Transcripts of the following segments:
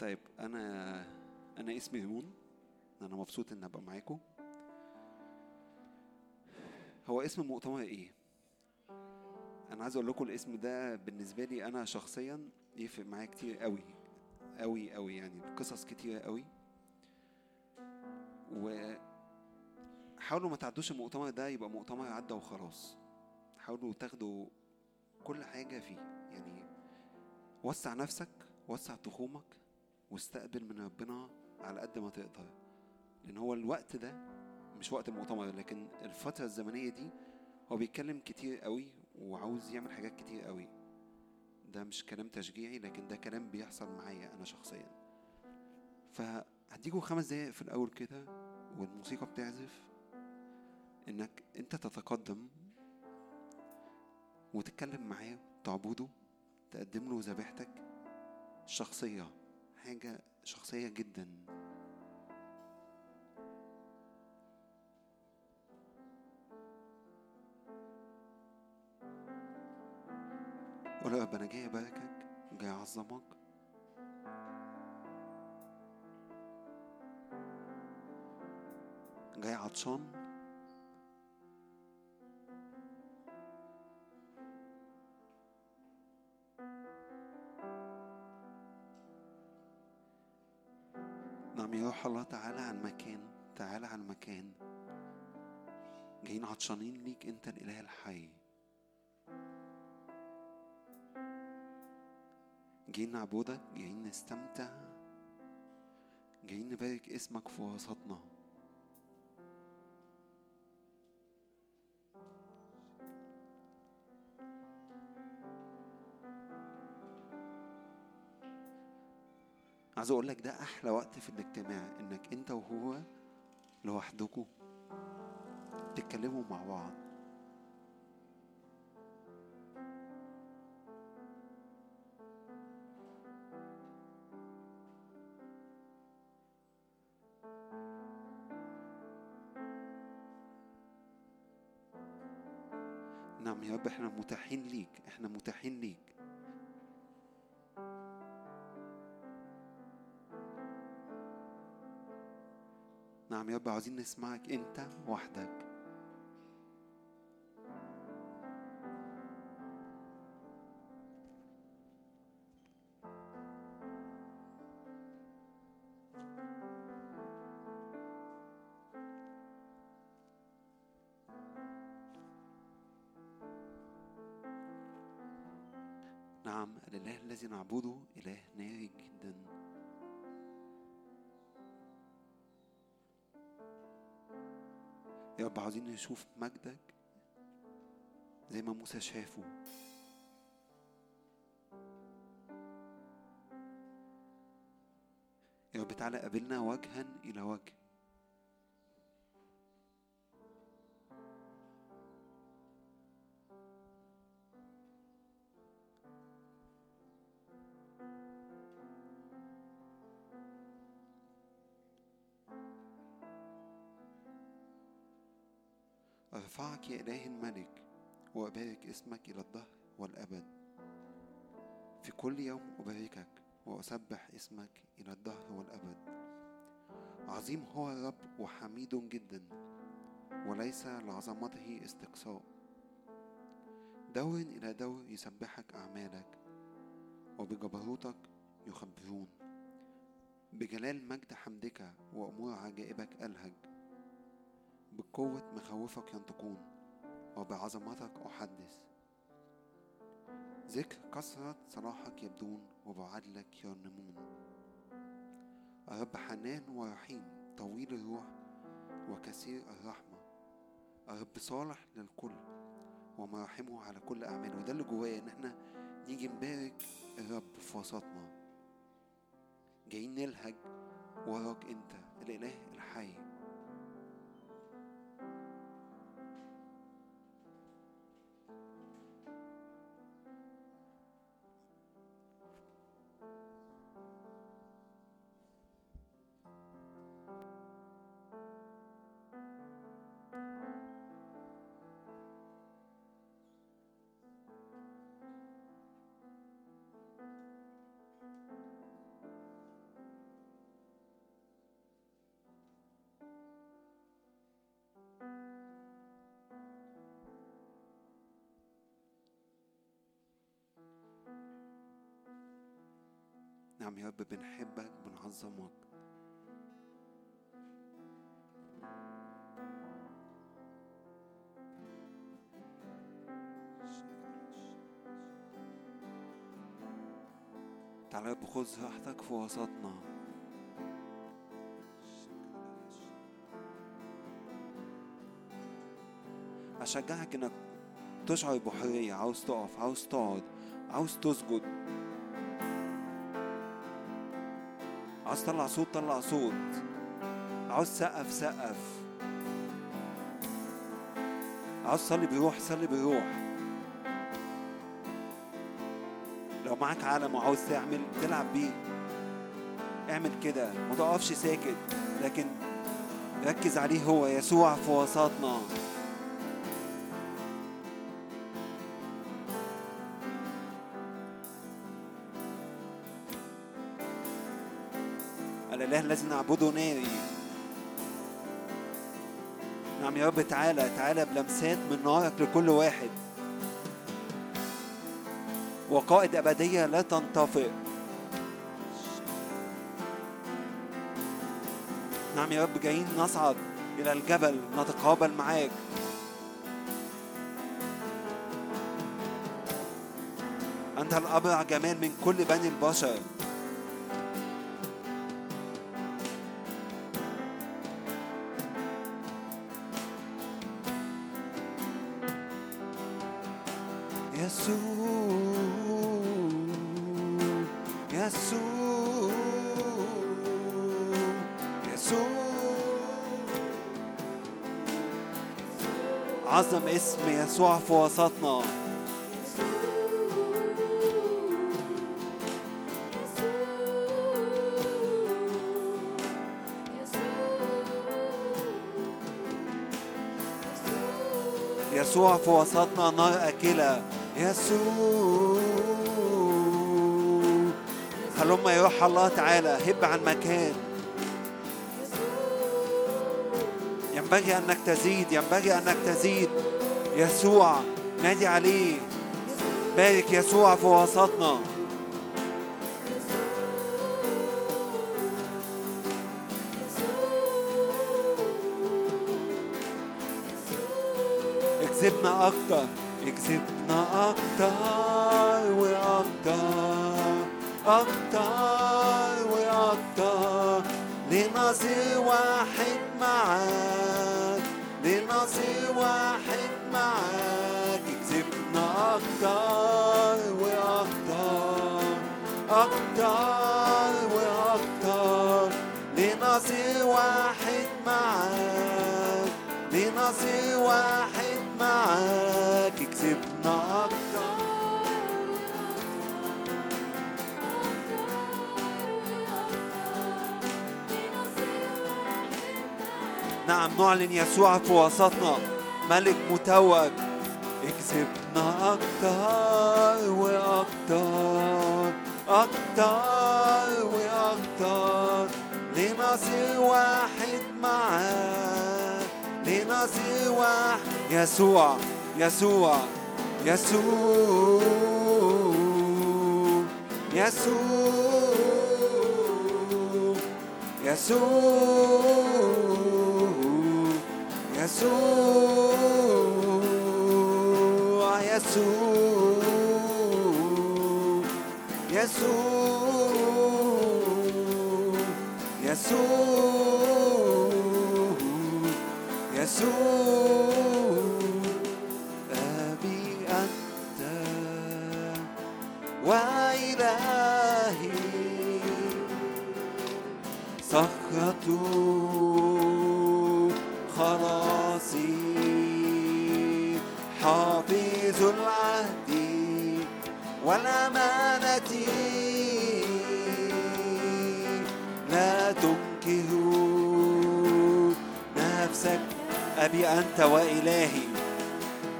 طيب أنا أنا اسمي هيمون. أنا مبسوط ان أبقى معاكم. هو اسم المؤتمر إيه؟ أنا عايز أقول لكم الاسم ده بالنسبة لي أنا شخصيا يفرق معايا كتير قوي قوي قوي يعني قصص كتيرة قوي و حاولوا ما تعدوش المؤتمر ده يبقى مؤتمر عدى وخلاص. حاولوا تاخدوا كل حاجة فيه. يعني وسع نفسك وسع تخومك واستقبل من ربنا على قد ما تقدر. لأن هو الوقت ده مش وقت المؤتمر لكن الفترة الزمنية دي هو بيتكلم كتير قوي وعاوز يعمل حاجات كتير قوي. ده مش كلام تشجيعي لكن ده كلام بيحصل معايا أنا شخصيا. فهديكوا خمس دقايق في الأول كده والموسيقى بتعزف. إنك أنت تتقدم وتتكلم معاه تعبده تقدم له ذبيحتك الشخصية حاجة شخصية جدا. قول يا أنا جاي أباركك جاي أعظمك. جاي عطشان روح الله تعالى عن مكان تعالى عن مكان. جايين عطشانين ليك انت الإله الحي. جايين نعبدك جايين نستمتع جايين نبارك اسمك في وسطنا. عايز أقول لك ده أحلى وقت في الاجتماع إنك أنت وهو لوحدكم تتكلموا مع بعض. نعم يا رب إحنا متاحين ليك إحنا متاحين ليك. يا رب عاوزين نسمعك انت وحدك. نشوف مجدك زي ما موسى شافه. يا رب تعالى قابلنا وجها إلى وجه. أرفعك يا إله الملك وأبارك اسمك إلى الدهر والأبد. في كل يوم أباركك وأسبح اسمك إلى الدهر والأبد. عظيم هو الرب وحميد جدا وليس لعظمته استقصاء. دور إلى دور يسبحك أعمالك وبجبروتك يخبرون. بجلال مجد حمدك وأمور عجائبك ألهج. بقوة مخاوفك ينطقون. وبعظمتك أحدث. ذكر كثرة صلاحك يبدون وبعدلك يرنمون الرب حنان ورحيم طويل الروح وكثير الرحمة. الرب صالح للكل ومراحمه على كل أعماله. وده اللي جوايا إن إحنا نيجي نبارك الرب في وسطنا. جايين نلهج وراك أنت الإله الحي. نعم يا رب بنحبك بنعظمك. تعالى يا رب خذ راحتك في وسطنا. أشجعك إنك تشعر بحرية عاوز تقف عاوز تقعد عاوز تسجد. عاوز تطلع صوت طلع صوت. عاوز سقف سقف. عاوز تصلي بروح صلي بروح. لو معاك علم وعاوز تعمل تلعب بيه. اعمل كده. ما تقفش ساكت. لكن ركز عليه هو يسوع في وسطنا. الذي نعبده ناري. نعم يا رب تعالى تعالى بلمسات من نارك لكل واحد. وقائد أبدية لا تنطفئ. نعم يا رب جايين نصعد إلى الجبل نتقابل معاك. أنت الأبرع جمال من كل بني البشر. عظم اسم يسوع في وسطنا. يسوع في وسطنا نار أكلة. يسوع. هلما يا روح الله تعالى هب عن مكان. ينبغي أنك تزيد ينبغي أنك تزيد. يسوع نادي عليه. بارك يسوع في وسطنا. اكذبنا أكتر. اكذبنا أكتر وأكتر. أكتر وأكتر. لنصير واحد معاك. لنصير واحد معاك اكذبنا أكتر وأكتر أكتر وأكتر. لنصير واحد معاك لنصير واحد نعم نعلن يسوع في وسطنا. ملك متوج. اكذبنا أكتر وأكتر أكتر وأكتر لنصير واحد معاك لنصير واحد. يسوع يسوع يسوع يسوع يسوع. يسوع يسوع يسوع يسوع يسوع أبي أنت وإلهي صخرة والأمانة لا تنكر نفسك أبي أنت وإلهي.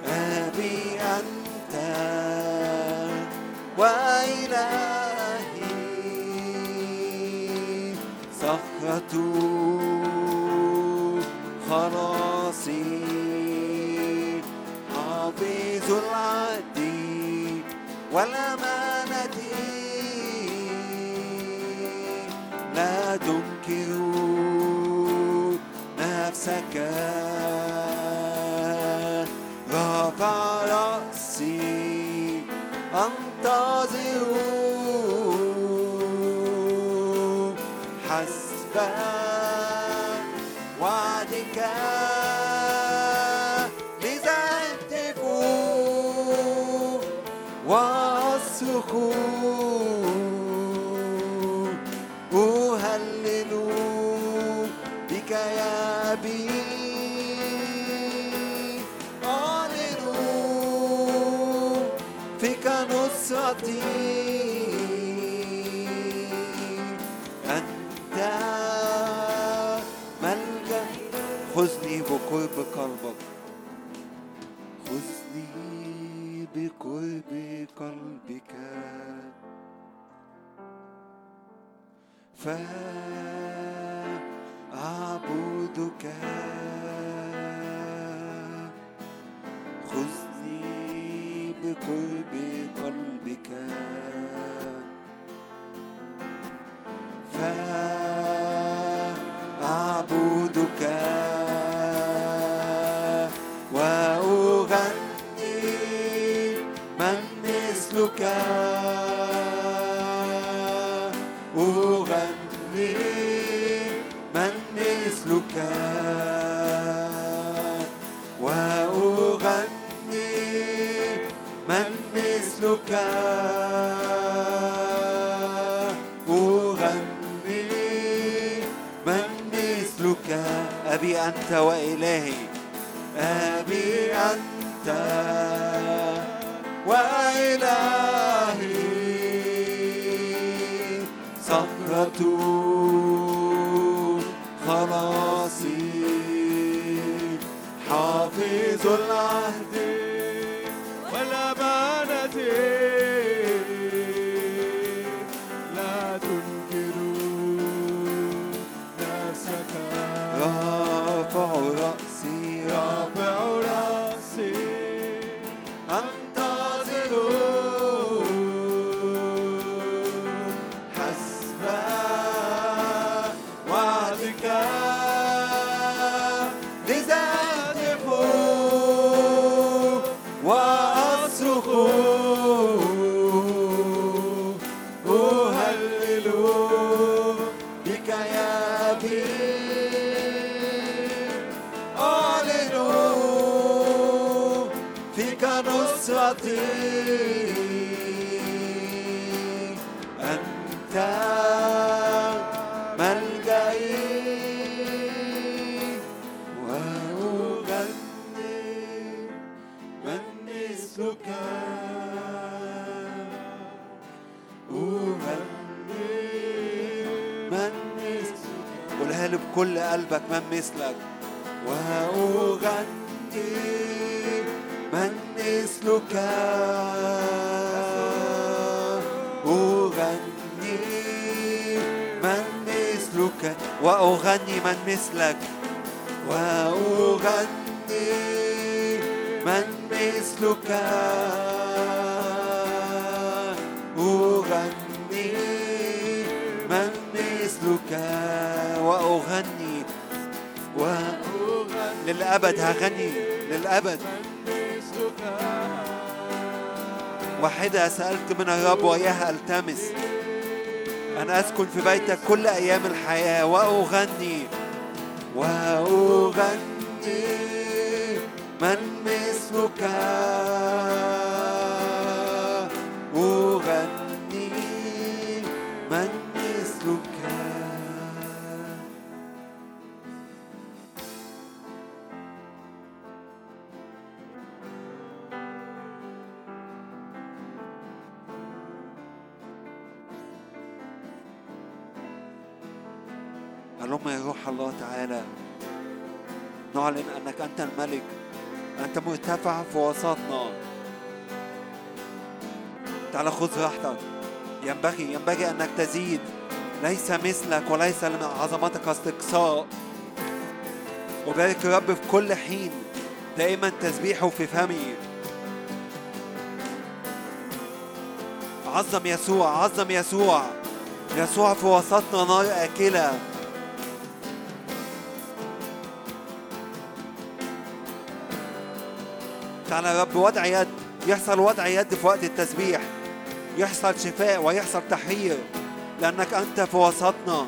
أبي أنت وإلهي. صخرة خلاصي العهد والأمانة تنكر نفسك رفع رأسي أنتظر خذني بقرب قلبك. خذني بقرب قلبك. فأعبدك. خذني بقرب قلبك. أبي أنت وإلهي. أبي أنت وإلهي. صخرة خلاصي. حافظ العهد. ficar. بكل قلبك من مثلك. وأغني من مثلك. أغني من مثلك. وأغني من مثلك. وأغني من مثلك. وأغني وأغني. للأبد هغني للأبد. واحدة سألت من الرب وإياها ألتمس. أن أسكن في بيتك كل أيام الحياة. وأغني وأغني من مثلك. الملك. أنت مرتفع في وسطنا. تعال خذ راحتك. ينبغي ينبغي أنك تزيد. ليس مثلك وليس لعظمتك استقصاء. وبارك الرب في كل حين. دائما تسبيحه في فمي. عظم يسوع عظم يسوع. يسوع في وسطنا نار آكلة. تعالى يا رب وضع يد يحصل وضع يد في وقت التسبيح. يحصل شفاء ويحصل تحرير لأنك أنت في وسطنا.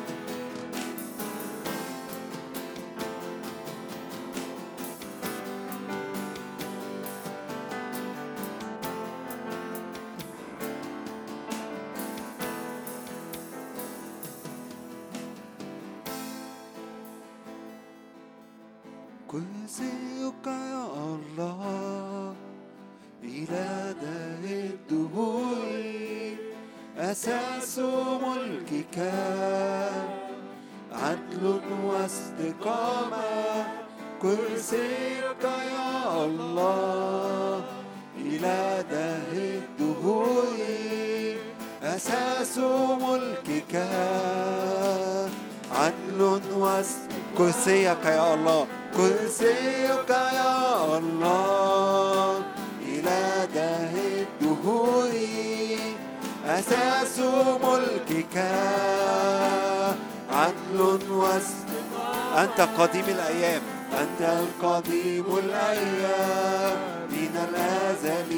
القديم الأيام من الأزل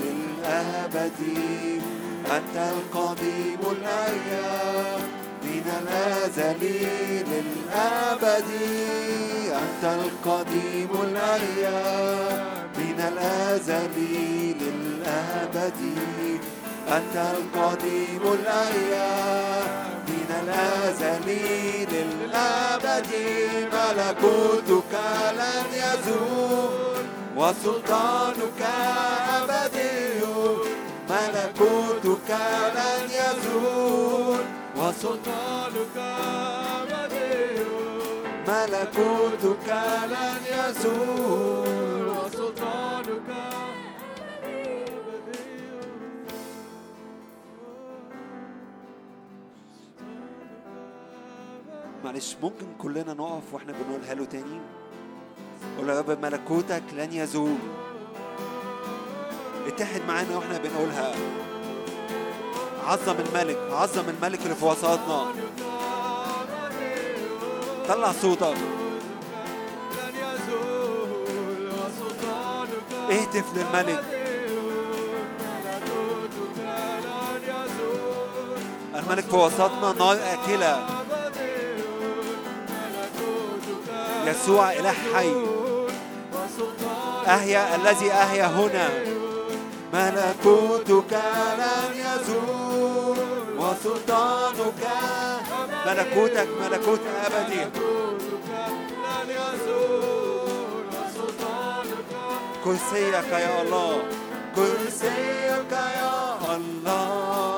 للأبد أنت القديم الأيام من الأزل للأبد أنت القديم الأيام من الأزل للأبد أنت القديم الأيام من الأزل للأبد ملكوتك لن يزول وسلطانك أبدي ملكوتك لن يزول وسلطانك أبدي ملكوتك لن يزول. معلش ممكن كلنا نقف وإحنا بنقولها له تاني؟ قول يا رب ملكوتك لن يزول. اتحد معانا وإحنا بنقولها. عظم الملك عظم الملك اللي في وسطنا. طلع صوتك. اهتف للملك. الملك في وسطنا نار آكلة يسوع إله حي. أهيا الذي أهيا هنا. ملكوتك لن يزول وسلطانك ملكوتك ملكوت أبدي. كرسيك يا الله. كرسيك يا الله.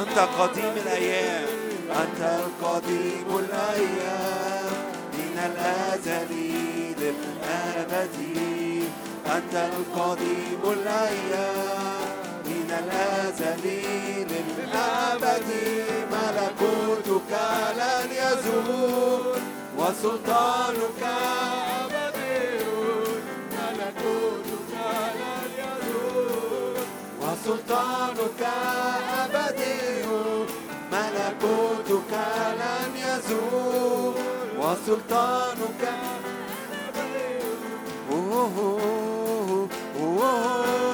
أنت قديم الأيام أنت القديم الأيام. من الأزل للأبد أنت القديم الأيام. من الأزل للأبد ملكوتك لن يزول وسلطانك أبدي ملكوتك لن يزول وسلطانك أبدي ملكوتك لن يزول وسلطانك. أوه أوه.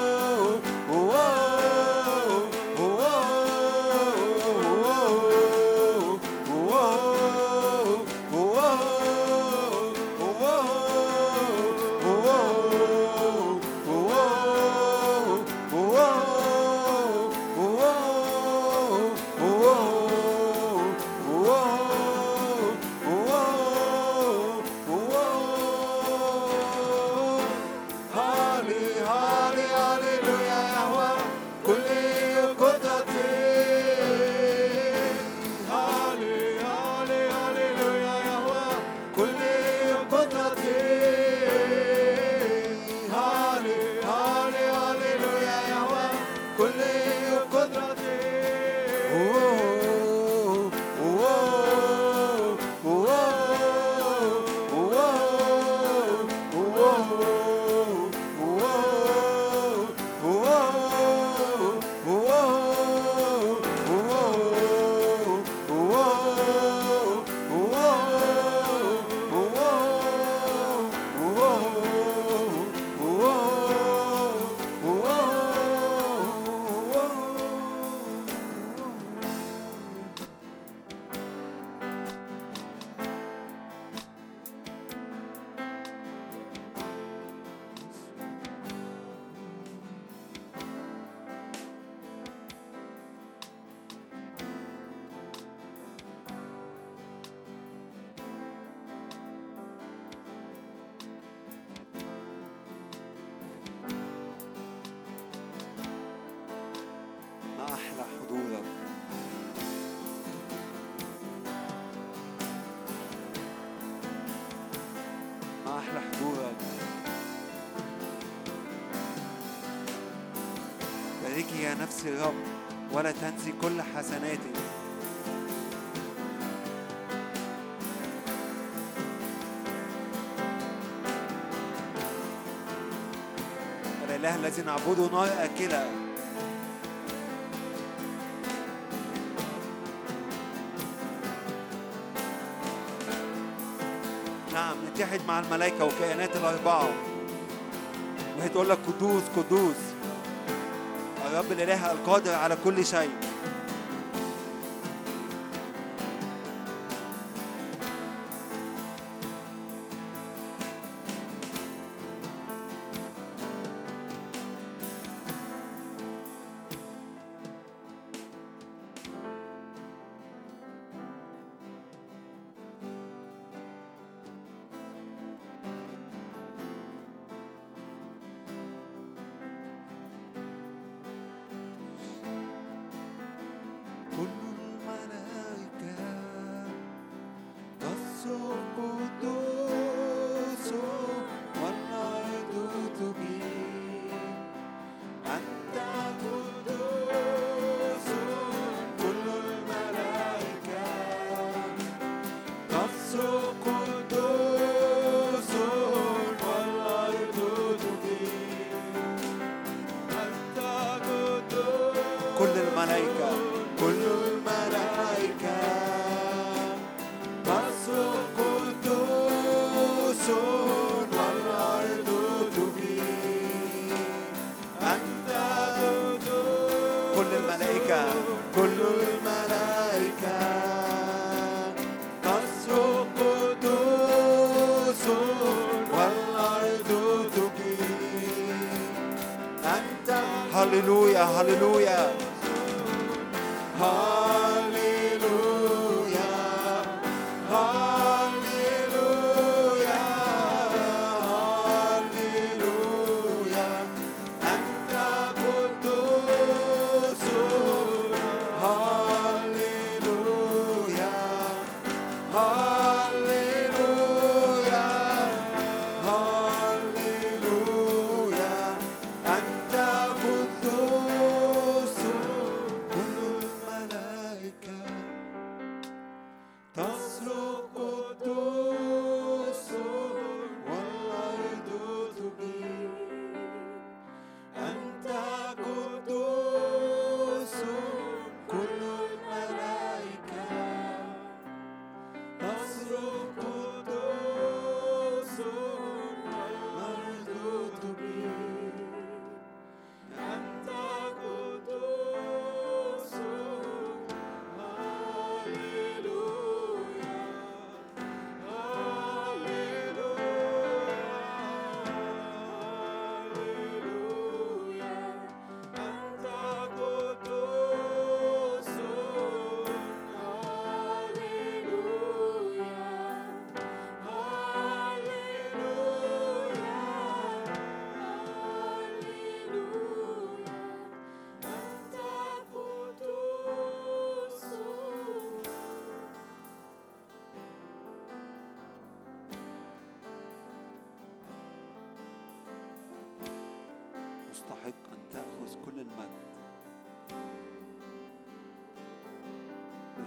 نار آكلة. نعم نتحد مع الملائكة والكائنات الأربعة. وهي تقول لك قدوس قدوس. الرب الإله القادر على كل شيء.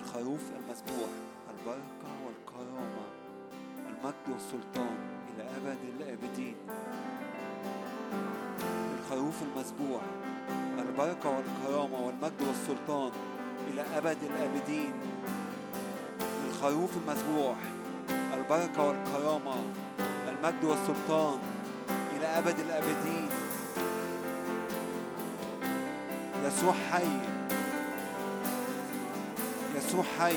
للخروف المذبوح البركة والكرامة المجد والسلطان إلى أبد الآبدين. الخروف المذبوح البركة والكرامة والمجد والسلطان إلى أبد الآبدين. الخروف المذبوح البركة والكرامة المجد والسلطان إلى أبد الآبدين. يسوع حي. حي.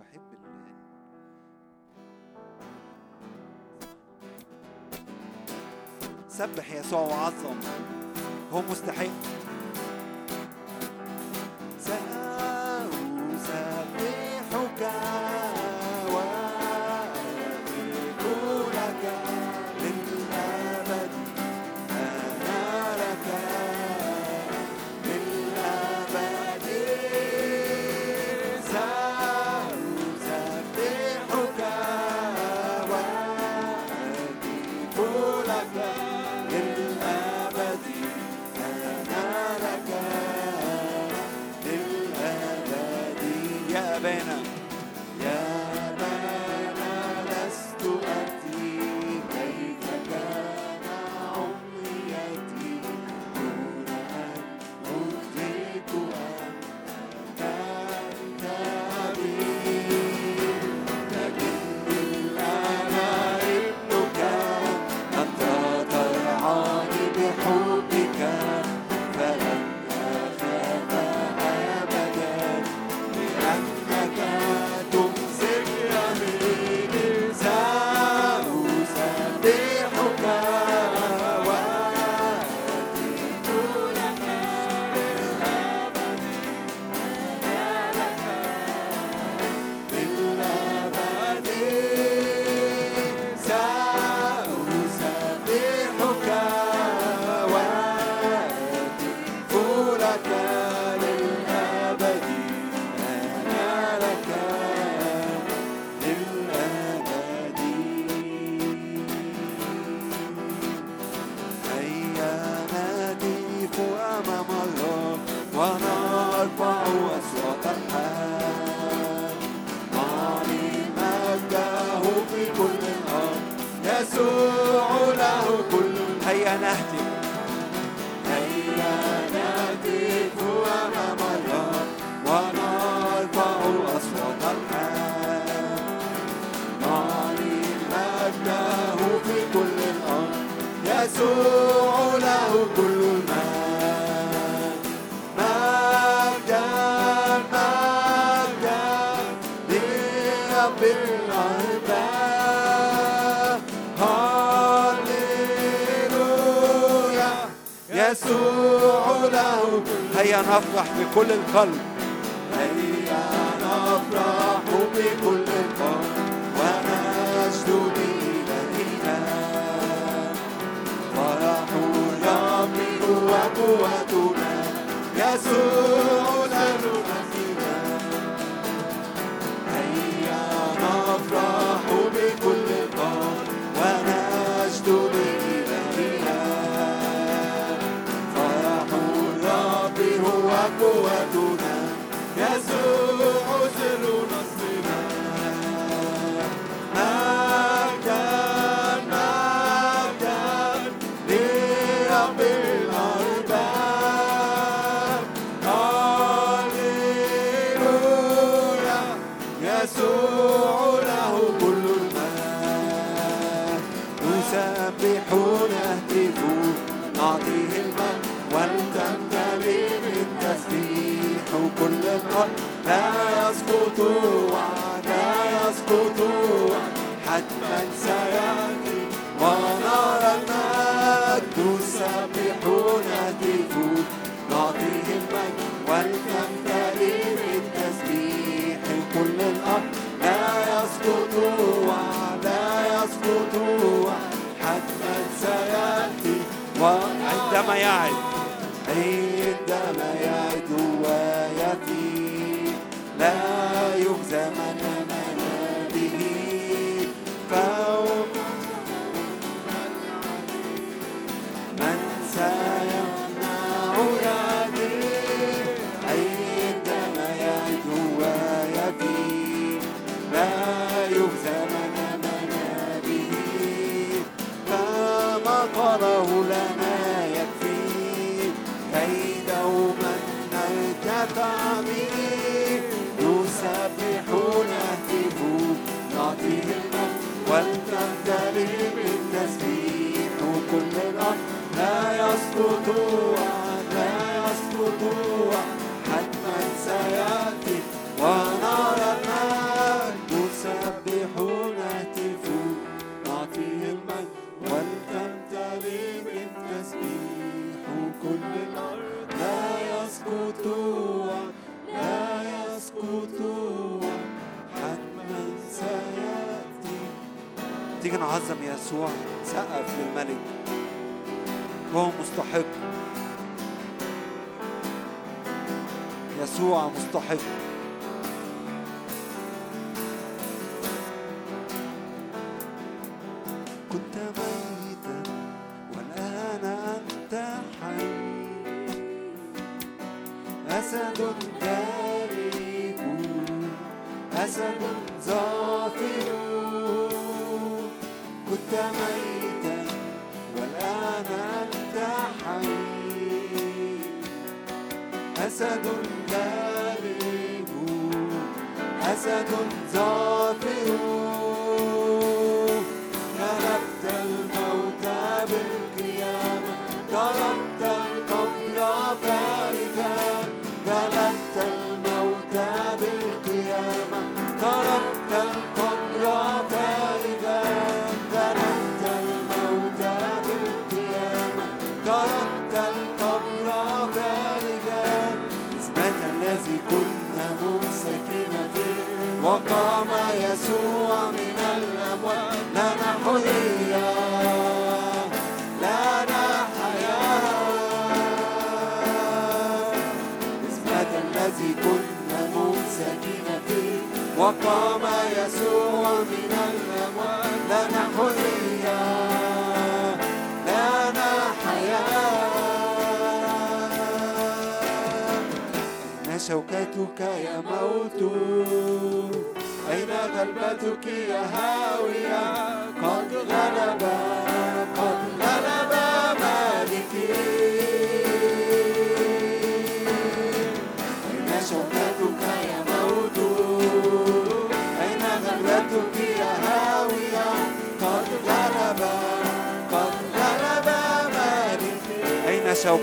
بحب ال سبح يسوع وعظم. هو مستحق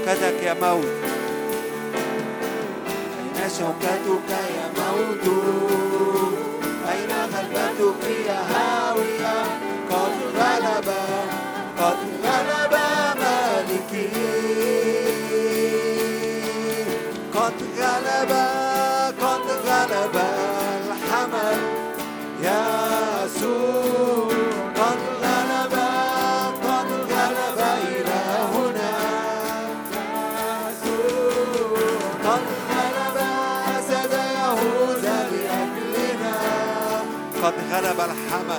cada que é amamos. قد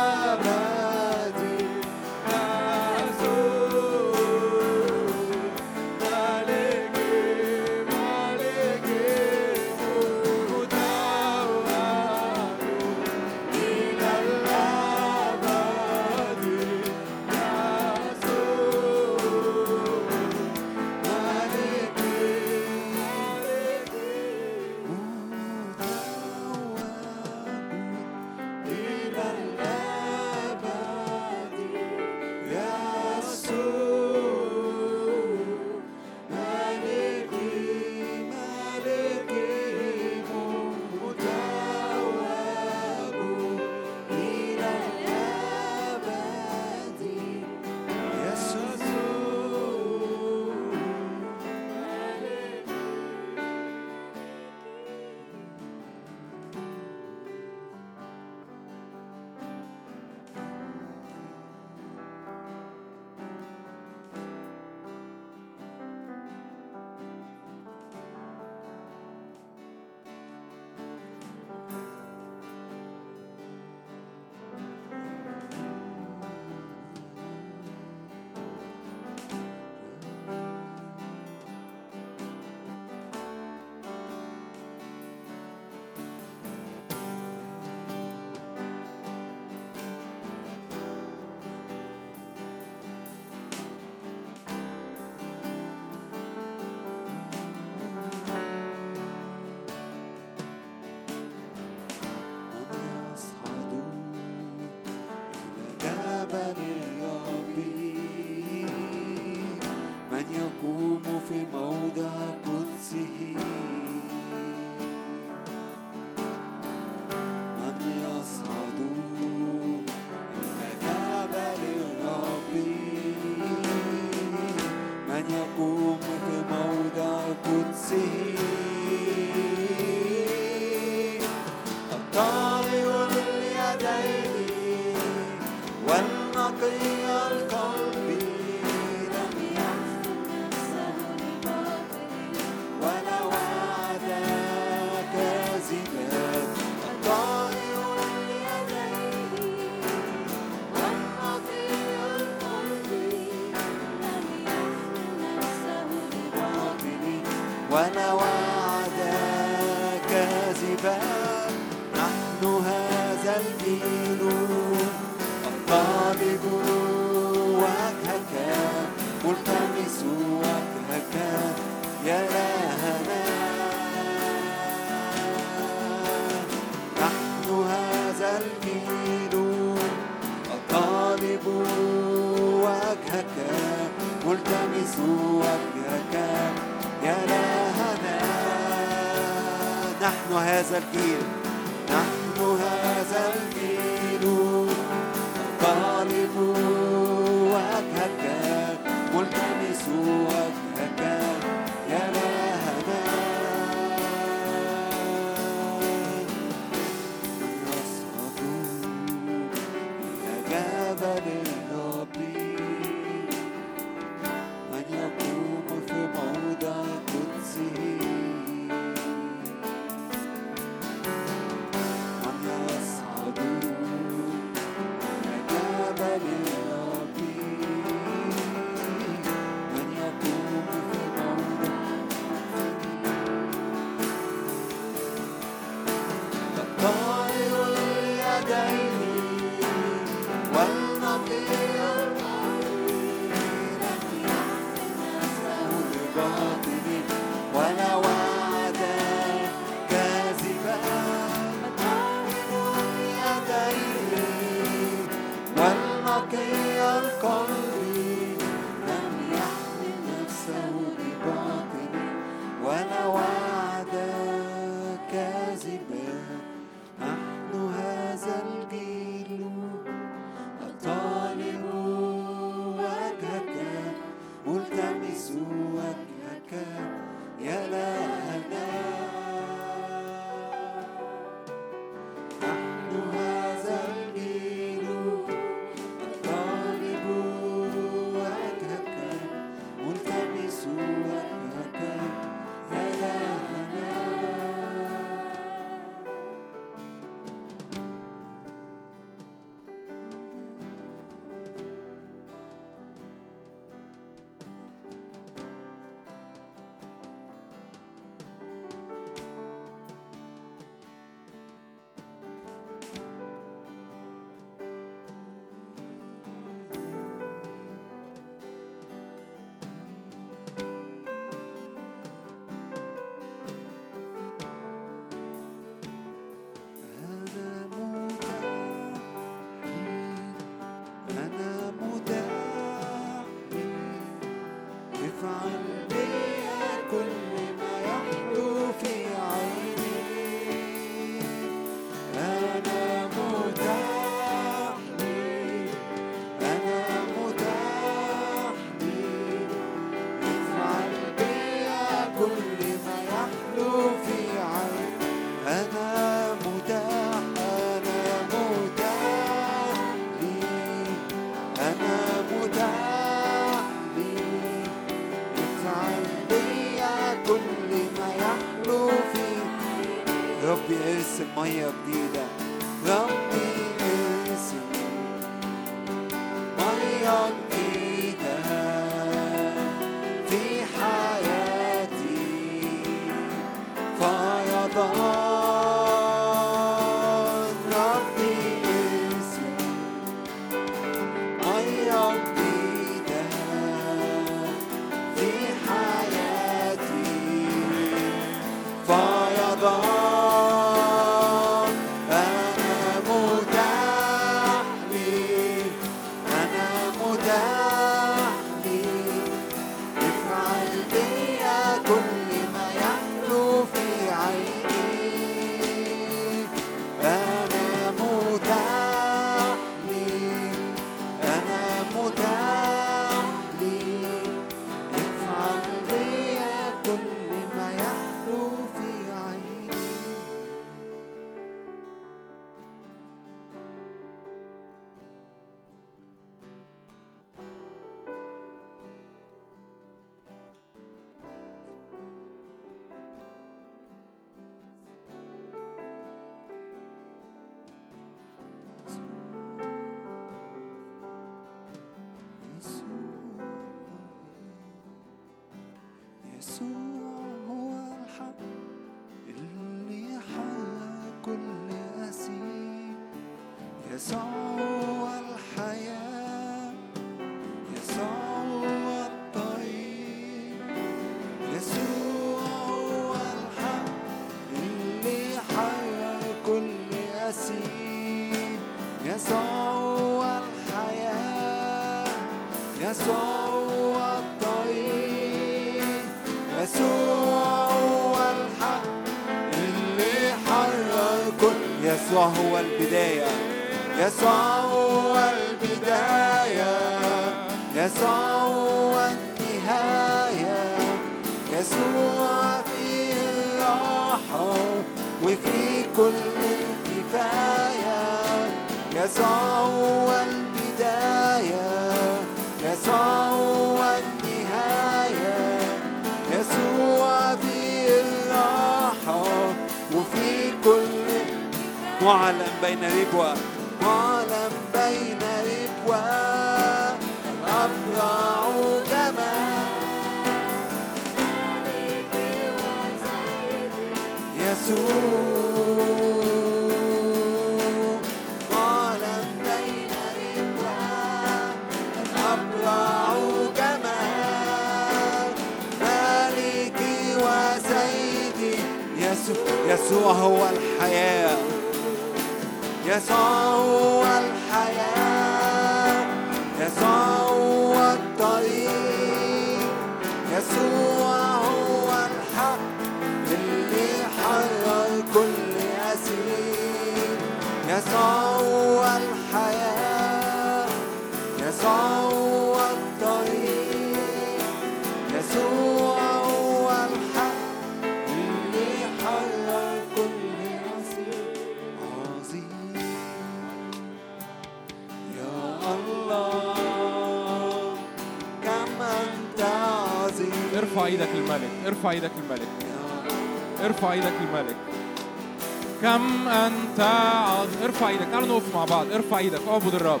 إيدك. اعبد الرب.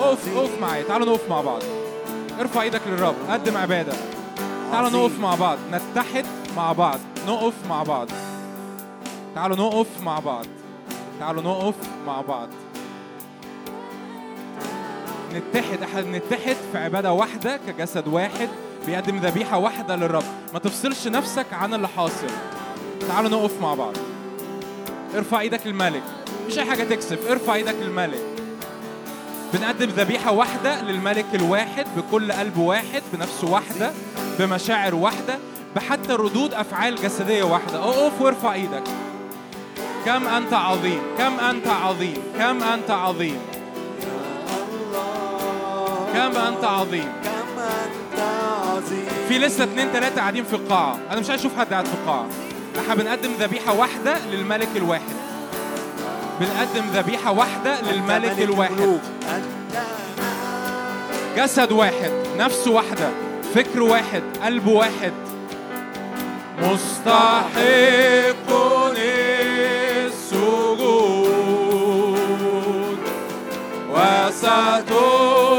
اقف اقف معايا. تعالوا نقف مع بعض. ارفع إيدك للرب. قدم عبادة. تعالوا. نقف مع بعض. نتحد مع بعض. نقف مع بعض. تعالوا نقف مع بعض. تعالوا نقف مع بعض. نتحد. احد نتحد في عبادة واحدة كجسد واحد. بيقدم ذبيحة واحدة للرب. ما تفصلش نفسك عن اللي حاصل. تعالوا نقف مع بعض. ارفع إيدك للملك. مش أي حاجة تكسف. ارفع إيدك للملك. بنقدم ذبيحة واحدة للملك الواحد بكل قلب واحد بنفس واحدة بمشاعر واحدة بحتى ردود أفعال جسدية واحدة. اقف وارفع إيدك. كم انت عظيم كم أنت عظيم كم أنت عظيم كم أنت عظيم. كم أنت عظيم. في لسه اتنين تلاتة قاعدين في القاعة. أنا مش عايز أشوف حد قاعد في القاعة. إحنا بنقدم ذبيحة واحدة للملك الواحد. بنقدم ذبيحة واحدة للملك ملك الواحد. جسد واحد نفس واحدة فكر واحد قلب واحد. مستحق السجود. وستبصر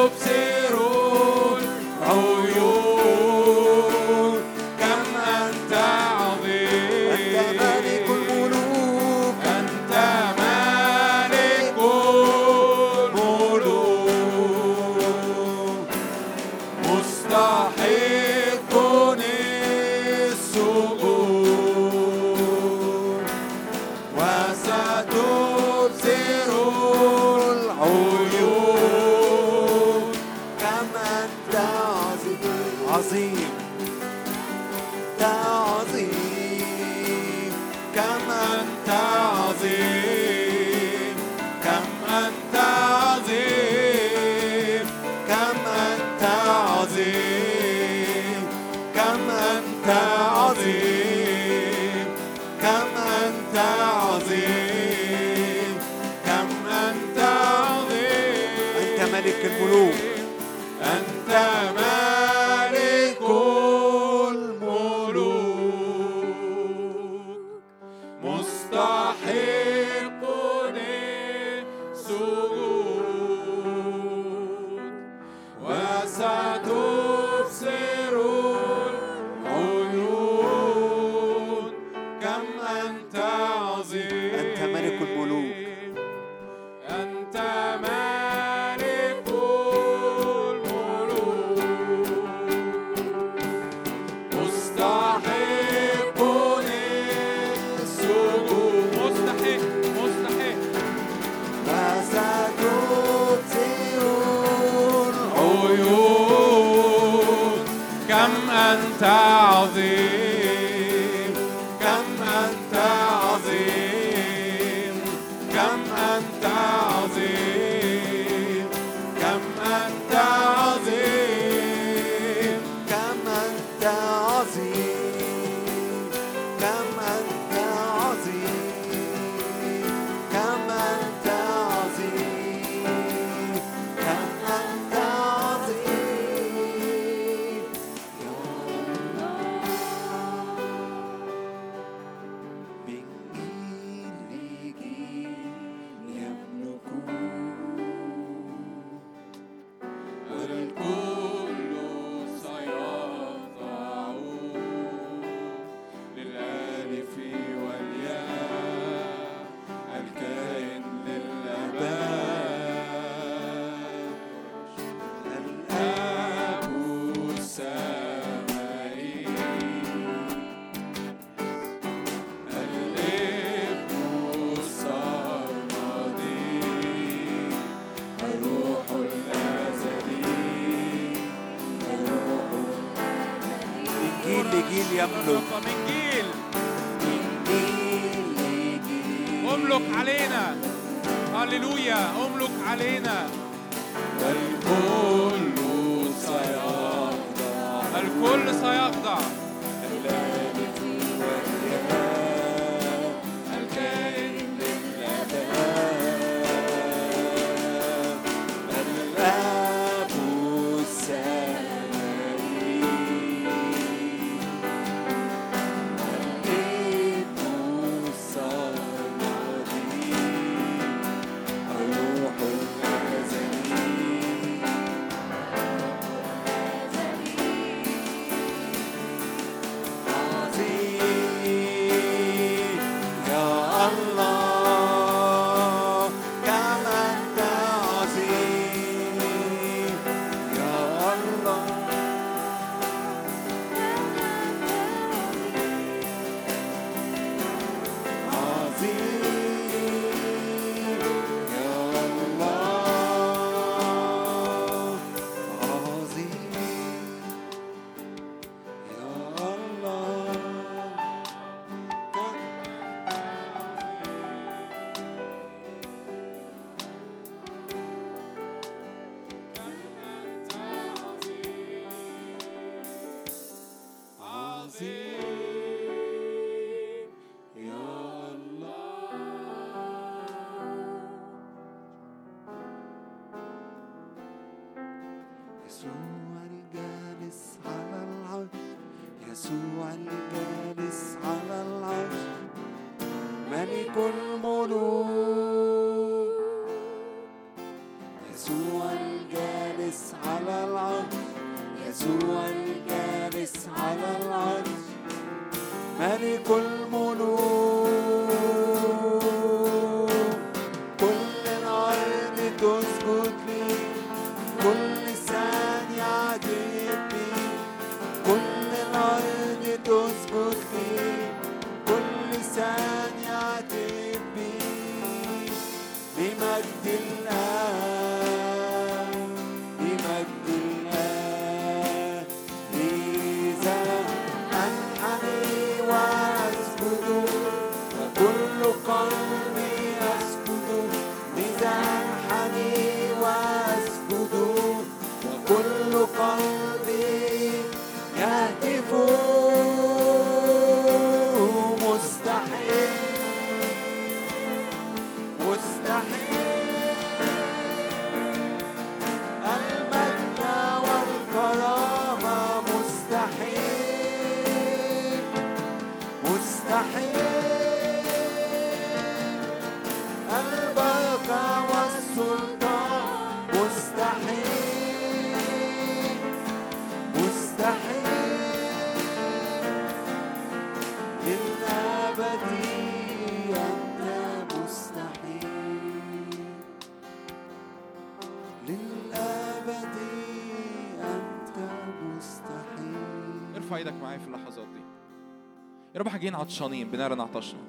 إحنا جايين عطشانين بنعلن عطشنا.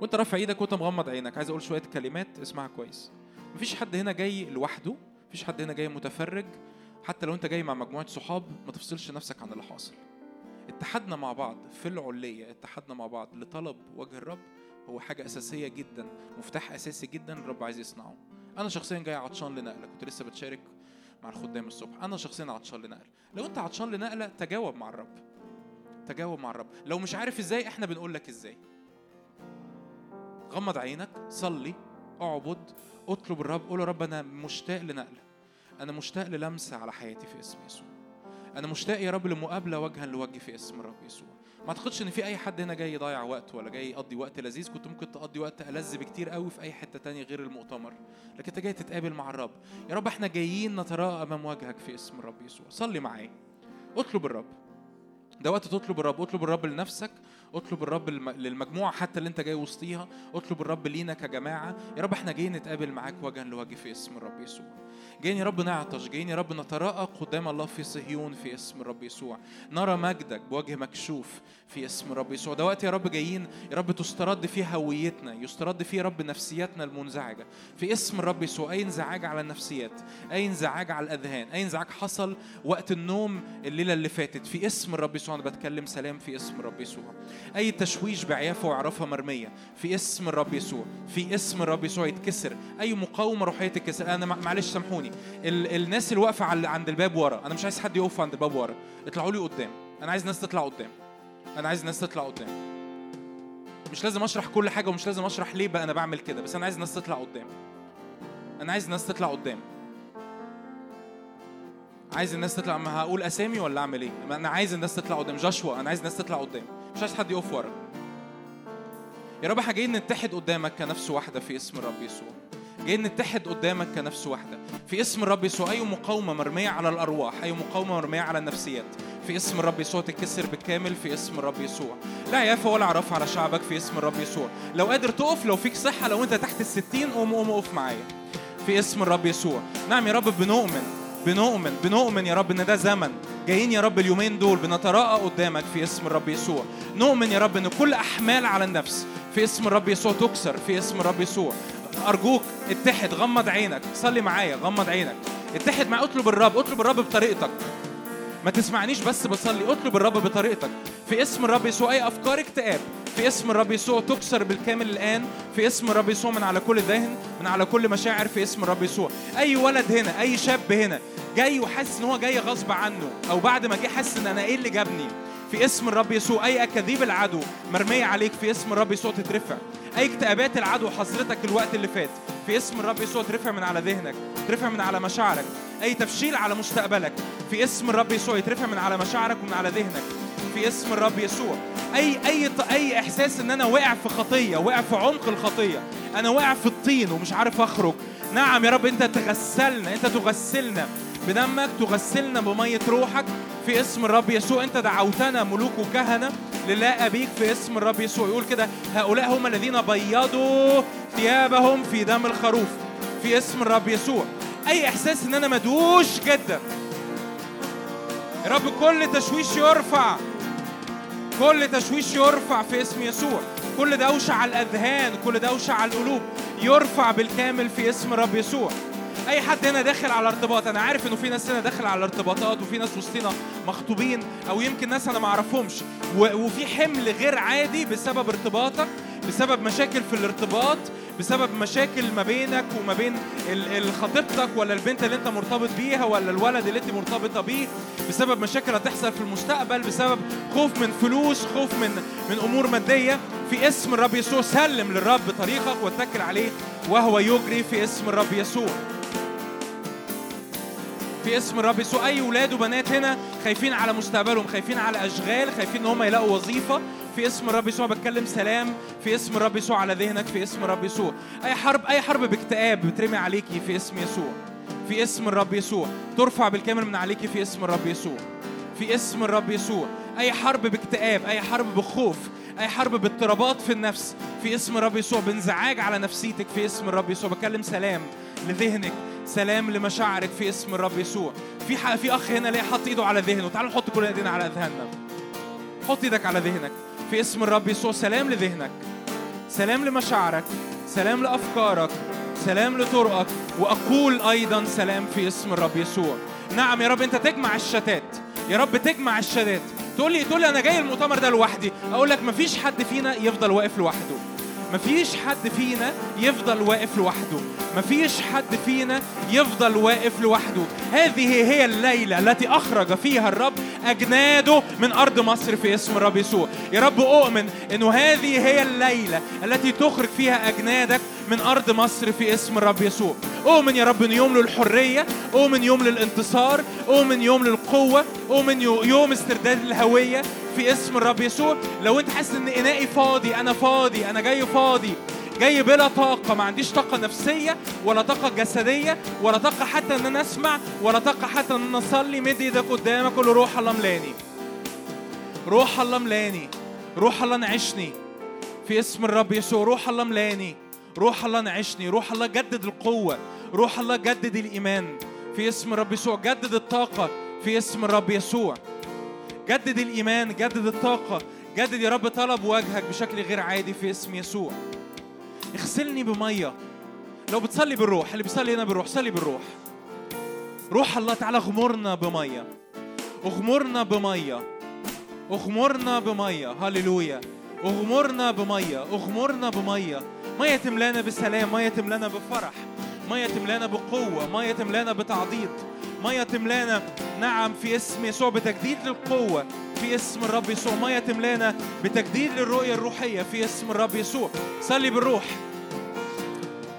وانت رافع إيدك وانت مغمض عينك. عايز أقول شوية كلمات اسمعها كويس. مفيش حد هنا جاي لوحده مفيش حد هنا جاي متفرج. حتى لو انت جاي مع مجموعة صحاب ما تفصلش نفسك عن اللي حاصل. اتحدنا مع بعض في العليه اتحدنا مع بعض لطلب وجه الرب هو حاجة أساسية جدا مفتاح أساسي جدا الرب عايز يصنعه. أنا شخصيا جاي عطشان لنقلة كنت لسه بتشارك مع الخدام الصبح. أنا شخصيا عطشان لنقلة. لو أنت عطشان لنقلة تجاوب مع الرب. تجاوب مع الرب. لو مش عارف إزاي إحنا بنقول لك إزاي. غمض عينك صلي اعبد اطلب الرب قول يا رب أنا مشتاق لنقله أنا مشتاق للمسه على حياتي في اسم يسوع. أنا مشتاق يا رب لمقابلة وجها لوجه في اسم الرب يسوع. ما أعتقدش إن في أي حد هنا جاي يضيع وقت ولا جاي يقضي وقت لذيذ. كنت ممكن تقضي وقت ألذ بكتير قوي في أي حتة تانية غير المؤتمر. لكن أنت جاي تتقابل مع الرب. يا رب إحنا جايين نتراءى أمام وجهك في اسم الرب يسوع. صلي معايا. اطلب الرب. ده وقت تطلب الرب اطلب الرب لنفسك اطلب الرب للم- للمجموعة حتى اللي انت جاي وسطيها اطلب الرب لينا كجماعة. يا رب إحنا جايين نتقابل معاك وجها لوجه في اسم الرب يسوع. جايين يا رب نعطش جايين يا رب نتراءى قدام الله في صهيون في اسم الرب يسوع. نرى مجدك بوجه مكشوف في اسم الرب يسوع. ده وقت يا رب جايين يا رب تسترد فيه هويتنا يسترد فيه يا رب نفسياتنا المنزعجة. في اسم الرب يسوع أي انزعاج على النفسيات أي انزعاج على الأذهان أي انزعاج حصل وقت النوم الليلة اللي فاتت. في اسم الرب يسوع أنا بتكلم سلام في اسم الرب يسوع. أي تشويش بعيافة وعرفها مرمية في اسم الرب يسوع في اسم الرب يسوع يتكسر. أي مقاومة روحية تتكسر. مع- معلش سامحوني. ال- الناس اللي واقفة على- عند الباب ورا. أنا مش عايز حد يقف عند الباب ورا. اطلعوا لي قدام. أنا عايز ناس تطلع قدام. أنا عايز ناس تطلع قدام. مش لازم أشرح كل حاجة ومش لازم أشرح ليه بقى أنا بعمل كده بس أنا عايز ناس تطلع قدام. أنا عايز ناس تطلع قدام. عايز الناس تطلع. ما هقول أسامي ولا أعمل إيه؟ أنا عايز الناس تطلع قدام. جاشوا أنا عايز الناس تطلع قدام. مش عايز حد يقف ورا. يا رب إحنا جايين نتحد قدامك كنفس واحدة في اسم الرب يسوع. جايين نتحد قدامك كنفس واحدة. في اسم الرب يسوع أي مقاومة مرمية على الأرواح أي مقاومة مرمية على النفسيات. في اسم الرب يسوع تتكسر بالكامل في اسم الرب يسوع. لا عيافه ولا عرف على شعبك في اسم الرب يسوع. لو قادر تقف لو فيك صحة لو أنت تحت الستين قوم قوم اقف معايا. في اسم الرب يسوع. نعم يا رب بنؤمن بنؤمن بنؤمن يا رب إن ده زمن. جايين يا رب اليومين دول بنتراءى قدامك في اسم الرب يسوع. نؤمن يا رب إن كل أحمال على النفس في اسم الرب يسوع تكسر في اسم الرب يسوع. ارجوك اتحد غمض عينك صلي معايا غمض عينك. اتحد معايا اطلب الرب اطلب الرب بطريقتك. ما تسمعنيش بس بصلي اطلب الرب بطريقتك. في اسم الرب يسوع اي افكار اكتئاب. في اسم الرب يسوع تكسر بالكامل الآن. في اسم الرب يسوع من على كل ذهن من على كل مشاعر. في اسم الرب يسوع. أي ولد هنا أي شاب هنا جاي وحاسس إن هو جاي غصب عنه أو بعد ما جه حاسس إن أنا إيه اللي جابني؟ في اسم الرب يسوع. أي أكاذيب العدو مرمية عليك في اسم الرب يسوع تترفع. أي اكتئابات العدو حصرتك الوقت اللي فات. في اسم الرب يسوع ترفع من على ذهنك ترفع من على مشاعرك. أي تفشيل على مستقبلك في اسم الرب يسوع يترفع من على مشاعرك ومن على ذهنك. في اسم الرب يسوع. أي أي أي إحساس إن أنا واقع في خطية واقع في عمق الخطية. أنا واقع في الطين ومش عارف أخرج. نعم يا رب أنت تغسلنا أنت تغسلنا. بدمك تغسلنا بمية روحك في اسم الرب يسوع. انت دعوتنا ملوك وكهنة لله ابيك في اسم الرب يسوع. يقول كده هؤلاء هم الذين بيضوا ثيابهم في دم الخروف في اسم الرب يسوع. أي إحساس إن أنا مدوش جدا؟ يا رب كل تشويش يرفع. كل تشويش يرفع في اسم يسوع. كل دوشة على الأذهان كل دوشة على القلوب يرفع بالكامل في اسم رب يسوع. أي حد هنا داخل على ارتباط أنا عارف إنه في ناس هنا داخل على ارتباطات وفي ناس وسطنا مخطوبين أو يمكن ناس أنا ما أعرفهمش و- وفي حمل غير عادي بسبب ارتباطك بسبب مشاكل في الارتباط بسبب مشاكل ما بينك وما بين خطيبتك ولا البنت اللي أنت مرتبط بيها ولا الولد اللي أنت مرتبطة بيه. بسبب مشاكل هتحصل في المستقبل بسبب خوف من فلوس خوف من من أمور مادية. في اسم الرب يسوع سلم للرب طريقك واتكل عليه وهو يجري في اسم الرب يسوع. في اسم الرب يسوع. أي ولاد وبنات هنا خايفين على مستقبلهم خايفين على أشغال خايفين إن هم يلاقوا وظيفة. في اسم الرب يسوع بتكلم سلام. في اسم الرب يسوع على ذهنك. في اسم الرب يسوع. أي حرب أي حرب باكتئاب بترمي عليكي في اسم يسوع. في اسم الرب يسوع. ترفع بالكامل من عليكي في اسم الرب يسوع. في اسم الرب يسوع. أي حرب باكتئاب أي حرب بخوف أي حرب باضطرابات في النفس في اسم الرب يسوع بانزعاج على نفسيتك في اسم الرب يسوع. بكلم سلام لذهنك سلام لمشاعرك في اسم الرب يسوع. في ح... في أخ هنا ليه حط إيده على ذهنه. تعالوا نحط كل ايدينا على اذهاننا حط إيدك على ذهنك. في اسم الرب يسوع سلام لذهنك. سلام لمشاعرك. سلام لأفكارك. سلام لطرقك. وأقول أيضا سلام في اسم الرب يسوع. نعم يا رب أنت تجمع الشتات. يا رب تجمع الشتات. تقول لي تقول لي أنا جاي المؤتمر ده لوحدي. أقول لك مفيش حد فينا يفضل واقف لوحده. مفيش حد فينا يفضل واقف لوحده. مفيش حد فينا يفضل واقف لوحده. هذه هي الليلة التي أخرج فيها الرب أجناده من أرض مصر في اسم الرب يسوع. يا رب أؤمن أنه هذه هي الليلة التي تخرج فيها أجنادك من أرض مصر في اسم الرب يسوع. أؤمن يا رب أن يوم للحرية أؤمن يوم للانتصار أؤمن يوم للقوة أؤمن يو- يوم استرداد الهوية في اسم الرب يسوع. لو أنت حاسس إن إنائي فاضي أنا فاضي أنا جاي فاضي جاي بلا طاقة ما عنديش طاقة نفسية ولا طاقة جسدية ولا طاقة حتى إن أنا أسمع ولا طاقة حتى إن أنا أصلي مد إيدك قدامك قول روح الله ملاني. روح الله ملاني. روح الله نعشني في اسم الرب يسوع. روح الله ملاني. روح الله نعشني روح الله جدد القوة روح الله جدد الإيمان. في اسم الرب يسوع جدد الطاقة في اسم الرب يسوع. جدد الإيمان جدد الطاقة. جدد يا رب طلب وجهك بشكل غير عادي في اسم يسوع. اغسلني بمية. لو بتصلي بالروح اللي بيصلي هنا بالروح صلي بالروح. روح الله تعالى اغمرنا بمية. اغمرنا بمية. اغمرنا بمية. هللويا. اغمرنا بمية. اغمرنا بمية. مية تملانا بسلام مية تملانا بفرح مية تملانا بقوة مية تملانا بتعضيد مية تملانا نعم في اسم يسوع بتجديد للقوة في اسم الرب يسوع مية تملانا بتجديد للرؤية الروحية في اسم الرب يسوع. صلي بالروح.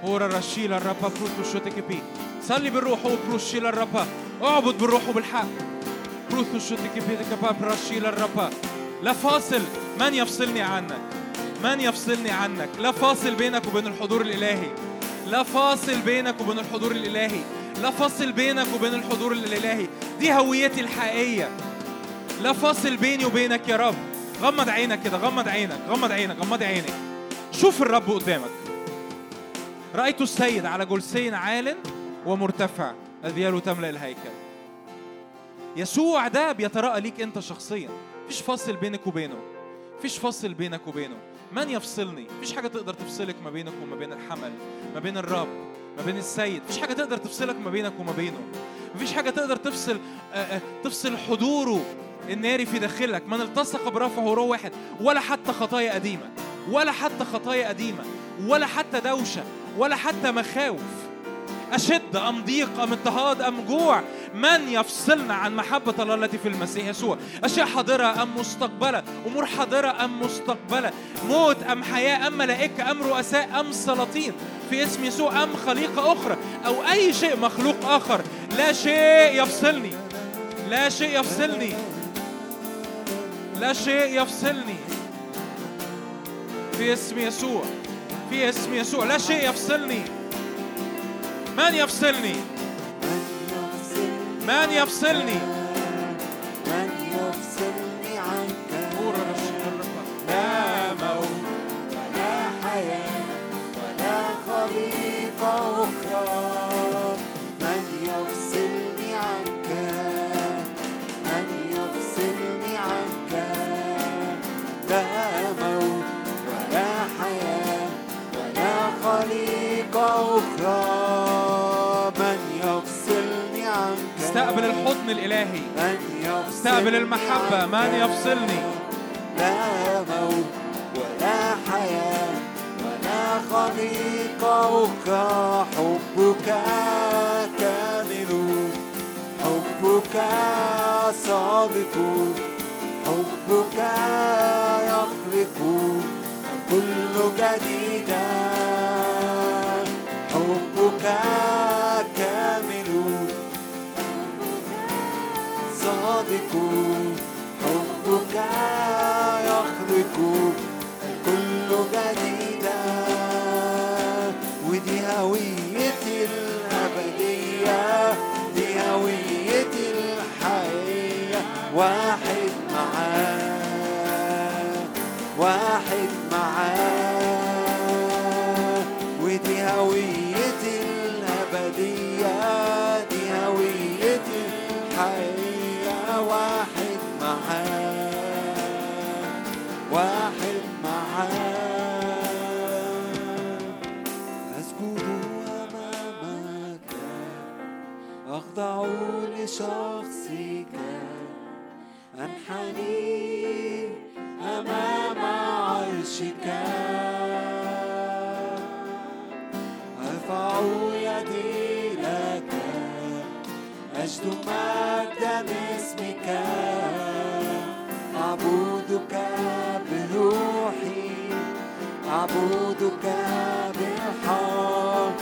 أورا رشيلا الربا بروتو شوتك بي. صلي بالروح أو بروشيلا الربا اعبد بالروح وبالحق. بروتو شوتك بي كباب رشيلا الربا لا فاصل من يفصلني عنك؟ من يفصلني عنك؟ لا فاصل بينك وبين الحضور الإلهي. لا فاصل بينك وبين الحضور الإلهي. لا فاصل بينك وبين الحضور الإلهي. دي هويتي الحقيقية. لا فاصل بيني وبينك يا رب. غمض عينك كده غمض عينك غمض عينك غمض عينك. شوف الرب قدامك. رأيت السيد على جلسي عال ومرتفع. أذياله تملأ الهيكل. يسوع ده بيتراءى ليك أنت شخصيا. مفيش فاصل بينك وبينه. مفيش فاصل بينك وبينه. من يفصلني؟ مفيش حاجة تقدر تفصلك ما بينك وما بين الحمل ما بين الرب ما بين السيد. مفيش حاجة تقدر تفصلك ما بينك وما بينه. مفيش حاجة تقدر تفصل آه، آه، تفصل حضوره الناري في داخلك. من التصق برفعه روح واحد ولا حتى خطايا قديمة ولا حتى خطايا قديمة ولا حتى دوشة ولا حتى مخاوف. أشد أم ضيق أم اضطهاد أم جوع؟ من يفصلنا عن محبة الله التي في المسيح يسوع؟ أشياء حاضرة أم مستقبلة؟ أمور حاضرة أم مستقبلة؟ موت أم حياة أم ملائكة أم رؤساء أم سلاطين؟ في اسم يسوع أم خليقة أخرى؟ أو أي شيء مخلوق آخر؟ لا شيء يفصلني. لا شيء يفصلني. لا شيء يفصلني. في اسم يسوع. في اسم يسوع. لا شيء يفصلني. من يفصلني؟ من يفصلني؟ من يفصلني عنك لا موت ولا حياة ولا خليقة أخرى. استقبل الحضن الإلهي. استقبل المحبة من. يفصلني. لا موت ولا حياة ولا خليقة حبك كامل. حبك صادق حبك يخلق. كل جديدا حبك صادق حبك يخلق كل جديدا ودي هويتي الأبدية دي هويتي الحقيقية واحد معاه واحد معاه واحد معاه أسجد أمامك. أخضع لشخصك. أنحني أمام عرشك. أرفع يدي لك. أجد مجد اسمك أعبدك. أعبدك بالحق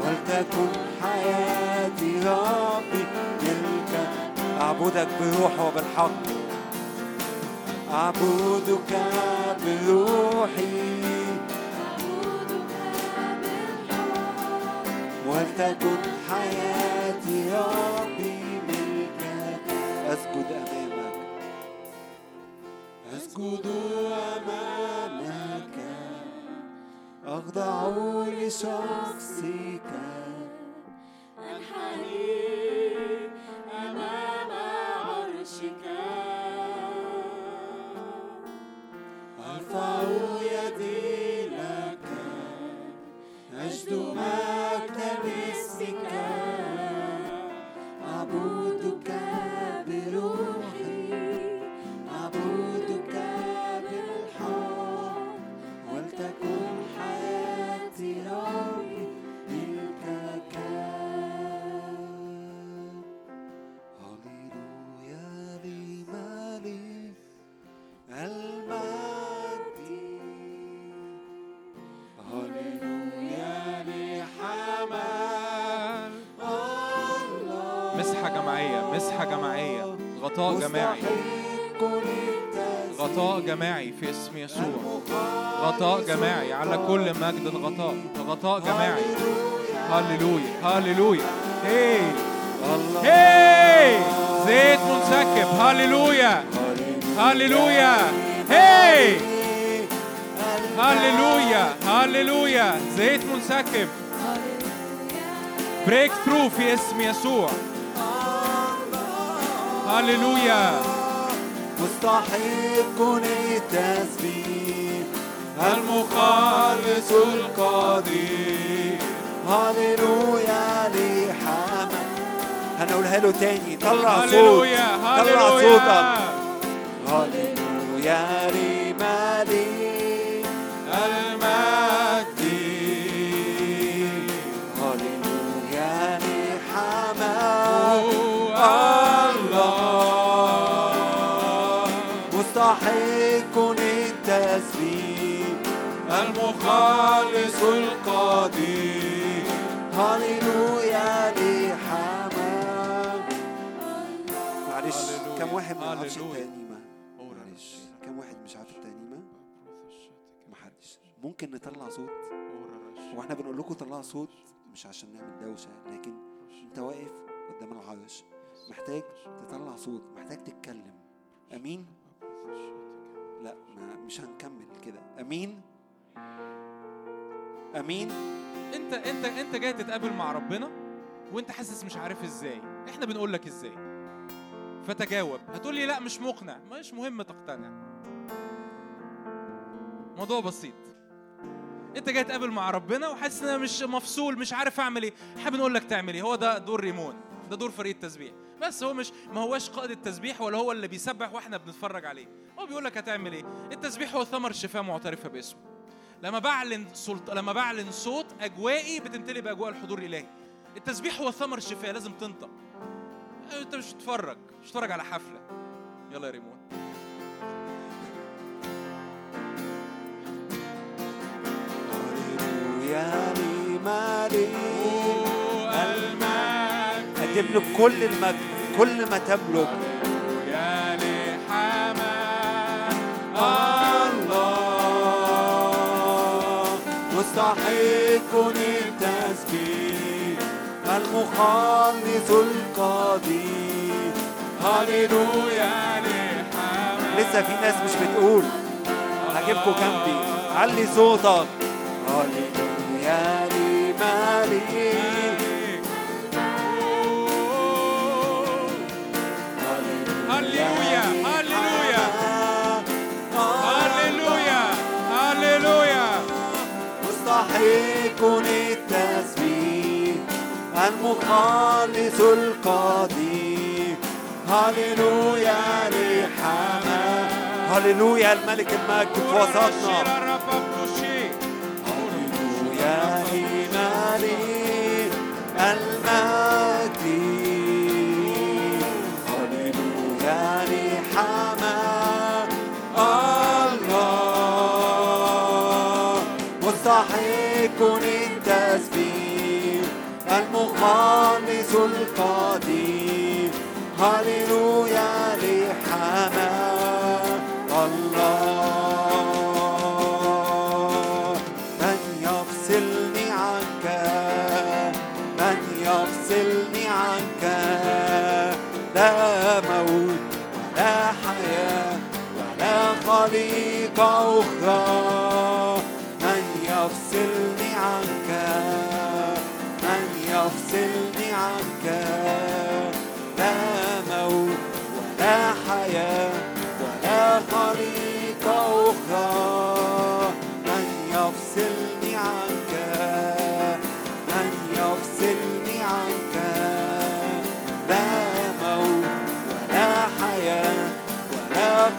ولتكن حياتي ربي. ملكك أعبدك بروح وبالحق. أعبدك بروحي. ولتكن حياتي ربي. ملكك أسجد أمامك. أسجد مسحة أخضع لشخصك. أنحني أمام عرشك أرفع يدي لك. أجد مكتب اسمك أعبد مسحة جماعية. غطاء جماعي. غطاء جماعي في اسم يسوع. غطاء جماعي على كل مجد الغطاء غطاء جماعي. هللويا. هللويا. هي هي زيت منسكب. هللويا. هللويا. هي هللويا. هللويا. زيت منسكب. بريك ثرو في اسم يسوع. هللويا. مستحق التسبيح المخلص القدير هللويا لحمد. هنقولها له تاني. طلع صوت. طلع صوتك. مستحق التسبيح. المخلص القدير. هللويا لحمد معلش. كم واحد ما يعرفش هللويا. الترنيمة معلش كم واحد مش عارف الترنيمة محدش. ممكن نطلع صوت؟ وإحنا بنقول لكم طلعوا صوت مش عشان نعمل دوشة لكن انت واقف قدام العرش. محتاج تطلع صوت محتاج تتكلم. أمين؟ لا ما مش هنكمل كده. أمين؟ أمين؟ انت انت انت جاي تتقابل مع ربنا وانت حاسس مش عارف إزاي. إحنا بنقول لك إزاي. فتجاوب. هتقول لي لا مش مقنع. مش مهم تقتنع. موضوع بسيط. انت جاي تقابل مع ربنا وحاسس إن أنا مش مفصول مش عارف أعمل إيه. إحنا بنقول لك تعمل إيه. هو ده دور ريمون. ده دور فريق التسبيح. بس هو مش ما هواش قائد التسبيح ولا هو اللي بيسبح وإحنا بنتفرج عليه. هو بيقول لك هتعمل إيه؟ التسبيح هو ثمر شفاء معترفة باسمه. لما بعلن سلط... لما بعلن صوت أجوائي بتمتلي بأجواء الحضور الإلهي. التسبيح هو ثمر الشفاء لازم تنطق. أنت مش تتفرج مش تتفرج على حفلة. يلا يا ريمون. هللويا لمليك له كل المجد كل ما تملك. يا لحمام الله مستحق التسبيح المخلص القدير. هللويا لحمام لسه في ناس مش بتقول. هجيبكم جنبي. علي صوتك. هللويا لمليك مستحق التسبيح المخلص القدير. هللويا لحماه هللويا الملك المجد في وسطنا. مستحق التسبيح المخلص القدير. هللويا لحماه الله. من يفصلني عنك من يفصلني عنك. لا موت ولا حياة ولا خليقة أخرى.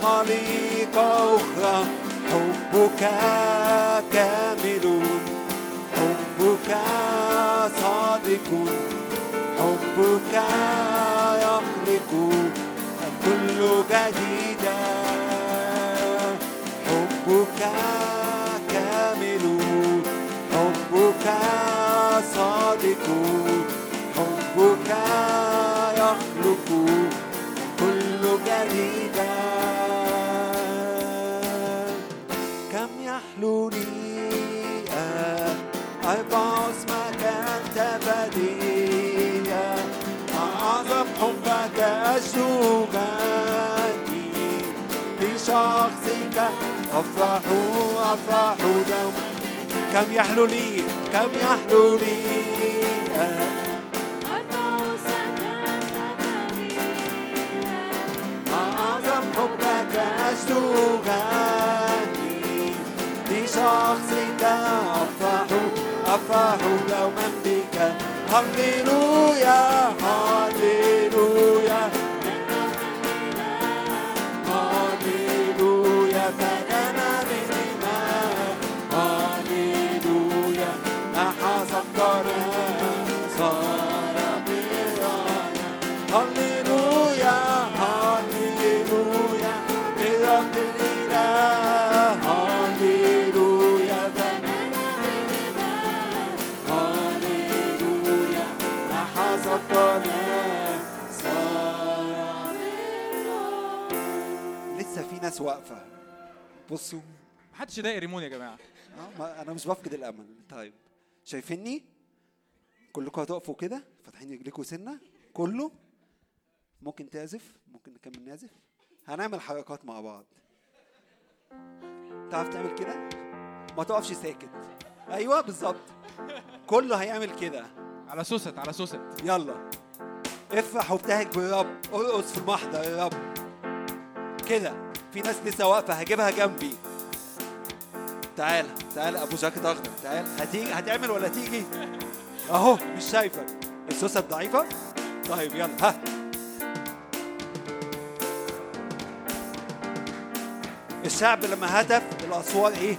خليقة أخرى حبك كامل حبك صادق حبك يخلق الكل جديدا حبك كامل حبك صادق. غني بشخصك أفرح أفرح دوما. كم يحلو لي كم يحلو لي. أعظم حبك أشجو غني بشخصك أفرح أفرح دوما. بك هللويا هللويا القرار صار لسه في ناس واقفة. بصوا. محدش يضايق ريمون يا جماعة. آه ما أنا مش بفقد الأمل. طيب. شايفيني؟ كلكم هتقفوا كده؟ فاتحين رجليكم سنة؟ كله؟ ممكن تعزف؟ ممكن نكمل نعزف؟ هنعمل حركات مع بعض. تعرف تعمل كده؟ ما تقفش ساكت. أيوه بالظبط. كله هيعمل كده. على سوست على سوست. يلا. افرح وابتهج بالرب. ارقص في المحضر يا رب كده. في ناس لسه واقفة هجيبها جنبي. تعال تعال أبو جاكيت اخضر تعال. هتيجي؟ هتعمل ولا تيجي؟ أهو مش شايفك. السوستة ضعيفة؟ طيب يلا. ها. الشعب لما هتف الاصوات إيه؟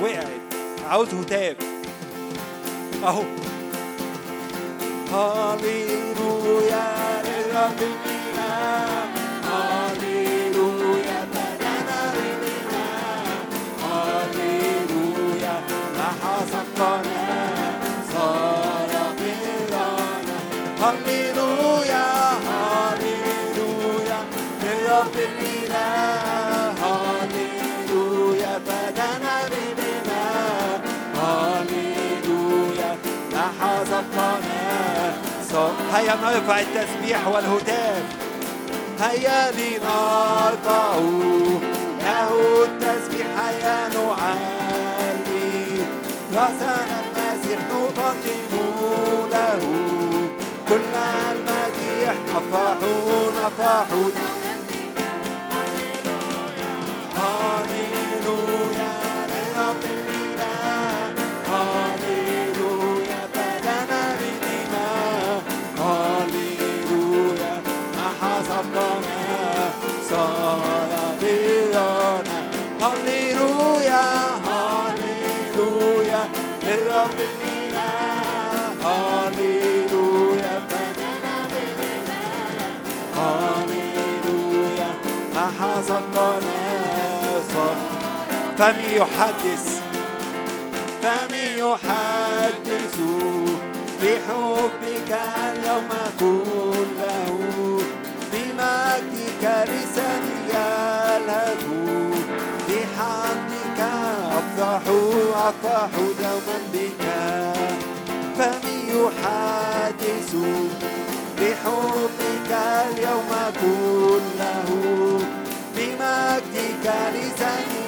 وقعت. عاوز هتاف. أهو. هاليلويا للرب الإله صار هيا نرفع التسبيح والهتاف هيا لنرفع له التسبيح هيا نعلي. رأسنا المسيح نقدم له. كل المديح أفرحوا أفرحوا فمي يحدث. فمن يحدث بحبك اليوم كله. بمجدك لساني يلهج بحمدك أفرح أفرح دوما بك. فمن يحدث بحبك اليوم كله. بمجدك لساني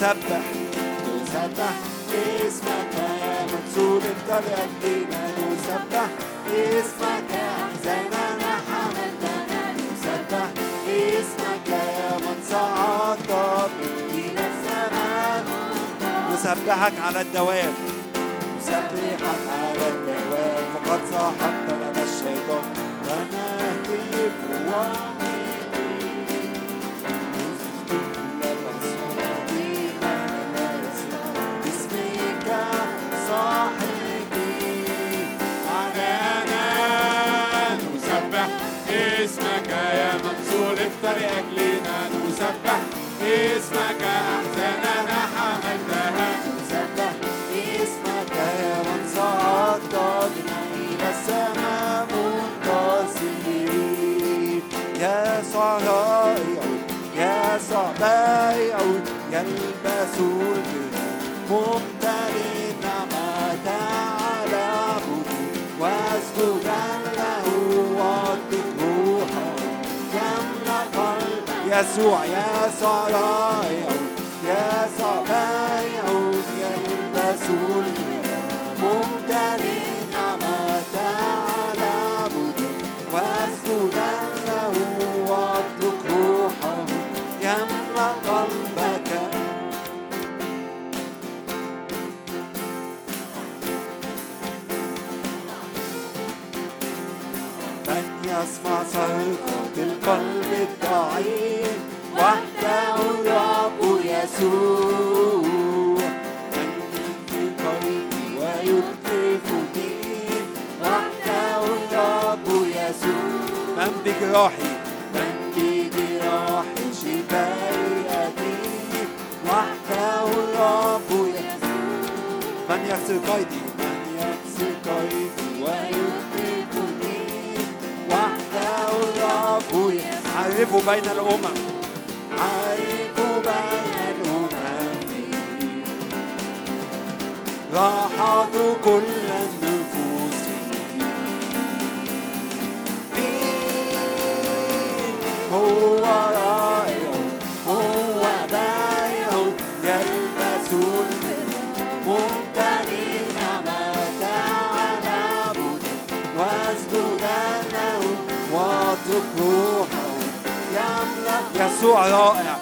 مسبح مسبح اسمك يا منصور لأجلنا نسبح اسمك أحزاننا حملتنا. نسبح اسمك يا من صعدت إلى السماء نسبحك على الدوام. نسبحك على الدوام. فقد سحقت لنا الشيطان. ونهتف ونهتف منصور افتر أجلنا نسبح. اسمك أحزاننا حملتها نسبح. اسمك يا من صعدت إلى السماء منتصرين. يا صرائع يا صبائع يلبس البر قلبك يسوع يا صرائع يا صبائع يلبس البر ممتلئ يسمع صرخة القلب الضعيف. وحده الرب يسوع. من في ويكتفني وحده الرب يسوع. من بجراحي من بجراحي شفائي أتي وحده الرب يسوع. من يغسل قيدي. من يغسل قيدي ويكتفني يسوع عرفوا بين الأمم عرفوا بين الأمم لاحظوا كل النفوس. هو رائع هو بائع يلبس البر روحه يملأ يسوع رائع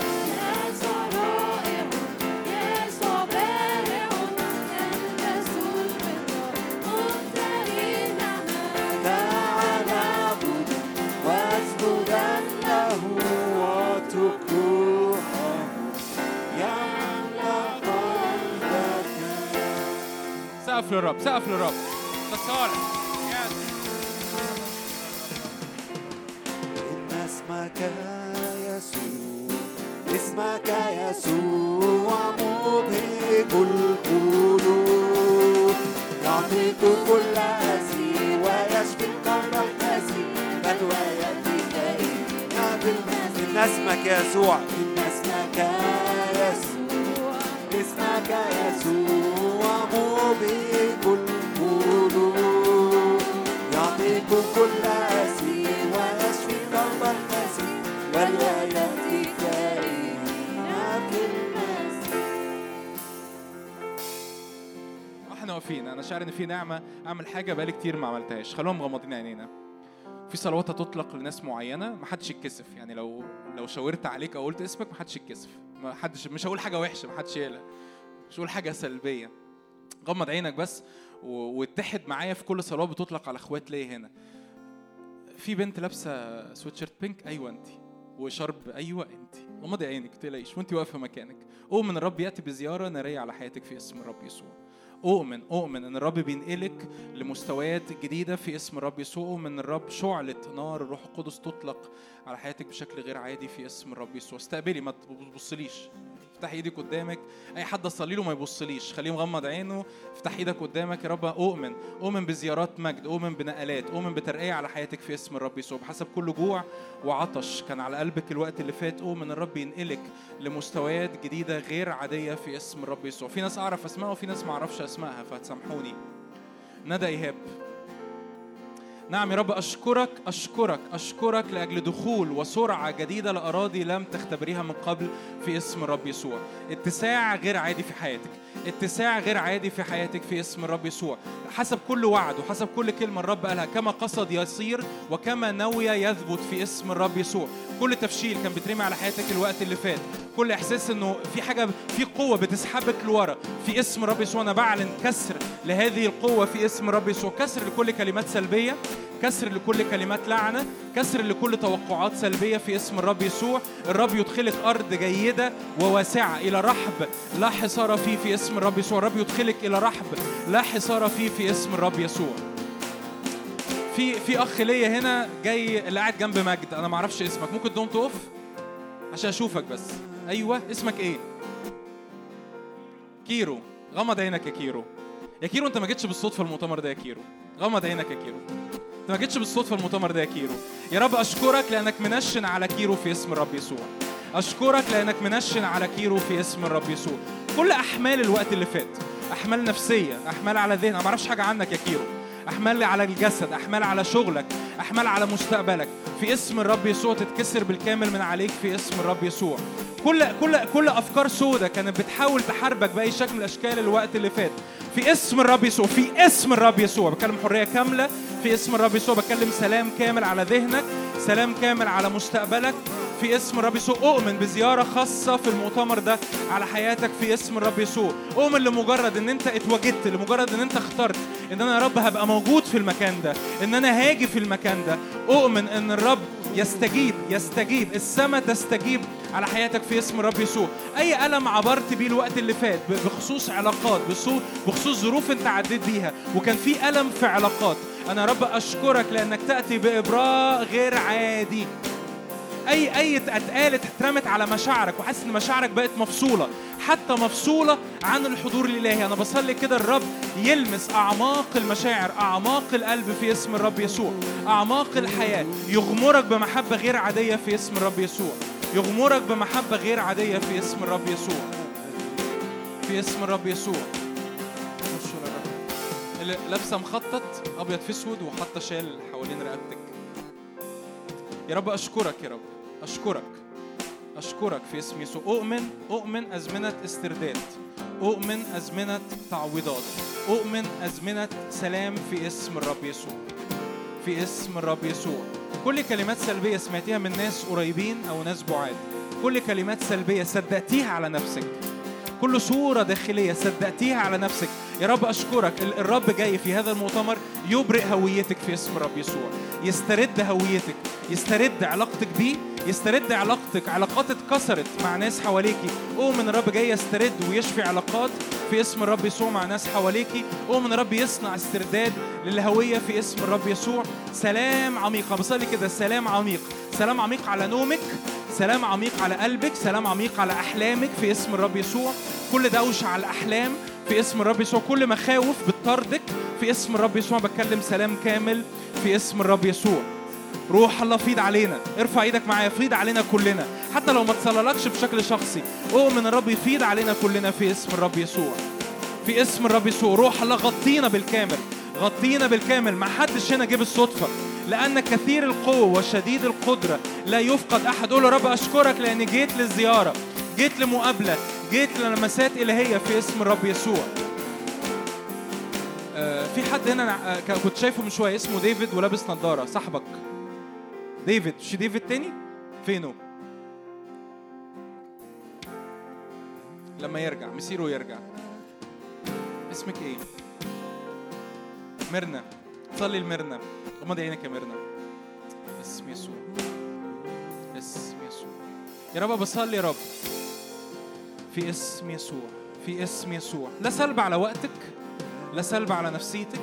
سقف للرب سقف للرب. صالح اسمك يسوع. إن اسمك يسوع. اسمك يسوع مبهج القلوب. يعطيك كل أسير واقفين. أنا شاعر إن في نعمة أعمل حاجة بقالي كتير ما عملتهاش. خلونا مغمضين عينينا. في صلوات هتطلق لناس معينة ما حدش يتكسف. يعني لو لو شاورت عليك أو قلت اسمك ما حدش يتكسف. ما حدش مش هقول حاجة وحشة ما حدش يقلق. مش هقول حاجة سلبية. غمض عينك بس واتحد معايا في كل صلاه بتطلق على أخوات ليا هنا. في بنت لابسة سويتشيرت بينك أيوه انت وشرب أيوه انت غمضي عينك ما تقلقيش. وانت واقفة مكانك. اؤمن الرب ياتي بزيارة نارية على حياتك في اسم الرب يسوع. أؤمن أؤمن إن الرب بينقلك لمستويات جديدة في اسم الرب يسوع. أؤمن إن الرب شعله نار الروح القدس تطلق على حياتك بشكل غير عادي في اسم الرب يسوع. استقبلي ما تبصليش. افتحي إيدك قدامك. اي حد اصلي له ما يبصليش. خليه مغمض عينه. افتح إيدك قدامك يا رب. اؤمن. اؤمن بزيارات مجد. اؤمن بنقلات. اؤمن بترقية على حياتك في اسم الرب يسوع. بحسب كل جوع وعطش كان على قلبك الوقت اللي فات. اؤمن الرب ينقلك لمستويات جديدة غير عادية في اسم الرب يسوع. في ناس أعرف أسمائها وفي ناس ما أعرفش أسمائها فهتسامحوني. ندى إيهاب. نعم يا رب أشكرك أشكرك أشكرك لأجل دخول وسرعة جديدة لأراضي لم تختبريها من قبل في اسم الرب يسوع. اتساع غير عادي في حياتك. اتساع غير عادي في حياتك في اسم الرب يسوع. حسب كل وعد وحسب كل كلمة الرب قالها كما قصد يصير وكما نوي يثبت في اسم الرب يسوع. كل تفشيل كان بيترمي على حياتك الوقت اللي فات. كل إحساس إنه في حاجة في قوة بتسحبك لورا في اسم رب يسوع. أنا بعلن كسر لهذه القوة في اسم رب يسوع. كسر لكل كلمات سلبية كسر لكل كلمات لعنة كسر لكل توقعات سلبية في اسم الرب يسوع. الرب يدخلك أرض جيدة وواسعة إلى رحب لا حصار فيه في اسم الرب يسوع. الرب يدخلك إلى رحب لا حصار فيه في اسم الرب يسوع. في في أخ ليا هنا جاي اللي قاعد جنب مجد. أنا ما أعرفش اسمك. ممكن تقوم تقف عشان أشوفك بس. أيوه. اسمك إيه؟ كيرو. غمض عينك يا كيرو. يا كيرو أنت ما جيتش بالصدفة المؤتمر ده يا كيرو. غمض عينك يا كيرو. أنت ما جيتش بالصدفة المؤتمر ده يا كيرو. يا رب أشكرك لأنك منشن على كيرو في اسم الرب يسوع. أشكرك لأنك منشن على كيرو في اسم الرب يسوع. كل أحمال الوقت اللي فات أحمال نفسية أحمال على ذهن أنا ما أعرفش حاجة عنك يا كيرو. أحمال على الجسد أحمال على شغلك أحمال على مستقبلك. في اسم الرب يسوع تتكسر بالكامل من عليك في اسم الرب يسوع. كل كل كل أفكار سودة كانت بتحاول تحاربك بأي شكل من الاشكال الوقت اللي فات. في اسم الرب يسوع في اسم الرب يسوع. بتكلم حرية كاملة. في اسم الرب يسوع بتكلم سلام كامل على ذهنك سلام كامل على مستقبلك. في اسم الرب يسوع. اؤمن بزيارة خاصة في المؤتمر ده على حياتك في اسم الرب يسوع. اؤمن لمجرد ان انت اتوجدت لمجرد ان انت اخترت ان أنا يا رب هبقى موجود في المكان ده ان أنا هاجي في المكان ده. اؤمن ان الرب يستجيب يستجيب السماء تستجيب على حياتك في اسم الرب يسوع. اي ألم عبرت بيه الوقت اللي فات بخصوص علاقات بخصوص ظروف انت عديت بيها وكان في ألم في علاقات أنا رب أشكرك لأنك تأتي بإبراء غير عادي. اي أي اتقالت اترمت على مشاعرك وحاسس إن مشاعرك بقت مفصولة حتى مفصولة عن الحضور الإلهي. أنا بصلي كده الرب يلمس أعماق المشاعر أعماق القلب في اسم الرب يسوع. أعماق الحياة. يغمرك بمحبة غير عادية في اسم الرب يسوع. يغمرك بمحبة غير عادية في اسم الرب يسوع. في اسم الرب يسوع. لابسة مخطط أبيض في أسود وحاطة شال حوالين رقبتك. يا رب أشكرك يا رب. أشكرك. أشكرك في اسم يسوع أؤمن أؤمن أزمنة استرداد. أؤمن أزمنة تعويضات. أؤمن أزمنة سلام في اسم الرب يسوع. في اسم الرب يسوع. كل كلمات سلبية سمعتيها من ناس قريبين أو ناس بعاد. كل كلمات سلبية صدقتيها على نفسك. كل صورة داخلية صدقتيها على نفسك. يا رب أشكرك. الرب جاي في هذا المؤتمر يبرئ هويتك في اسم الرب يسوع. يسترد هويتك. يسترد علاقتك بيه. يسترد علاقتك. علاقات اتكسرت مع ناس حواليكي. أؤمن الرب جاي يسترد ويشفي علاقات في اسم الرب يسوع مع ناس حواليكي. أؤمن الرب يصنع استرداد للهوية في اسم الرب يسوع. سلام عميق. بصلي كده. سلام عميق. سلام عميق على نومك سلام عميق على قلبك سلام عميق على أحلامك في اسم الرب يسوع. كل دوشة على الأحلام في اسم الرب يسوع. كل مخاوف بتطاردك في اسم الرب يسوع. بتكلم سلام كامل في اسم الرب يسوع. روح الله فيض علينا. ارفع إيدك معايا فيض علينا كلنا. حتى لو ما تصللكش بشكل شخصي اؤمن الرب يفيض علينا كلنا في اسم الرب يسوع. في اسم الرب يسوع. روح الله غطينا بالكامل غطينا بالكامل. ما حدش هنا جه بالصدفة. لأن كثير القوة وشديد القدرة لا يفقد أحد. قول رب أشكرك لأني جيت للزيارة جيت لمقابلة جيت للمسات إلهية في اسم الرب يسوع. آه في حد هنا آه كنت شايفه من شوية اسمه ديفيد ولابس نظارة. صاحبك. ديفيد مش ديفيد تاني؟ فينه؟ لما يرجع مسيره يرجع. اسمك إيه؟ ميرنا. صلي لميرنا. غمض عينك يا ميرنا اسم يسوع اسم يسوع يا رب بصلي يا رب في اسم يسوع في اسم يسوع لا سلب على وقتك لا سلب على نفسيتك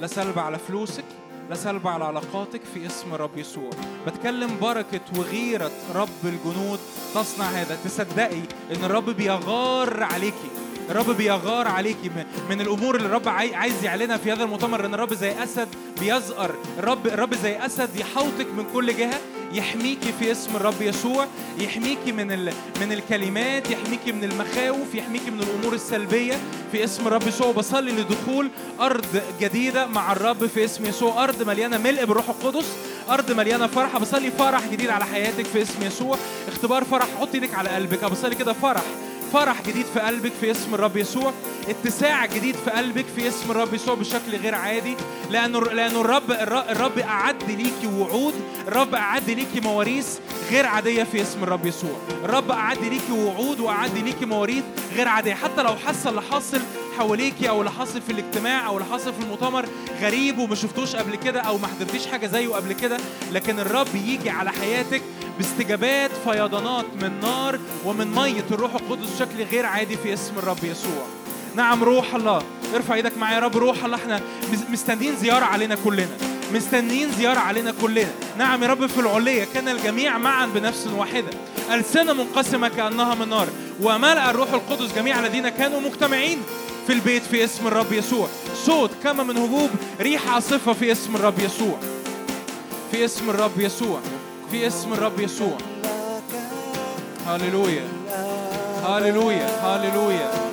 لا سلب على فلوسك لا سلب على علاقاتك في اسم رب يسوع بتكلم بركة وغيرة رب الجنود تصنع هذا تصدقي ان الرب بيغار عليكي الرب بيغار عليكي من الأمور اللي الرب عايز يعلنها في هذا المؤتمر إن الرب زي أسد بيزقر. الرب الرب زي أسد يحوطك من كل جهة يحميكي في اسم الرب يسوع يحميكي من ال... من الكلمات يحميكي من المخاوف يحميكي من الأمور السلبية في اسم الرب يسوع. بصلي لدخول أرض جديدة مع الرب في اسم يسوع. أرض مليانة ملء بالروح القدس أرض مليانة فرح بصلي فرح جديد على حياتك في اسم يسوع. اختبار فرح حط إيدك على قلبك. بصلي كده فرح. فرح جديد في قلبك في اسم الرب يسوع اتساع جديد في قلبك في اسم الرب يسوع بشكل غير عادي لأنه الرب الرب أعد ليكي وعود الرب أعد ليكي مواريث غير عادية في اسم الرب يسوع. الرب أعد ليكي وعود وأعد ليكي مواريث غير عادية حتى لو حاسه اللي حاصل حواليكي أو اللي حاصل في الاجتماع أو اللي حاصل في المؤتمر غريب وما شفتوش قبل كده أو ما حضرتيش حاجة زيه قبل كده لكن الرب يجي على حياتك باستجابات فيضانات من نار ومن مية. الروح القدس بشكل غير عادي في اسم الرب يسوع. نعم روح الله. ارفع إيدك معايا يا رب. روح الله إحنا مستنيين زيارة علينا كلنا. مستنيين زيارة علينا كلنا. نعم يا رب في العلية كان الجميع معا بنفس واحدة. ألسنة منقسمة كأنها من نار. وملأ الروح القدس جميع الذين كانوا مجتمعين. في البيت في اسم الرب يسوع. صوت كما من هبوب ريح عاصفة في اسم الرب يسوع. في اسم الرب يسوع. في اسم الرب يسوع. هللويا. هللويا. هللويا.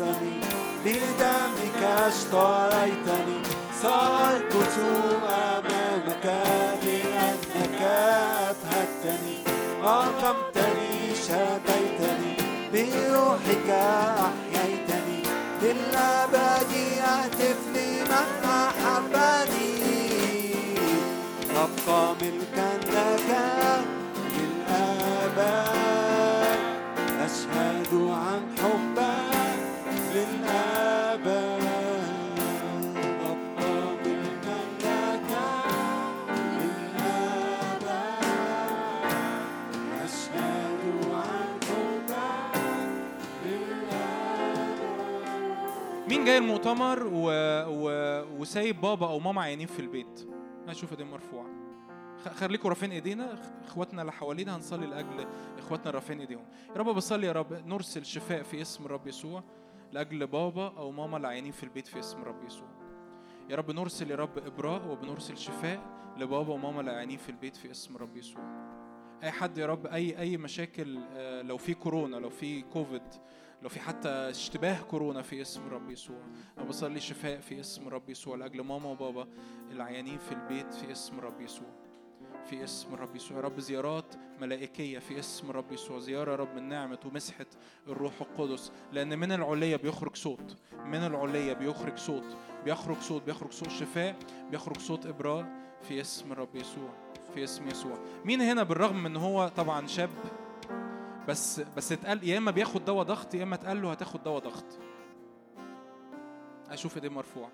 خلصتني بدمك اشتريتني سأرقص أمامك لأنك أبهجتني أقمتني شفيتني بروحك أحييتني للأبد أهتف لمن أحبني أبقى ملكا لك للأبد أشهد عن حبك جاي المؤتمر و... و... وسايب بابا أو ماما عيانين في البيت. هشوف ايدين مرفوعة. خليكم رافعين ايدينا. اخواتنا اللي حوالينا هنصلي لأجل اخواتنا رافعين ايديهم. يا رب بصلي يا رب. نرسل شفاء في اسم الرب يسوع لأجل بابا أو ماما اللي عيانين في البيت في اسم الرب يسوع. يا رب نرسل يا رب إبراء وبنرسل شفاء لبابا وماما اللي عيانين في البيت في اسم الرب يسوع. أي حد يا رب اي أي مشاكل آه، لو في كورونا لو في كوفيد لو في حتى اشتباه كورونا في اسم الرب يسوع أنا بصلي شفاء في اسم الرب يسوع لأجل ماما وبابا العيانين في البيت في اسم الرب يسوع. في اسم الرب يسوع. يا رب زيارات ملائكية في اسم الرب يسوع. زيارة يا رب من نعمة ومسحة الروح القدس. لأن من العلية بيخرج صوت. من العلية بيخرج صوت. بيخرج صوت. بيخرج صوت شفاء. بيخرج صوت إبراء في اسم الرب يسوع. في اسم يسوع. مين هنا بالرغم من هو طبعا شاب؟ بس بس اتقال يا إما بياخد دواء ضغط يا إما اتقال له هتاخد دواء ضغط. أشوف ايديه مرفوعة.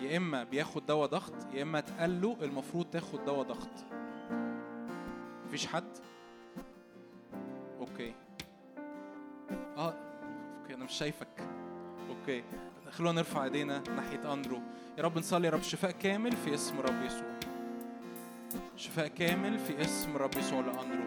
يا إما بياخد دواء ضغط يا إما اتقال له المفروض تاخد دواء ضغط. مفيش حد؟ Okay. آه okay أنا مش شايفك. Okay. خلونا نرفع إيدينا ناحية أندرو. يا رب نصلي يا رب شفاء كامل في اسم رب يسوع. شفاء كامل في اسم رب يسوع لاندرو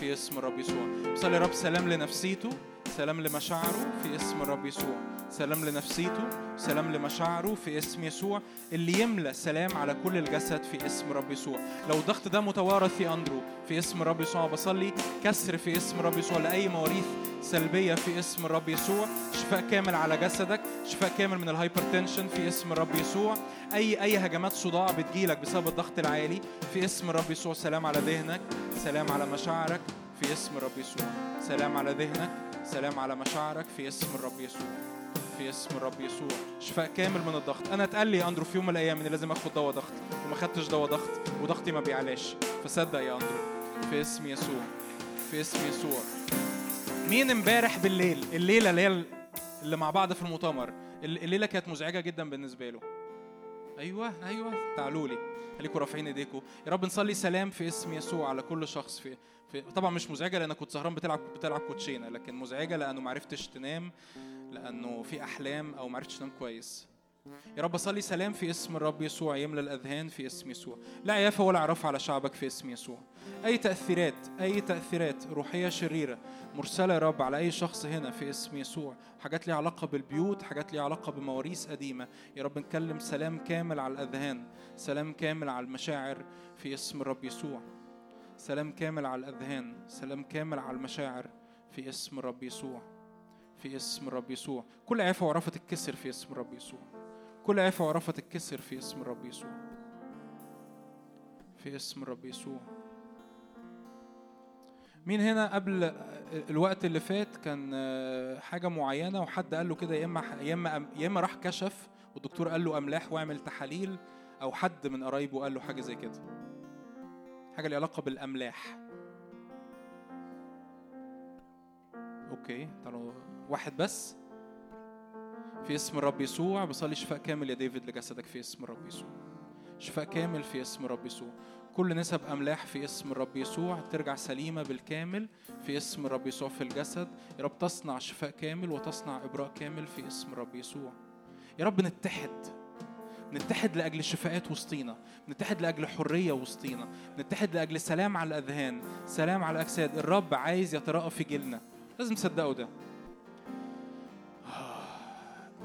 في اسم رب يسوع صلي يا رب سلام لنفسيته. سلام لمشاعره في اسم الرب يسوع. سلام لنفسيته سلام لمشاعره في اسم يسوع اللي يملى سلام على كل الجسد في اسم رب يسوع. لو الضغط ده متوارث في أندرو في اسم رب يسوع بصلي كسر في اسم رب يسوع لأي مواريث سلبية في اسم الرب يسوع. شفاء كامل على جسدك شفاء كامل من ال hypertension في اسم الرب يسوع. أي أي هجمات صداع بتجيلك بسبب الضغط العالي في اسم الرب يسوع. سلام على ذهنك سلام على مشاعرك في اسم الرب يسوع. سلام على ذهنك. سلام على مشاعرك في اسم الرب يسوع. في اسم الرب يسوع. شفاء كامل من الضغط. أنا اتقال لي أندرو في يوم من الأيام إني لازم آخد دواء ضغط وما خدتش دواء ضغط وضغطي ما بيعلاش. فصدق يا أندرو. في اسم يسوع. في اسم يسوع. مين امبارح بالليل الليلة اللي هي اللي مع بعض في المؤتمر الليلة كانت مزعجة جدا بالنسبة له. أيوه أيوه. تعالوا لي. خليكم رافعين ايديكم يا رب نصلي سلام في اسم يسوع على كل شخص في في طبعا مش مزعجة لانك كنت سهران بتلعب بتلعب كوتشينة لكن مزعجة لأنه ما عرفتش تنام لأنه في أحلام أو ما عرفتش تنام كويس. يا رب صلي سلام في اسم الرب يسوع يملى الأذهان في اسم يسوع. لا عيافه ولا عرف على شعبك في اسم يسوع. أي تاثيرات أي تأثيرات روحية شريرة مرسلة يا رب على أي شخص هنا في اسم يسوع. حاجات ليها علاقة بالبيوت حاجات ليها علاقة بمواريث قديمة. يا رب نكلم سلام كامل على الأذهان سلام كامل على المشاعر في اسم الرب يسوع. سلام كامل على الأذهان سلام كامل على المشاعر. في اسم الرب يسوع في اسم الرب يسوع. كل عافيه وعرفه تتكسر في اسم الرب يسوع. كل عافيه وعرفه تتكسر في اسم الرب يسوع. في اسم الرب يسوع. مين هنا قبل الوقت اللي فات كان حاجة معينة وحد قال له كده يا إما يا إما يا إما راح كشف والدكتور قال له أملاح واعمل تحاليل أو حد من قرايبه قال له حاجة زي كده؟ حاجة ليها علاقة بالأملاح. أوكي تعالوا واحد بس. في اسم الرب يسوع بصلي شفاء كامل يا ديفيد لجسدك في اسم الرب يسوع. شفاء كامل في اسم الرب يسوع. كل نسب أملاح في اسم الرب يسوع ترجع سليمة بالكامل في اسم الرب يسوع في الجسد. يا رب تصنع شفاء كامل وتصنع إبراء كامل في اسم الرب يسوع. يا رب نتحد. نتحد لأجل شفاءات وسطينا نتحد لأجل حرية وسطينا نتحد لأجل سلام على الأذهان سلام على الأجساد. الرب عايز يتراءى في جيلنا. لازم تصدقوا ده.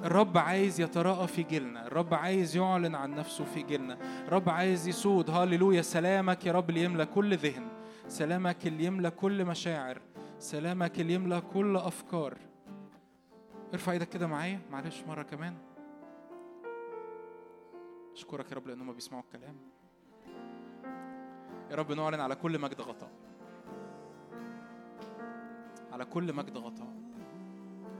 الرب عايز يتراءى في جيلنا. الرب عايز يعلن عن نفسه في جيلنا. الرب عايز يسود. هاليلويا سلامك يا رب اللي يملى كل ذهن. سلامك اللي يملى كل مشاعر. سلامك اللي يملى كل أفكار. ارفع إيدك كده معايا. معلش مرة كمان. أشكرك يا رب لأنهم بيسمعوا الكلام. يا رب نعلن على كل مجد غطاء. على كل مجد غطاء.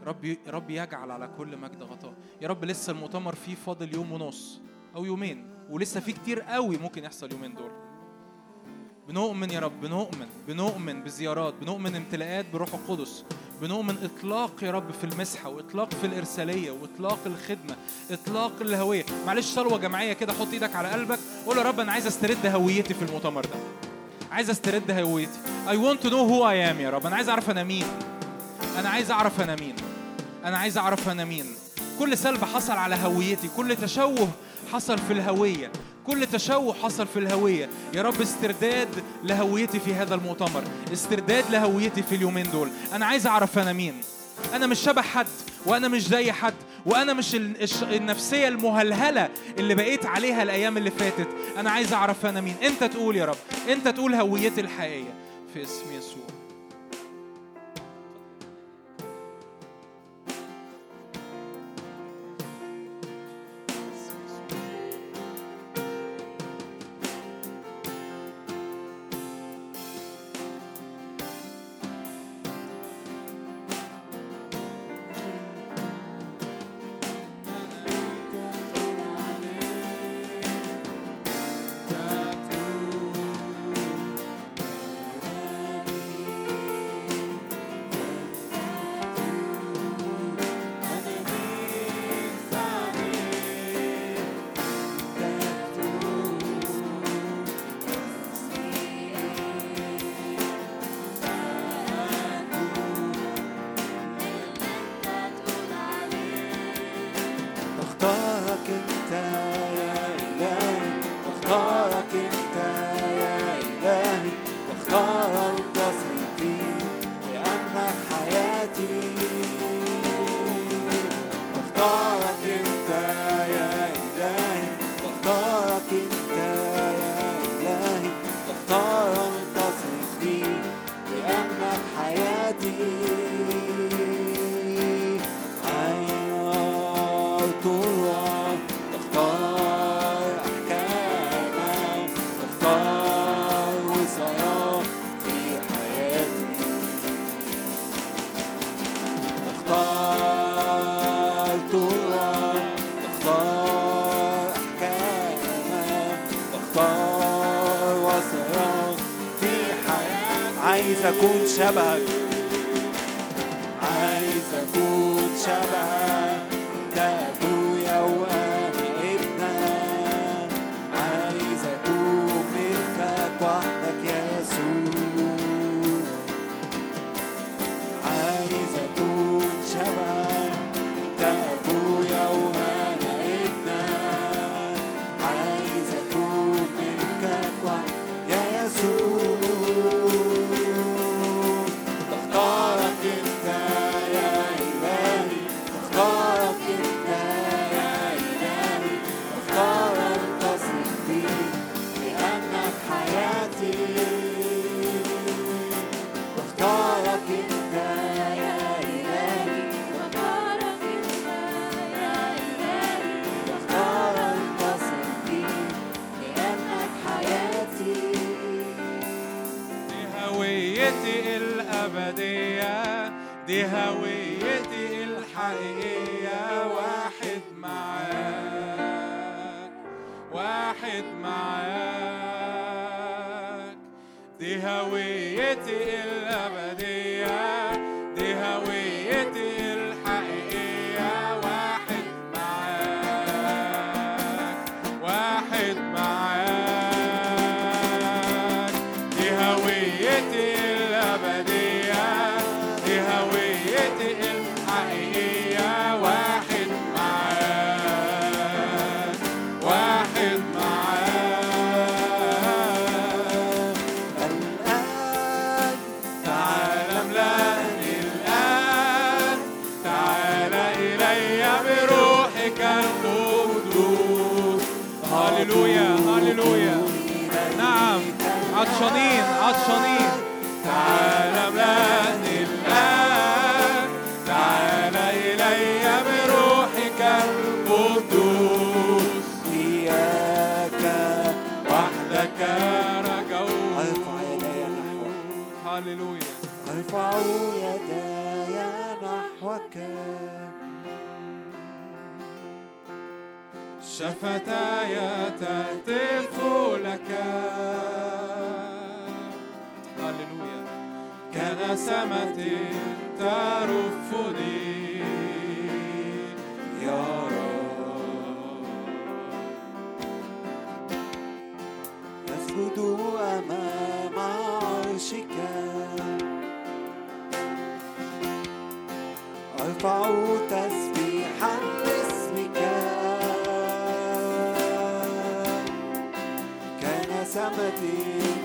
رب رب يجعل على كل مجد غطاء. يا رب لسه المؤتمر فيه فاضل يوم ونص أو يومين ولسه في كتير قوي ممكن يحصل يومين دول. بنؤمن يا رب بنؤمن بنؤمن بزيارات بنؤمن امتلاءات بروح القدس. بنؤمن إطلاق يا رب في المسحه وإطلاق في الإرسالية وإطلاق الخدمة إطلاق الهوية. معلش صلوه جماعية كده حط إيدك على قلبك قول يا رب أنا عايز أسترد هويتي في المؤتمر ده. عايز أسترد هويتي. I want to know who I am يا رب. أنا عايز أعرف أنا مين. أنا عايز أعرف أنا مين. أنا عايز أعرف أنا مين. كل سلب حصل على هويتي كل تشوه حصل في الهوية. كل تشوه حصل في الهوية. يا رب استرداد لهويتي في هذا المؤتمر. استرداد لهويتي في اليومين دول. أنا عايز أعرف أنا مين. أنا مش شبه حد وأنا مش زي حد وأنا مش النفسية المهلهلة اللي بقيت عليها الأيام اللي فاتت. أنا عايز أعرف أنا مين. أنت تقول يا رب. أنت تقول هويتي الحقيقية. في اسم يسوع. شفتاي تهتف لك. هللويا. كنسمة ترفني. يا رب. نسجد أمام عرشك. أرفع كنسمة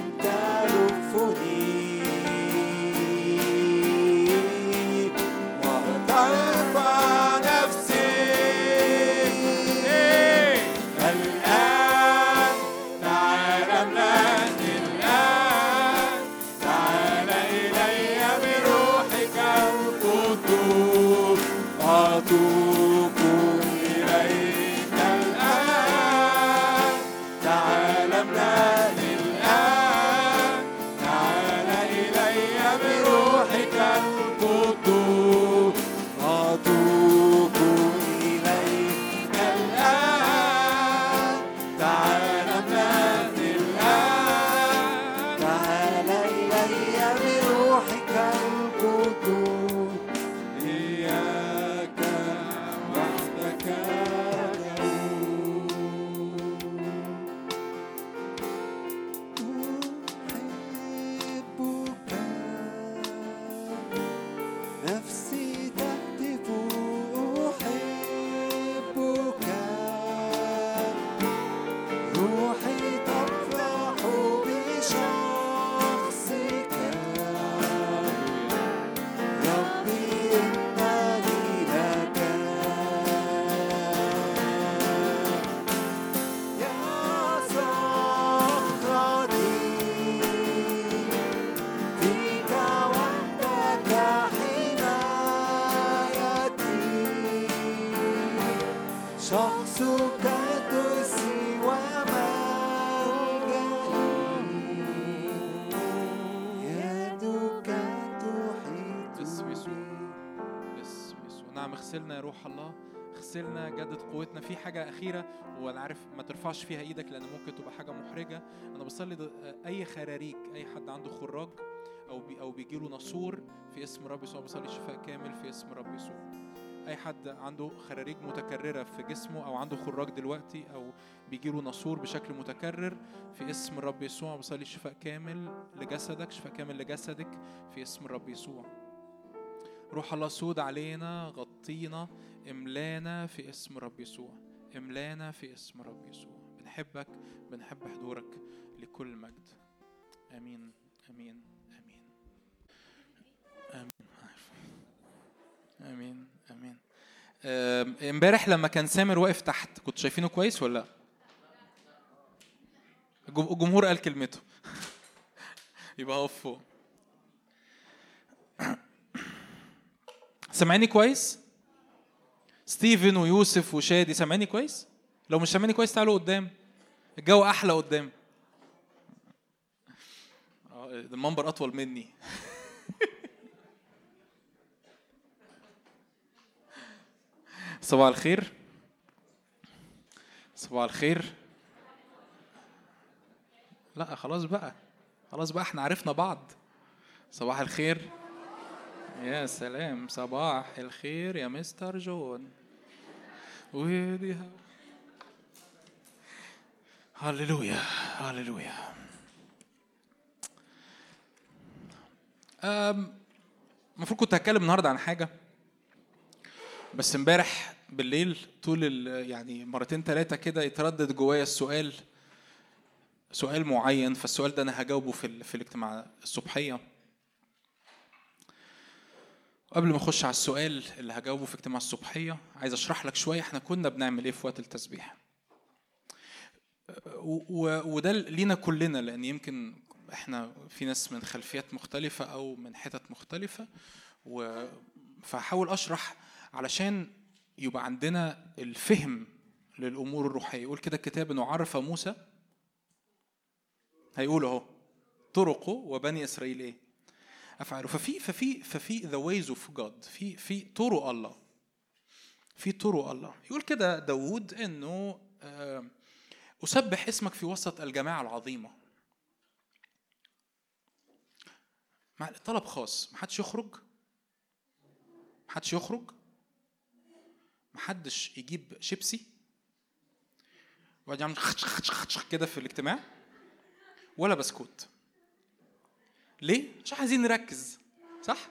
اغسلنا جدد قوتنا في حاجة أخيرة وأنا عارف ما ترفعش فيها إيدك لأن ممكن تبقى حاجة محرجة. أنا بصلي أي خراريج أي حد عنده خراج أو بي أو بيجيله ناسور في اسم رب يسوع بصلي شفاء كامل في اسم رب يسوع. أي حد عنده خراريج متكررة في جسمه أو عنده خراج دلوقتي أو بيجيله ناسور بشكل متكرر في اسم الرب يسوع بصلي شفاء كامل لجسدك شفاء كامل لجسدك في اسم الرب يسوع. روح الله سود علينا غطينا املانا في اسم رب يسوع. املانا في اسم رب يسوع. بنحبك بنحب حضورك لكل مجد. آمين آمين آمين. آمين. آمين آمين. امبارح لما كان سامر واقف تحت كنت شايفينه كويس ولا لأ؟ الجم- الجمهور قال كلمته. يبقى هو فوق سامعيني كويس؟ ستيفن ويوسف وشادي. سامعيني كويس؟ لو مش سامعيني كويس تعالوا قدام. الجو أحلى قدام. آه، المنبر أطول مني. صباح الخير. صباح الخير. لا خلاص بقى. خلاص بقى إحنا عرفنا بعض. صباح الخير. يا سلام. صباح الخير يا مستر جون. ودي هللويا هللويا. المفروض كنت هتكلم النهارده عن حاجة بس امبارح بالليل طول يعني مرتين ثلاثة كده يتردد جوايا السؤال سؤال معين فالسؤال ده أنا هجاوبه في في الاجتماع الصبحية. قبل ما أخش على السؤال اللي هجاوبه في اجتماع الصبحية عايز أشرح لك شوية إحنا كنا بنعمل إيه في وقت التسبيح. وده لينا كلنا لأن يمكن إحنا في ناس من خلفيات مختلفة أو من حتت مختلفة. و فهحاول أشرح علشان يبقى عندنا الفهم للأمور الروحية. يقول كده الكتاب إنه عرف موسى هيقول أهو طرقه وبني إسرائيل إيه؟ افعاله ففي ففي ففي the ways of God في في طرق الله. في طرق الله. يقول كده داوود إنه آه، أسبح اسمك في وسط الجماعة العظيمة. مع طلب خاص. محدش يخرج. محدش يخرج. محدش يجيب شيبسي. ويقعد يعمل كده في الاجتماع. ولا بسكوت. ليه؟ عشان عايزين نركز. صح؟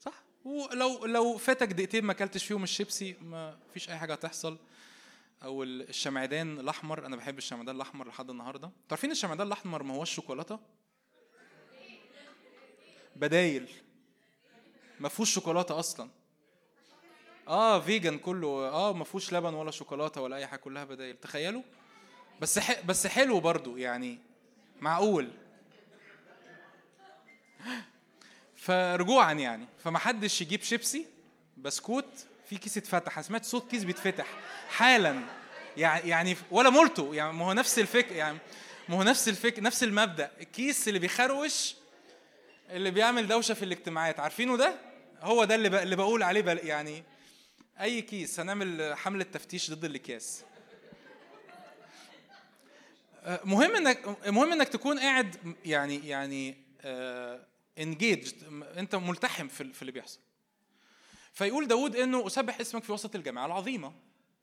صح؟ ولو لو فاتك دقيقتين ما اكلتش فيهم الشيبسي ما فيش أي حاجة هتحصل. أو الشمعدان الأحمر أنا بحب الشمعدان الأحمر لحد النهارده. عارفين الشمعدان الأحمر ما هوش شوكولاتة؟ بدايل. ما فيهوش شوكولاتة أصلا. آه vegan كله. آه ما فيهوش لبن ولا شوكولاتة ولا أي حاجة كلها بدايل. تخيلوا؟ بس. بس حلو برضو يعني. معقول. فرجوعا يعني. فما حدش يجيب شيبسي بسكوت في كيس اتفتح. سمعت صوت كيس بيتفتح. حالا. يعني ولا مولتو. يعني ما هو نفس الفكر يعني ما هو نفس الفكر نفس المبدأ. الكيس اللي بيخروش اللي بيعمل دوشة في الاجتماعات. عارفينه ده؟ هو ده اللي اللي بقول عليه يعني أي كيس هنعمل حملة تفتيش ضد الأكياس. آه، مهم انك مهم إنك تكون قاعد يعني يعني انجيجد آه، انت ملتحم في اللي بيحصل. فيقول داود إنه أسبح اسمك في وسط الجماعة العظيمة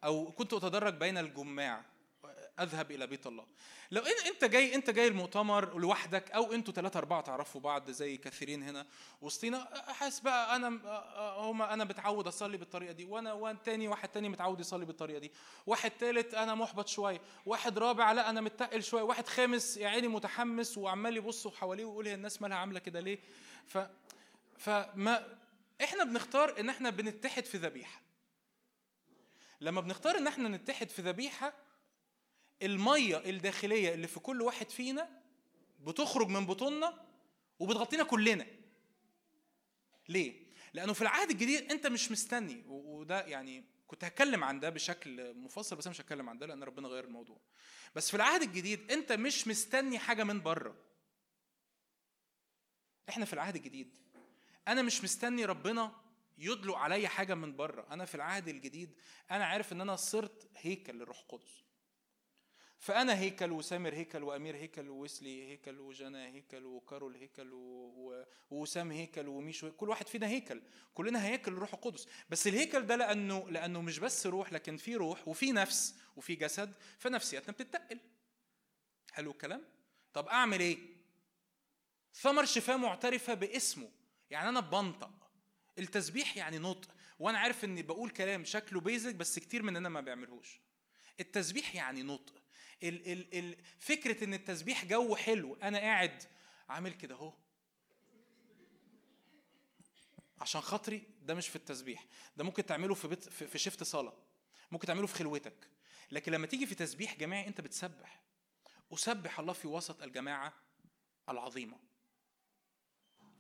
أو كنت أتدرج بين الجماع. أذهب إلى بيت الله. لو إن إنت جاي إنت جاي المؤتمر لوحدك أو إنتوا ثلاثة أربعة تعرفوا بعض زي كثيرين هنا وسطينا حاسس بقى أنا هما أنا بتعود أصلي بالطريقة دي وأنا وان تاني واحد تاني متعود يصلي بالطريقة دي. واحد ثالث أنا محبط شوية. واحد رابع لا أنا متقل شوية. واحد خامس يا عيني متحمس وعمال يبص حواليه ويقول هي الناس مالها عاملة كده ليه؟ ف فما إحنا بنختار إن إحنا بنتحد في ذبيحة. لما بنختار إن إحنا نتحد في ذبيحة المية الداخلية اللي في كل واحد فينا بتخرج من بطوننا وبتغطينا كلنا. ليه؟ لأنه في العهد الجديد أنت مش مستني وده يعني كنت هتكلم عن ده بشكل مفصل بس أنا مش هتكلم عن ده لأن ربنا غير الموضوع. بس في العهد الجديد أنت مش مستني حاجة من بره. إحنا في العهد الجديد. أنا مش مستني ربنا يدلق عليا حاجة من بره. أنا في العهد الجديد أنا عارف إن أنا صرت هيكل للروح القدس. فأنا هيكل وسامر هيكل وأمير هيكل وويسلي هيكل وجانا هيكل وكارول هيكل ووسام هيكل وميش كل واحد فينا هيكل. كلنا هيكل الروح القدس. بس الهيكل ده لأنه لأنه مش بس روح لكن في روح وفي نفس وفي جسد فنفسيتنا بتتقل. حلو الكلام؟ طب أعمل إيه؟ ثمر شفاء معترفة باسمه. يعني أنا بنطق. التسبيح يعني نطق. وأنا عارف إني بقول كلام شكله بيزك بس كتير مننا ما بيعملهوش. التسبيح يعني نطق. ال ال ال فكرة إن التسبيح جو حلو أنا قاعد عامل كده أهو. عشان خاطري ده مش في التسبيح ده ممكن تعمله في بيت في شفت صلاة ممكن تعمله في خلوتك. لكن لما تيجي في تسبيح جماعي أنت بتسبح. أسبح الله في وسط الجماعة العظيمة.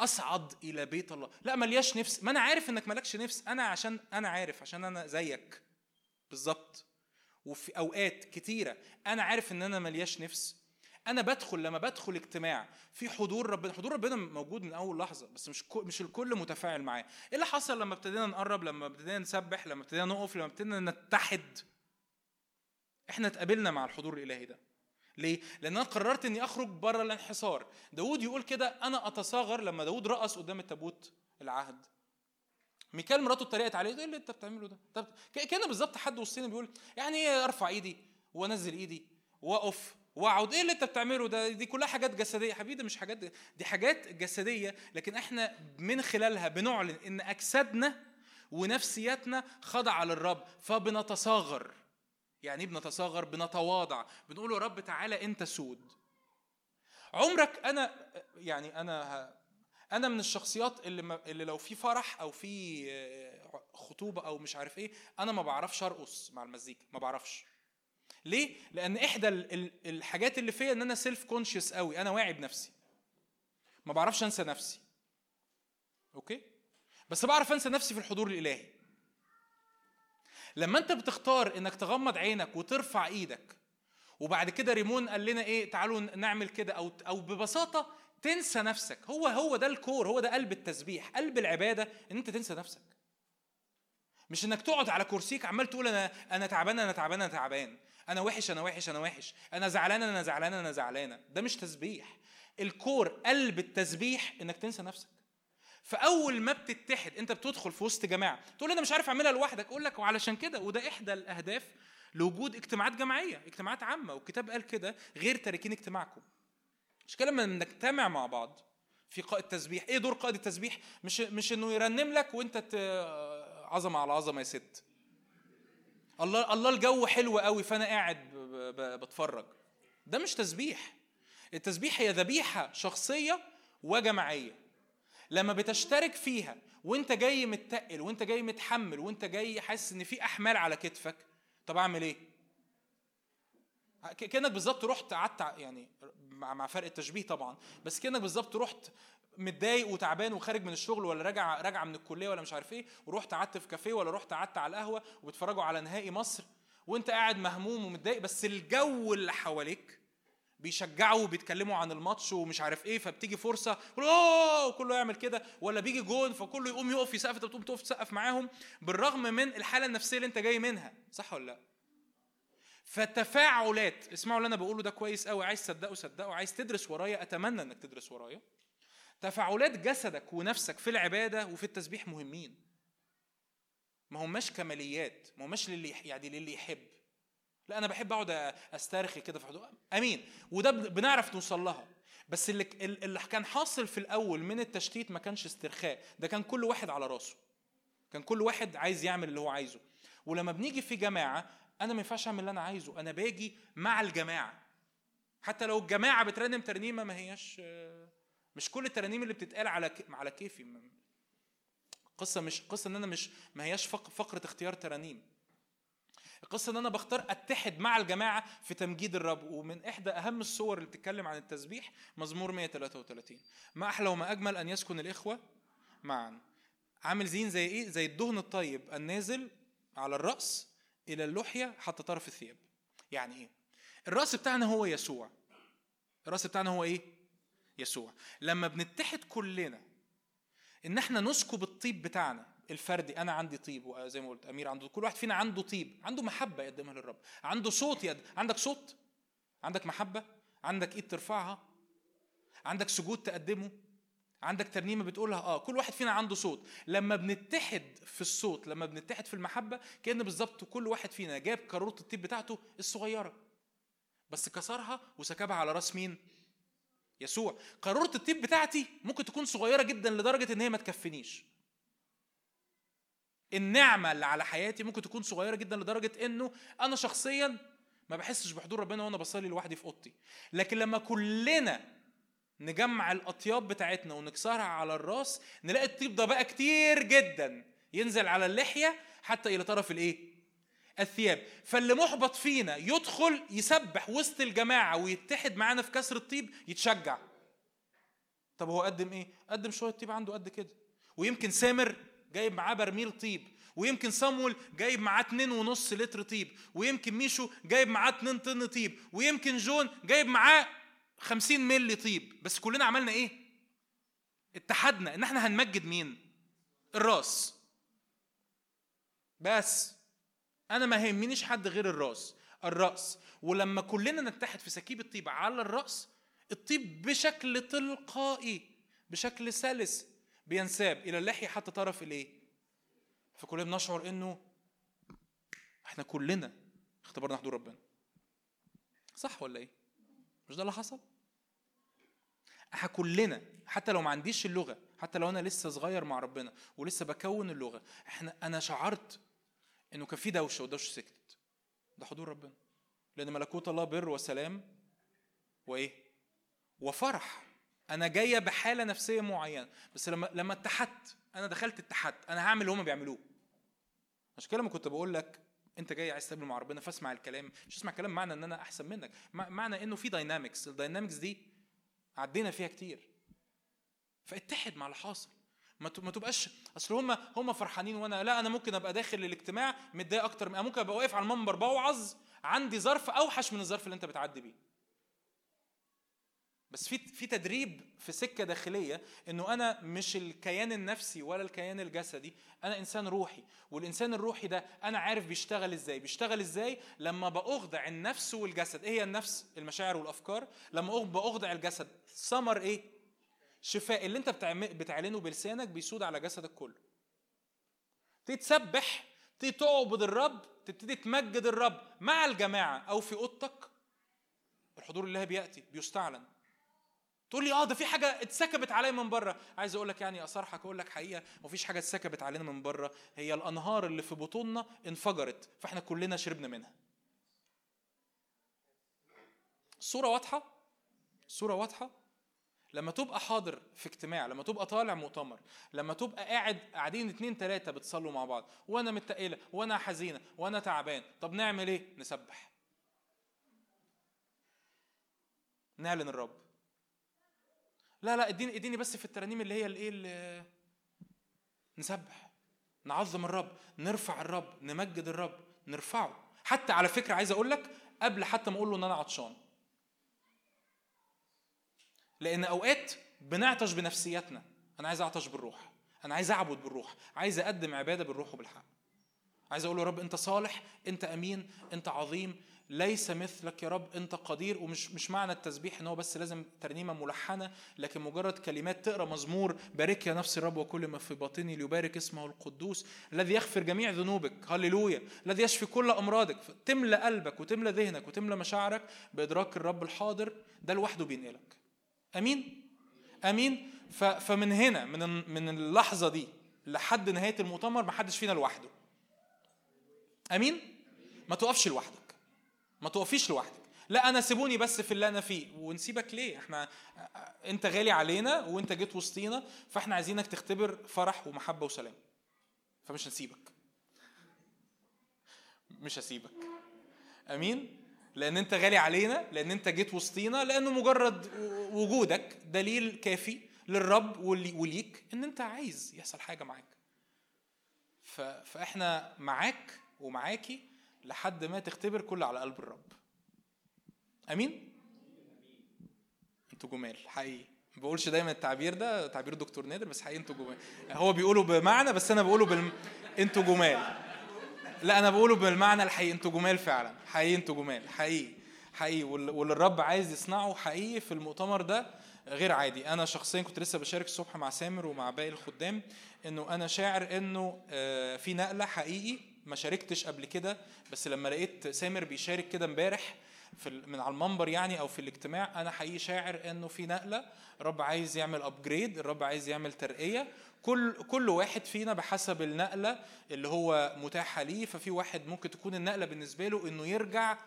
أصعد إلى بيت الله. لا ملياش نفس. ما أنا عارف إنك مالكش نفس. أنا عشان أنا عارف عشان أنا زيك. بالظبط. وفي أوقات كتيرة أنا عارف إن أنا ملياش نفس أنا بدخل لما بدخل اجتماع في حضور ربنا حضور ربنا موجود من أول لحظة بس مش مش الكل متفاعل معاه إيه اللي حصل لما ابتدينا نقرب لما ابتدينا نسبح لما ابتدينا نقف لما ابتدينا نتحد إحنا اتقابلنا مع الحضور الإلهي ده ليه؟ لأن أنا قررت إني أخرج بره الانحصار. داود يقول كده أنا أتصاغر لما داود رقص قدام التابوت العهد. ميكال مراته اتريقت عليه إيه اللي انت بتعمله ده؟ طب كان بالظبط حد وسطنا بيقول يعني إيه أرفع إيدي وأنزل إيدي وأقف وأقعد؟ إيه اللي انت بتعمله ده؟ دي كلها حاجات جسدية. حبيبي مش حاجات دي حاجات جسدية لكن إحنا من خلالها بنعلن إن أجسادنا ونفسياتنا خاضعه للرب فبنتصاغر. يعني إيه بنتصاغر؟ بنتواضع. بنقول يا رب تعالى أنت سود. عمرك أنا يعني أنا أنا من الشخصيات اللي ما اللي لو في فرح أو في خطوبة أو مش عارف إيه أنا ما بعرفش أرقص مع المزيكا ما بعرفش. ليه؟ لأن إحدى الحاجات اللي فيا إن أنا self conscious قوي أنا واعي بنفسي. ما بعرفش أنسى نفسي. Okay؟ بس بعرف أنسى نفسي في الحضور الإلهي. لما أنت بتختار إنك تغمض عينك وترفع إيدك وبعد كده ريمون قال لنا إيه تعالوا نعمل كده أو أو ببساطة تنسى نفسك. هو هو ده ال core هو ده قلب التسبيح. قلب العبادة إن أنت تنسى نفسك. مش إنك تقعد على كرسيك عمال تقول أنا أنا تعبان أنا تعبان أنا تعبان. أنا وحش أنا وحش أنا وحش. أنا زعلان أنا زعلان أنا زعلانة. ده مش تسبيح. الكور قلب التسبيح إنك تنسى نفسك. فأول ما بتتحد أنت بتدخل في وسط جماعة تقول أنا مش عارف أعملها لوحدك. أقول لك وعلشان كده وده إحدى الأهداف لوجود اجتماعات جماعية اجتماعات عامة. والكتاب قال كده غير تاركين اجتماعكم. مش لما نجتمع مع بعض في قائد تسبيح. إيه دور قائد التسبيح؟ مش مش إنه يرنم لك وأنت عظمة على عظمة يا ست. الله الله الجو حلو قوي فأنا قاعد بتفرج. ده مش تسبيح. التسبيح هي ذبيحة شخصية وجماعية. لما بتشترك فيها وأنت جاي متقل وأنت جاي متحمل وأنت جاي حاسس إن في أحمال على كتفك طب أعمل إيه؟ كأنك بالظبط رحت قعدت يعني مع فرق التشبيه طبعا. بس كأنك بالظبط رحت متضايق وتعبان وخارج من الشغل ولا راجع راجعه من الكلية ولا مش عارف إيه ورحت قعدت في كافيه ولا رحت قعدت على القهوة وبتفرجوا على نهائي مصر. وأنت قاعد مهموم ومتضايق بس الجو اللي حواليك بيشجعوا وبيتكلموا عن الماتش ومش عارف إيه فبتيجي فرصة أوه وكله يعمل كده. ولا بيجي جون فكله يقوم يقف يسقف انت بتقوم تقف تسقف معاهم بالرغم من الحالة النفسية اللي أنت جاي منها. صح ولا لأ؟ فتفاعلات. اسمعوا اللي أنا بقوله ده كويس قوي عايز تصدقوا صدقوا عايز تدرس ورايا أتمنى إنك تدرس ورايا. تفاعلات جسدك ونفسك في العبادة وفي التسبيح مهمين. ما هماش كماليات ما هماش للي يعني للي يحب. لا أنا بحب أقعد أسترخي كده في حدود آمين. وده بنعرف نوصل لها. بس اللي اللي كان حاصل في الأول من التشتيت ما كانش استرخاء. ده كان كل واحد على راسه. كان كل واحد عايز يعمل اللي هو عايزه. ولما بنيجي في جماعة أنا ما ينفعش أعمل اللي أنا عايزه أنا باجي مع الجماعة. حتى لو الجماعة بترنم ترنيمة ما هياش مش كل الترانيم اللي بتتقال على على كيفي. قصة مش قصة إن أنا مش ما هياش فقرة اختيار ترانيم. القصة إن أنا بختار أتحد مع الجماعة في تمجيد الرب. ومن إحدى أهم الصور اللي بتتكلم عن التسبيح مزمور 133 ما أحلى وما أجمل أن يسكن الإخوة معا. عامل زين زي إيه؟ زي الدهن الطيب النازل على الرأس إلى اللحية حتى طرف الثياب. يعني إيه؟ الرأس بتاعنا هو يسوع. الرأس بتاعنا هو إيه؟ يسوع. لما بنتحد كلنا إن إحنا نسكب الطيب بتاعنا الفردي أنا عندي طيب زي ما قلت أمير عنده كل واحد فينا عنده طيب عنده محبة يقدمها للرب عنده صوت يد عندك صوت؟ عندك محبة؟ عندك إيد ترفعها؟ عندك سجود تقدمه؟ عندك ترنيمة بتقولها آه كل واحد فينا عنده صوت. لما بنتحد في الصوت لما بنتحد في المحبة كأن بالظبط كل واحد فينا جاب قاروره الطيب بتاعته الصغيرة بس كسرها وسكبها على راس مين؟ يسوع. قاروره الطيب بتاعتي ممكن تكون صغيرة جدا لدرجة إن هي ما تكفينيش النعمة اللي على حياتي ممكن تكون صغيرة جدا لدرجة إنه أنا شخصيا ما بحسش بحضور ربنا وأنا بصلي لوحدي في أوضتي. لكن لما كلنا نجمع الأطياب بتاعتنا ونكسرها على الراس نلاقي الطيب ده بقى كتير جدا. ينزل على اللحية حتى إلى طرف الإيه؟ الثياب. فاللي محبط فينا يدخل يسبح وسط الجماعة ويتحد معانا في كسر الطيب يتشجع. طب هو قدم إيه؟ قدم شوية طيب عنده قد كده. ويمكن سامر جايب معاه برميل طيب. ويمكن صمويل جايب معاه اتنين ونص لتر طيب. ويمكن ميشو جايب معاه اتنين طن طيب. ويمكن جون جايب معاه 50 ملي طيب بس كلنا عملنا إيه؟ اتحدنا إن إحنا هنمجد مين؟ الراس. بس أنا ما يهمنيش حد غير الراس الرأس. ولما كلنا نتحد في سكيب الطيب على الرأس الطيب بشكل تلقائي بشكل سلس بينساب. إلى اللحية حتى طرف الإيه؟ فكلنا بنشعر إنه إحنا كلنا اختبرنا حضور ربنا. صح ولا إيه؟ مش ده اللي حصل؟ إحنا كلنا حتى لو ما عنديش اللغة حتى لو أنا لسه صغير مع ربنا ولسه بكون اللغة إحنا أنا شعرت إنه كان في دوشة والدوشه سكتت ده حضور ربنا. لأن ملكوت الله بر وسلام وإيه؟ وفرح. أنا جاية بحالة نفسية معينة. بس لما لما اتحدت أنا دخلت اتحدت أنا هعمل اللي هم بيعملوه. عشان كده لما كنت بقول لك انت جاي عايز تقابل مع ربنا فاسمع الكلام. مش اسمع الكلام معنى ان أنا احسن منك. معنى انه في dynamics ال dynamics دي عدينا فيها كتير. فاتحد مع اللي حاصل. ما تبقاش اصل هم هم فرحانين وأنا لا أنا ممكن ابقى داخل الاجتماع متضايق أكتر ممكن ابقى واقف على المنبر بوعظ عندي ظرف اوحش من الظرف اللي انت بتعدي بيه. بس في في تدريب في سكة داخلية إنه أنا مش الكيان النفسي ولا الكيان الجسدي أنا إنسان روحي والإنسان الروحي ده أنا عارف بيشتغل إزاي بيشتغل إزاي لما بأخضع النفس والجسد. إيه هي النفس؟ المشاعر والأفكار. لما بأخضع الجسد ثمر إيه؟ شفاء. اللي أنت بتعلنه بلسانك بيسود على جسدك كله. تبتدي تسبح تبتدي تعبد الرب تبتدي تمجد الرب مع الجماعة أو في أوضتك. الحضور الإلهي بيأتي بيستعلن. تقول لي آه ده في حاجة اتسكبت عليا من بره. عايز أقول لك يعني اصرحك أقول لك حقيقة مفيش حاجة اتسكبت علينا من بره. هي الأنهار اللي في بطوننا انفجرت فإحنا كلنا شربنا منها. الصورة واضحة؟ الصورة واضحة؟ لما تبقى حاضر في اجتماع لما تبقى طالع مؤتمر لما تبقى قاعد قاعدين اتنين تلاتة بتصلوا مع بعض وأنا متقلة وأنا حزينة وأنا تعبان طب نعمل إيه؟ نسبح. نعلن الرب. لا لا اديني اديني بس في الترانيم اللي هي الايه اللي نسبح نعظم الرب نرفع الرب نمجد الرب نرفعه. حتى على فكرة عايز أقول لك قبل حتى ما أقول له إن أنا عطشان. لأن أوقات بنعطش بنفسياتنا. أنا عايز أعطش بالروح. أنا عايز أعبد بالروح. عايز أقدم عبادة بالروح وبالحق. عايز أقول له يا رب أنت صالح أنت أمين أنت عظيم ليس مثلك يا رب أنت قدير ومش مش معنى التسبيح إن هو بس لازم ترنيمة ملحنة لكن مجرد كلمات تقرأ مزمور بارك يا نفس الرب وكل ما في باطني ليبارك اسمه القدوس الذي يغفر جميع ذنوبك هللويا الذي يشفي كل أمراضك تملى قلبك وتملى ذهنك وتملى مشاعرك بإدراك الرب الحاضر ده لوحده بينقلك. آمين؟ آمين؟ فمن هنا من من اللحظة دي لحد نهاية المؤتمر ما حدش فينا لوحده. آمين؟ ما تقفش لوحدك. ما تقفيش لوحدك. لا أنا سيبوني بس في اللي أنا فيه. ونسيبك ليه؟ إحنا أنت غالي علينا وأنت جيت وسطينا فإحنا عايزينك تختبر فرح ومحبة وسلام. فمش هنسيبك مش هسيبك. أمين؟ لأن أنت غالي علينا لأن أنت جيت وسطينا لأنه مجرد وجودك دليل كافي للرب وليك إن أنت عايز يحصل حاجة معاك. فإحنا معاك ومعاكي لحد ما تختبر كل على قلب الرب. آمين؟ أنتوا جمال حقيقي. ما بقولش دايما التعبير ده تعبير دكتور نادر بس حقيقي أنتوا جمال. هو بيقوله بمعنى بس أنا بقوله بالم... أنتوا جمال. لا أنا بقوله بالمعنى الحقيقي أنتوا جمال فعلا. حقيقي أنتوا جمال حقيقي. حقيقي. واللي الرب عايز يصنعه حقيقي في المؤتمر ده غير عادي. أنا شخصيا كنت لسه بشارك الصبح مع سامر ومع باقي الخدام إنه أنا شاعر إنه آه، في نقلة حقيقي ما شاركتش قبل كده بس لما لقيت سامر بيشارك كده امبارح في من على المنبر يعني أو في الاجتماع أنا حقيقي شاعر إنه في نقلة الرب عايز يعمل ابجريد الرب عايز يعمل ترقية. كل كل واحد فينا بحسب النقلة اللي هو متاحه ليه ففي واحد ممكن تكون النقلة بالنسبة له إنه يرجع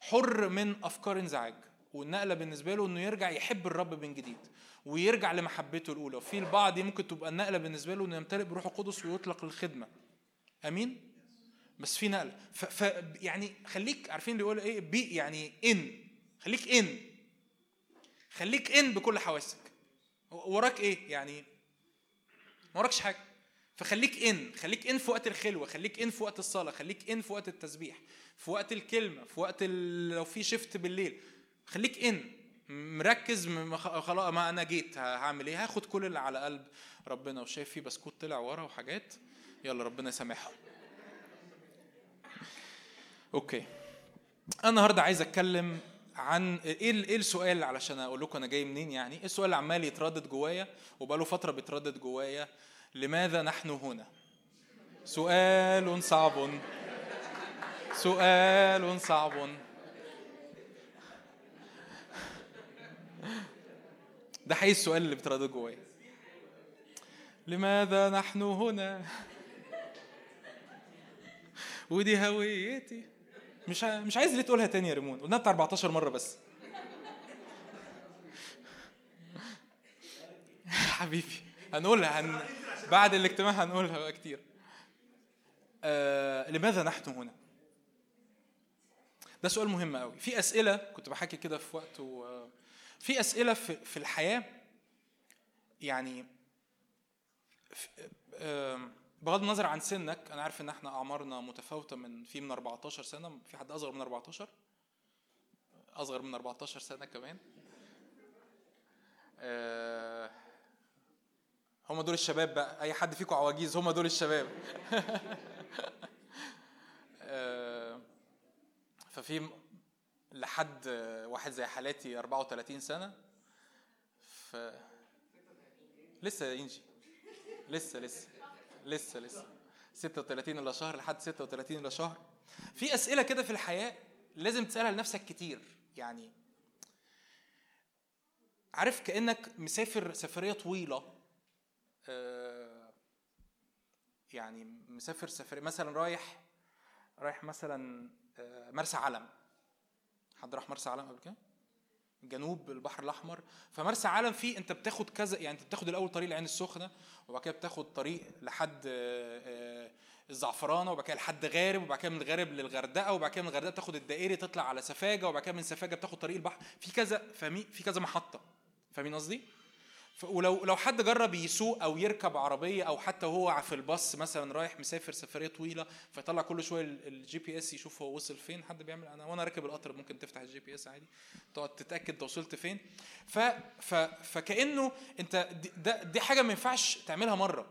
حر من أفكار انزعاج والنقلة بالنسبة له إنه يرجع يحب الرب من جديد ويرجع لمحبته الأولى. وفي البعض ممكن تبقى النقلة بالنسبة له إنه يمتلئ بروح القدس ويطلق للخدمة. آمين؟ بس في نقله ف, ف يعني خليك عارفين اللي يقول إيه؟ بي يعني إن. خليك إن. خليك إن بكل حواسك. وراك إيه؟ يعني ما وراكش حاجة. فخليك إن. خليك إن في وقت الخلوة. خليك إن في وقت الصلاة. خليك إن في وقت التسبيح. في وقت الكلمة. في وقت لو في شفت بالليل. خليك إن. مركز خلاص ما أنا جيت. هعمل إيه؟ هاخد كل اللي على قلب ربنا. وشايف فيه بسكوت طلع ورا وحاجات. يلا ربنا يسامحهم. okay. أنا النهارده عايز أتكلم عن ال- إيه السؤال علشان أقول لكم أنا جاي منين يعني؟ إيه السؤال اللي عمال يتردد جوايا وبقاله فترة بيتردد جوايا؟ لماذا نحن هنا؟ سؤال صعب. سؤال صعب. ده حقيقي السؤال اللي بيتردد جوايا. لماذا نحن هنا؟ ودي هويتي. مش مش عايز ليه تقولها تاني يا ريمون؟ قلناها بتاع 14 مرة بس. حبيبي هنقولها هن... بعد الاجتماع هنقولها بقى كتير. آه... لماذا نحن هنا؟ ده سؤال مهم قوي. في أسئلة كنت بحكي كده في وقت و... في أسئلة في, في الحياة يعني في... آم، بغض النظر عن سنك أنا عارف إن إحنا أعمارنا متفاوتة من في من 14 سنة في حد أصغر من 14 أصغر من 14 سنة كمان. آه، هم دول الشباب بقى أي حد فيكم عواجيز هم دول الشباب. آه، ففي لحد واحد زي حالاتي 34 سنة. ف لسه يا إنجي. لسه لسه. لسه لسه. 36 الا شهر لحد 36 الا شهر. في أسئلة كده في الحياة لازم تسألها لنفسك كتير. يعني عارف كأنك مسافر سفرية طويلة. آه، يعني مسافر سفرية مثلا رايح رايح مثلا آه، مرسى علم. حد راح مرسى علم قبل كده؟ جنوب البحر الأحمر. فمرسى علم فيه أنت بتاخد كذا يعني أنت بتاخد الأول طريق العين السخنة وبعد كده بتاخد طريق لحد آه، آه، الزعفرانة وبعد كده لحد غارب وبعد كده من غارب للغردقة وبعد كده من الغردقه بتاخد الدائري تطلع على سفاجة وبعد كده من سفاجة بتاخد طريق البحر. في كذا فاهمين في كذا محطة فاهمين قصدي؟ ولو لو حد جرب يسوق أو يركب عربية أو حتى وهو في الباص مثلا رايح مسافر سفرية طويلة فيطلع كل شوية ال- ال GPS يشوف هو وصل فين حد بيعمل أنا وأنا راكب القطر ممكن تفتح ال GPS عادي تقعد تتأكد أنت وصلت فين. ف ف فكأنه أنت دي, دي حاجة ما ينفعش تعملها مرة.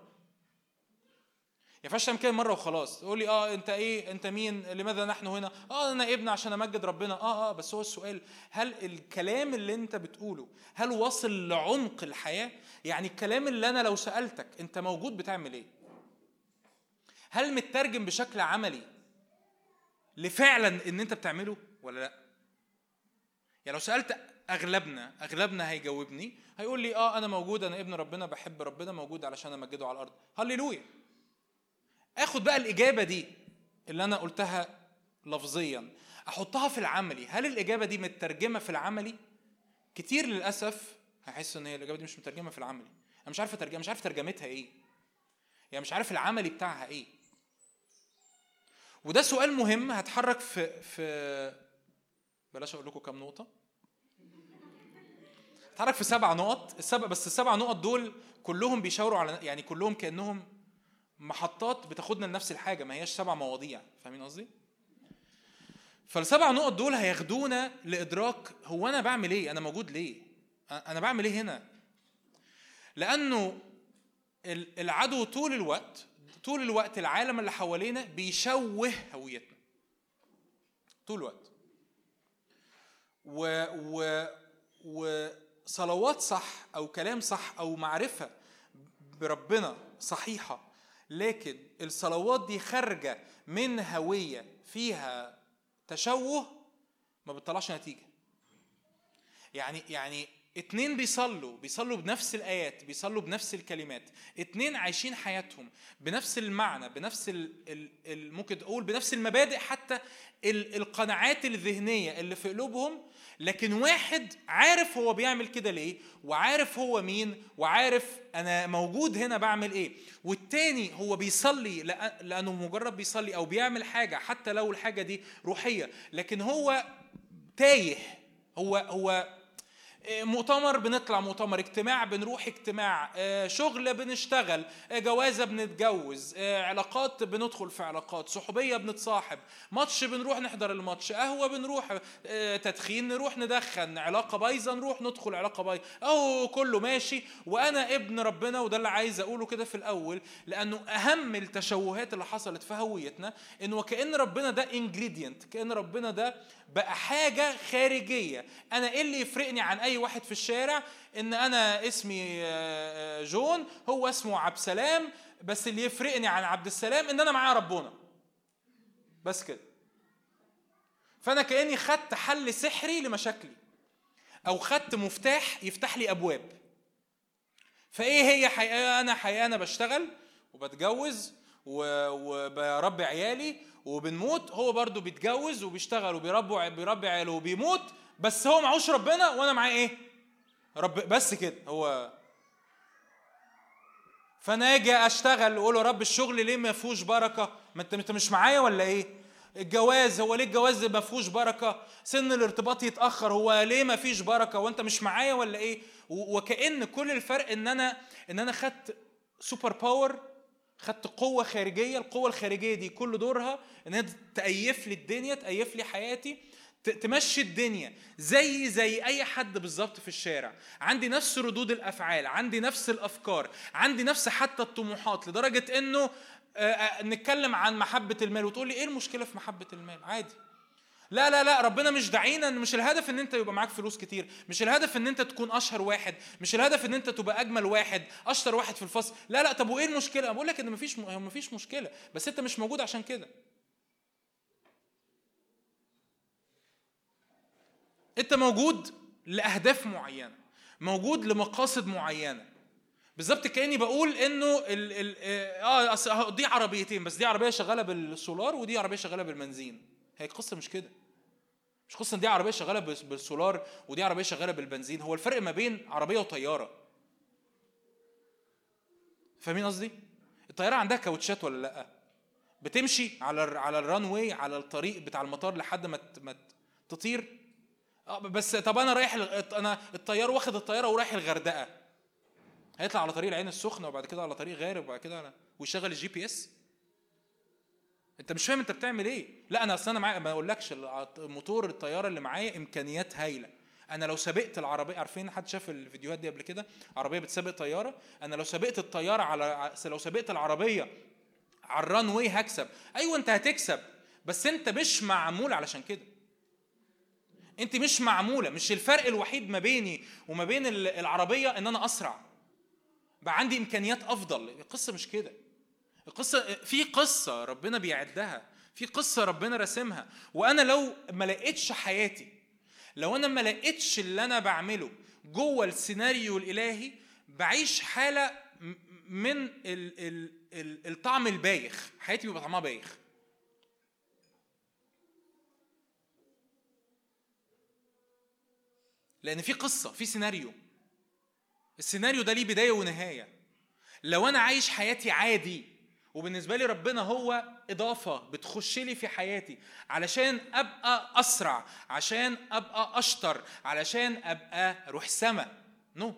ينفعش تعمل كده مرة وخلاص. تقول لي آه أنت إيه؟ أنت مين؟ لماذا نحن هنا؟ آه أنا ابن عشان أمجد ربنا. آه آه بس هو السؤال هل الكلام اللي أنت بتقوله هل واصل لعمق الحياة؟ يعني الكلام اللي أنا لو سألتك أنت موجود بتعمل إيه؟ هل مترجم بشكل عملي لفعلا إن أنت بتعمله ولا لأ؟ يعني لو سألت أغلبنا أغلبنا هيجاوبني هيقول لي آه أنا موجود أنا ابن ربنا بحب ربنا موجود علشان أمجده على الأرض. هللويا! آخد بقى الإجابة دي اللي أنا قلتها لفظيا. أحطها في العملي. هل الإجابة دي مترجمة في العملي؟ كتير للأسف هحس إن هي الإجابة دي مش مترجمة في العملي. أنا مش عارف أترجم مش عارف ترجمتها إيه. يعني مش عارف العملي بتاعها إيه. وده سؤال مهم هتحرك في في بلاش أقول لكم كام نقطة. هتحرك في سبع نقط. السبع بس السبع نقط دول كلهم بيشاوروا على يعني كلهم كأنهم محطات بتاخدنا لنفس الحاجة ما هياش سبع مواضيع فاهمين قصدي؟ فالسبع نقط دول هياخدونا لإدراك هو أنا بعمل إيه أنا موجود ليه؟ أنا بعمل إيه هنا؟ لأنه ال- العدو طول الوقت طول الوقت العالم اللي حوالينا بيشوه هويتنا. طول الوقت. و و وصلوات صح أو كلام صح أو معرفة بربنا صحيحة لكن الصلوات دي خارجة من هوية فيها تشوه ما بتطلعش نتيجة. يعني يعني اتنين بيصلوا بيصلوا بنفس الآيات بيصلوا بنفس الكلمات اتنين عايشين حياتهم بنفس المعنى بنفس ال ممكن تقول بنفس المبادئ حتى ال القناعات الذهنية اللي في قلوبهم لكن واحد عارف هو بيعمل كده ليه وعارف هو مين وعارف أنا موجود هنا بعمل إيه. والتاني هو بيصلي لأنه مجرد بيصلي أو بيعمل حاجة حتى لو الحاجة دي روحية. لكن هو تايه هو هو مؤتمر بنطلع مؤتمر اجتماع بنروح اجتماع آه، شغل بنشتغل آه، جوازة بنتجوز علاقات بندخل في علاقات صحوبية بنتصاحب ماتش بنروح نحضر الماتش قهوة بنروح تدخين نروح ندخن علاقة بايظة نروح ندخل علاقة بايظة. أهو كله ماشي وأنا ابن ربنا وده اللي عايز أقوله كده في الأول لأنه أهم التشوهات اللي حصلت في هويتنا إنه وكأن ربنا ده ingredient كأن ربنا ده بقى حاجة خارجية. أنا إيه اللي يفرقني عن أي واحد في الشارع إن أنا اسمي آه، آه، جون هو اسمه عبد السلام بس اللي يفرقني عن عبد السلام إن أنا معايا ربنا بس كده. فأنا كأني خدت حل سحري لمشاكلي أو خدت مفتاح يفتح لي أبواب. فإيه هي حقيقة أنا حقيقة أنا بشتغل وبتجوز وبربي عيالي وبنموت هو برضو بيتجوز وبيشتغل وبيربي بيربي عياله وبيموت بس هو معهوش ربنا وأنا معاه إيه؟ رب بس كده هو فانا أجي اشتغل واقول له رب الشغل ليه ما فيهوش بركة؟ ما انت انت مش معايا ولا إيه؟ الجواز هو ليه الجواز ما فيهوش بركة؟ سن الارتباط يتأخر هو ليه ما فيش بركة؟ وانت مش معايا ولا إيه؟ وكأن كل الفرق ان أنا ان أنا خدت super power خدت قوة خارجية القوة الخارجية دي كل دورها ان هي تأيف لي الدنيا تأيف لي حياتي تمشي الدنيا زي زي أي حد بالظبط في الشارع. عندي نفس ردود الأفعال عندي نفس الأفكار عندي نفس حتى الطموحات لدرجة إنه نتكلم عن محبة المال وتقول لي إيه المشكلة في محبة المال؟ عادي. لا لا لا ربنا مش داعينا مش الهدف إن أنت يبقى معاك فلوس كتير مش الهدف إن أنت تكون أشهر واحد مش الهدف إن أنت تبقى أجمل واحد أشطر واحد في الفصل. لا لا طب وإيه المشكلة؟ بقول لك إن مفيش مفيش مشكلة بس أنت مش موجود عشان كده. انت موجود لأهداف معينة موجود لمقاصد معينة. بالظبط كأني بقول إنه ال ال آه دي عربيتين بس دي عربية شغالة بالسولار ودي عربية شغالة بالبنزين. هي القصة مش كده. مش قصة دي عربية شغالة بالسولار ودي عربية شغالة بالبنزين. هو الفرق ما بين عربية وطيارة. فاهمين قصدي؟ الطيارة عندها كاوتشات ولا لأ؟ بتمشي على على الران على الطريق بتاع المطار لحد ما تطير؟ آه بس طب أنا رايح أنا الطيار واخد الطيارة ورايح الغردقة. هيطلع على طريق العين السخنة وبعد كده على طريق غارب وبعد كده على ويشغل ال GPS أنت مش فاهم أنت بتعمل إيه. لا أنا أصل أنا معايا ما أقولكش موتور الطيارة اللي معايا إمكانيات هايلة. أنا لو سبقت العربية عارفين حد شاف الفيديوهات دي قبل كده؟ عربية بتسابق طيارة. أنا لو سبقت الطيارة على لو سبقت العربية على الران واي هكسب. أيوه أنت هتكسب. بس أنت مش معمول علشان كده. انت مش معمولة مش الفرق الوحيد ما بيني وما بين العربية إن أنا أسرع. بقى عندي إمكانيات أفضل. القصة مش كده. القصة في قصة ربنا بيعدها في قصة ربنا راسمها. وأنا لو ما لقيتش حياتي لو أنا ما لقيتش اللي أنا بعمله جوه السيناريو الإلهي بعيش حالة من الطعم البايخ. حياتي بيبقى طعمها بايخ. لأن في قصة في سيناريو. السيناريو ده ليه بداية ونهاية. لو أنا عايش حياتي عادي وبالنسبة لي ربنا هو إضافة بتخش لي في حياتي علشان أبقى أسرع عشان أبقى أشطر علشان أبقى أروح سما. no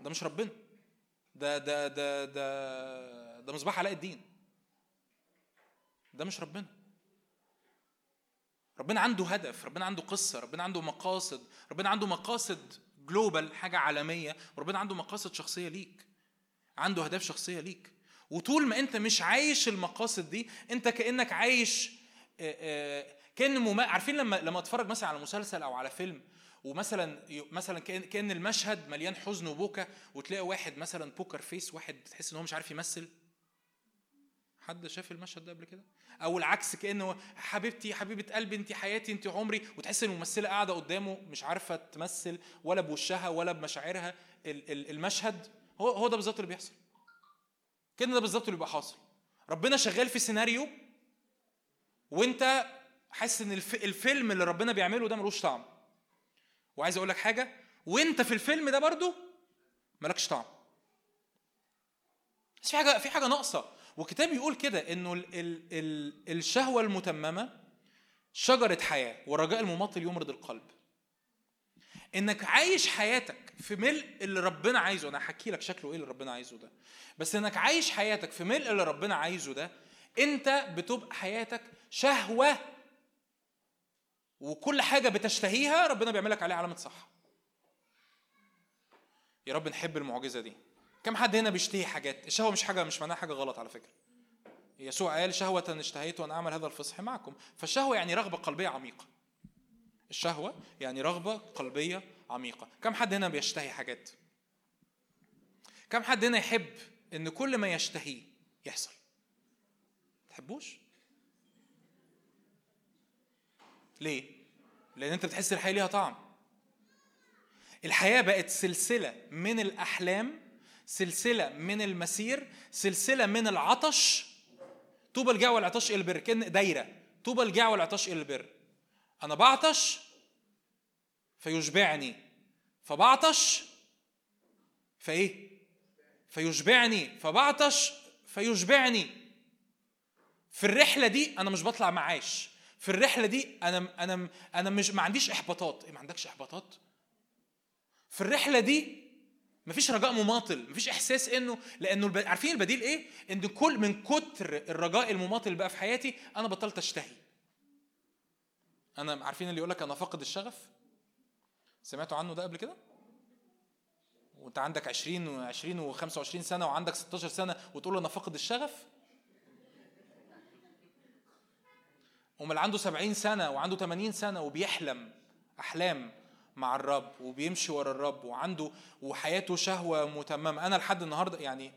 ده مش ربنا. ده ده ده ده ده مصباح علاء الدين. ده مش ربنا. ربنا عنده هدف ربنا عنده قصة ربنا عنده مقاصد ربنا عنده مقاصد global حاجة عالمية وربنا عنده مقاصد شخصية ليك. عنده أهداف شخصية ليك. وطول ما أنت مش عايش المقاصد دي أنت كأنك عايش كأن مما... عارفين لما لما أتفرج مثلا على مسلسل أو على فيلم ومثلا مثلا كأن المشهد مليان حزن وبكا وتلاقي واحد مثلا بوكر فيس واحد تحس إن هو مش عارف يمثل. حد شاف المشهد ده قبل كده؟ أو العكس كانه حبيبتي حبيبة قلبي انت حياتي انت عمري وتحس إن الممثلة قاعدة قدامه مش عارفة تمثل ولا بوشها ولا بمشاعرها. المشهد هو هو ده بالظبط اللي بيحصل. كده ده بالظبط اللي بيبقى حاصل. ربنا شغال في سيناريو وأنت حاسس إن الفيلم اللي ربنا بيعمله ده ملوش طعم. وعايز أقول لك حاجة وأنت في الفيلم ده برضو مالكش طعم. بس في حاجة في حاجة ناقصة. والكتاب يقول كده إنه ال ال ال الشهوة المتممة شجرة حياة والرجاء المماطل يمرض القلب. إنك عايش حياتك في ملء اللي ربنا عايزه أنا هحكي لك شكله إيه اللي ربنا عايزه ده. بس إنك عايش حياتك في ملء اللي ربنا عايزه ده أنت بتبقى حياتك شهوة وكل حاجة بتشتهيها ربنا بيعمل لك عليها علامة صح يا رب نحب المعجزة دي. كم حد هنا بيشتهي حاجات؟ الشهوة مش حاجة مش معناها حاجة غلط على فكرة. يسوع قال شهوة اشتهيت أن أعمل هذا الفصح معكم. فالشهوة يعني رغبة قلبية عميقة. الشهوة يعني رغبة قلبية عميقة. كم حد هنا بيشتهي حاجات؟ كم حد هنا يحب إن كل ما يشتهيه يحصل؟ تحبوش؟ ليه؟ لأن أنت بتحس الحياة ليها طعم. الحياة بقت سلسلة من الأحلام سلسلة من المسير سلسلة من العطش. طوبى الجاع والعطش إلى البر كأن دايرة. طوبى الجاع والعطش إلى البر. أنا بعطش فيشبعني. فبعطش فإيه؟ فيشبعني. فبعطش فيشبعني. في الرحلة دي أنا مش بطلع معاش. في الرحلة دي أنا أنا أنا مش ما عنديش إحباطات. إيه ما عندكش إحباطات؟ في الرحلة دي مفيش رجاء مماطل مفيش إحساس إنه لأنه الب... عارفين البديل إيه؟ إن كل من كتر الرجاء المماطل اللي بقى في حياتي أنا بطلت أشتهي. أنا عارفين اللي يقول لك أنا فاقد الشغف؟ سمعتوا عنه ده قبل كده؟ وأنت عندك 20 و20 و25 سنة وعندك 16 سنة وتقول أنا فاقد الشغف؟ امال عنده 70 سنة وعنده 80 سنة وبيحلم أحلام. مع الرب وبيمشي ورا الرب وعنده وحياته شهوة متممة. أنا لحد النهارده يعني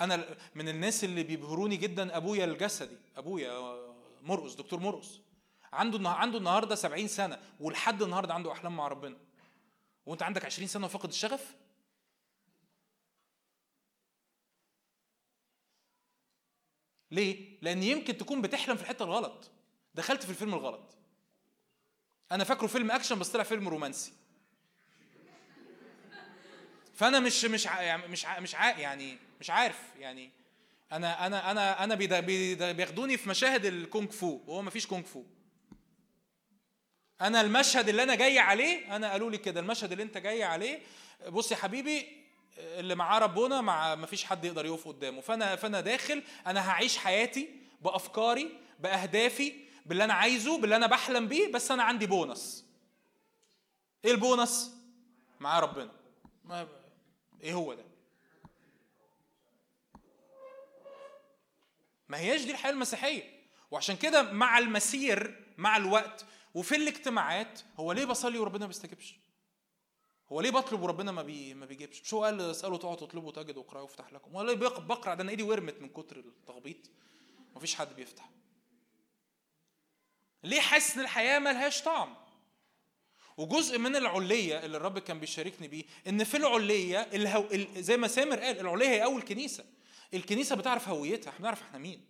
أنا من الناس اللي بيبهروني جدا أبويا الجسدي أبويا مرقص دكتور مرقص. عنده عنده النهارده 70 سنة ولحد النهارده عنده أحلام مع ربنا. وأنت عندك 20 سنة وفاقد الشغف؟ ليه؟ لأن يمكن تكون بتحلم في الحتة الغلط. دخلت في الفيلم الغلط. أنا فاكره فيلم أكشن بس طلع فيلم رومانسي. فأنا مش مش يعني مش مش يعني مش عارف يعني. أنا أنا أنا أنا بياخدوني في مشاهد الكونغ فو وهو مفيش كونغ فو. أنا المشهد اللي أنا جاي عليه أنا قالوا لي كده المشهد اللي أنت جاي عليه بص يا حبيبي اللي معاه ربنا مع ما فيش حد يقدر يقف قدامه. فانا فأنا داخل أنا هعيش حياتي بأفكاري بأهدافي باللي أنا عايزه باللي أنا بحلم بيه بس أنا عندي بونص. إيه البونص؟ معاه ربنا. ما إيه هو ده؟ ما هياش دي الحياة المسيحية. وعشان كده مع المسير مع الوقت وفي الاجتماعات هو ليه بصلي وربنا ما بيستجيبش؟ هو ليه بطلب وربنا ما بي ما بيجيبش؟ مش هو قال؟ اسألوا تقعدوا تطلبوا تجدوا واقرأوا يفتح لكم. هو ليه بقرأ؟ ده أنا إيدي ورمت من كتر التخبيط. مفيش حد بيفتح. ليه حاسس ان الحياة ملهاش طعم؟ وجزء من العلية اللي الرب كان بيشاركني بيه إن في العلية الهو... زي ما سامر قال العلية هي أول كنيسة. الكنيسة بتعرف هويتها إحنا بنعرف إحنا مين.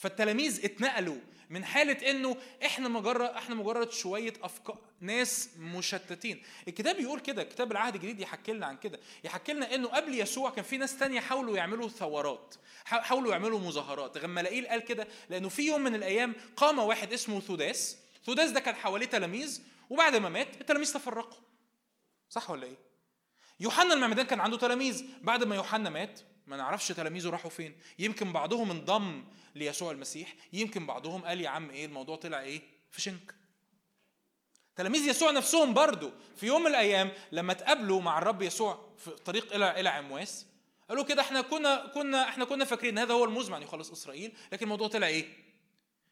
فالتلاميذ اتنقلوا من حالة إنه إحنا مجرد إحنا مجرد شوية افكار ناس مشتتين. الكتاب بيقول كده كتاب العهد الجديد يحكي لنا عن كده. يحكي لنا إنه قبل يسوع كان في ناس تانية حاولوا يعملوا ثورات حاولوا يعملوا مظاهرات. غمالائيل قال كده لأنه في يوم من الأيام قام واحد اسمه ثوداس. ثوداس ده كان حواليه تلاميذ وبعد ما مات التلاميذ تفرقوا. صح ولا إيه؟ يوحنا المعمدان كان عنده تلاميذ. بعد ما يوحنا مات ما نعرفش تلاميذه راحوا فين. يمكن بعضهم انضم ليسوع المسيح يمكن بعضهم قال يا عم إيه الموضوع طلع إيه؟ في شنك. تلاميذ يسوع نفسهم برضو في يوم من الأيام لما تقابلوا مع الرب يسوع في الطريق إلى إلى عمواس قالوا كده إحنا كنا كنا إحنا كنا فاكرين هذا هو المزمع ان يخلص إسرائيل لكن الموضوع طلع إيه؟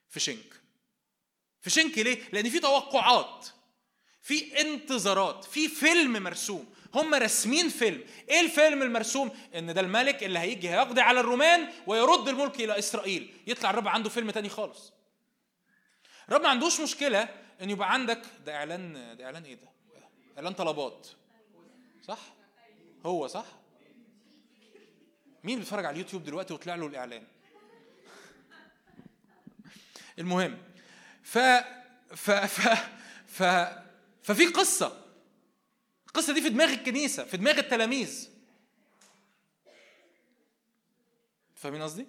في شنك. في شنك ليه؟ لأن في توقعات. في انتظارات في فيلم مرسوم. هم راسمين فيلم. إيه الفيلم المرسوم؟ إن ده الملك اللي هيجي هيقضي على الرومان ويرد الملك إلى إسرائيل. يطلع الرب عنده فيلم تاني خالص. الرب ما عندوش مشكلة إن يبقى عندك ده إعلان ده إعلان إيه ده؟ إعلان طلبات. صح؟ هو صح؟ مين بيتفرج على اليوتيوب دلوقتي وطلع له الإعلان؟ المهم ف ف ف ف ففي قصة. القصة دي في دماغ الكنيسة في دماغ التلاميذ. فاهمين قصدي؟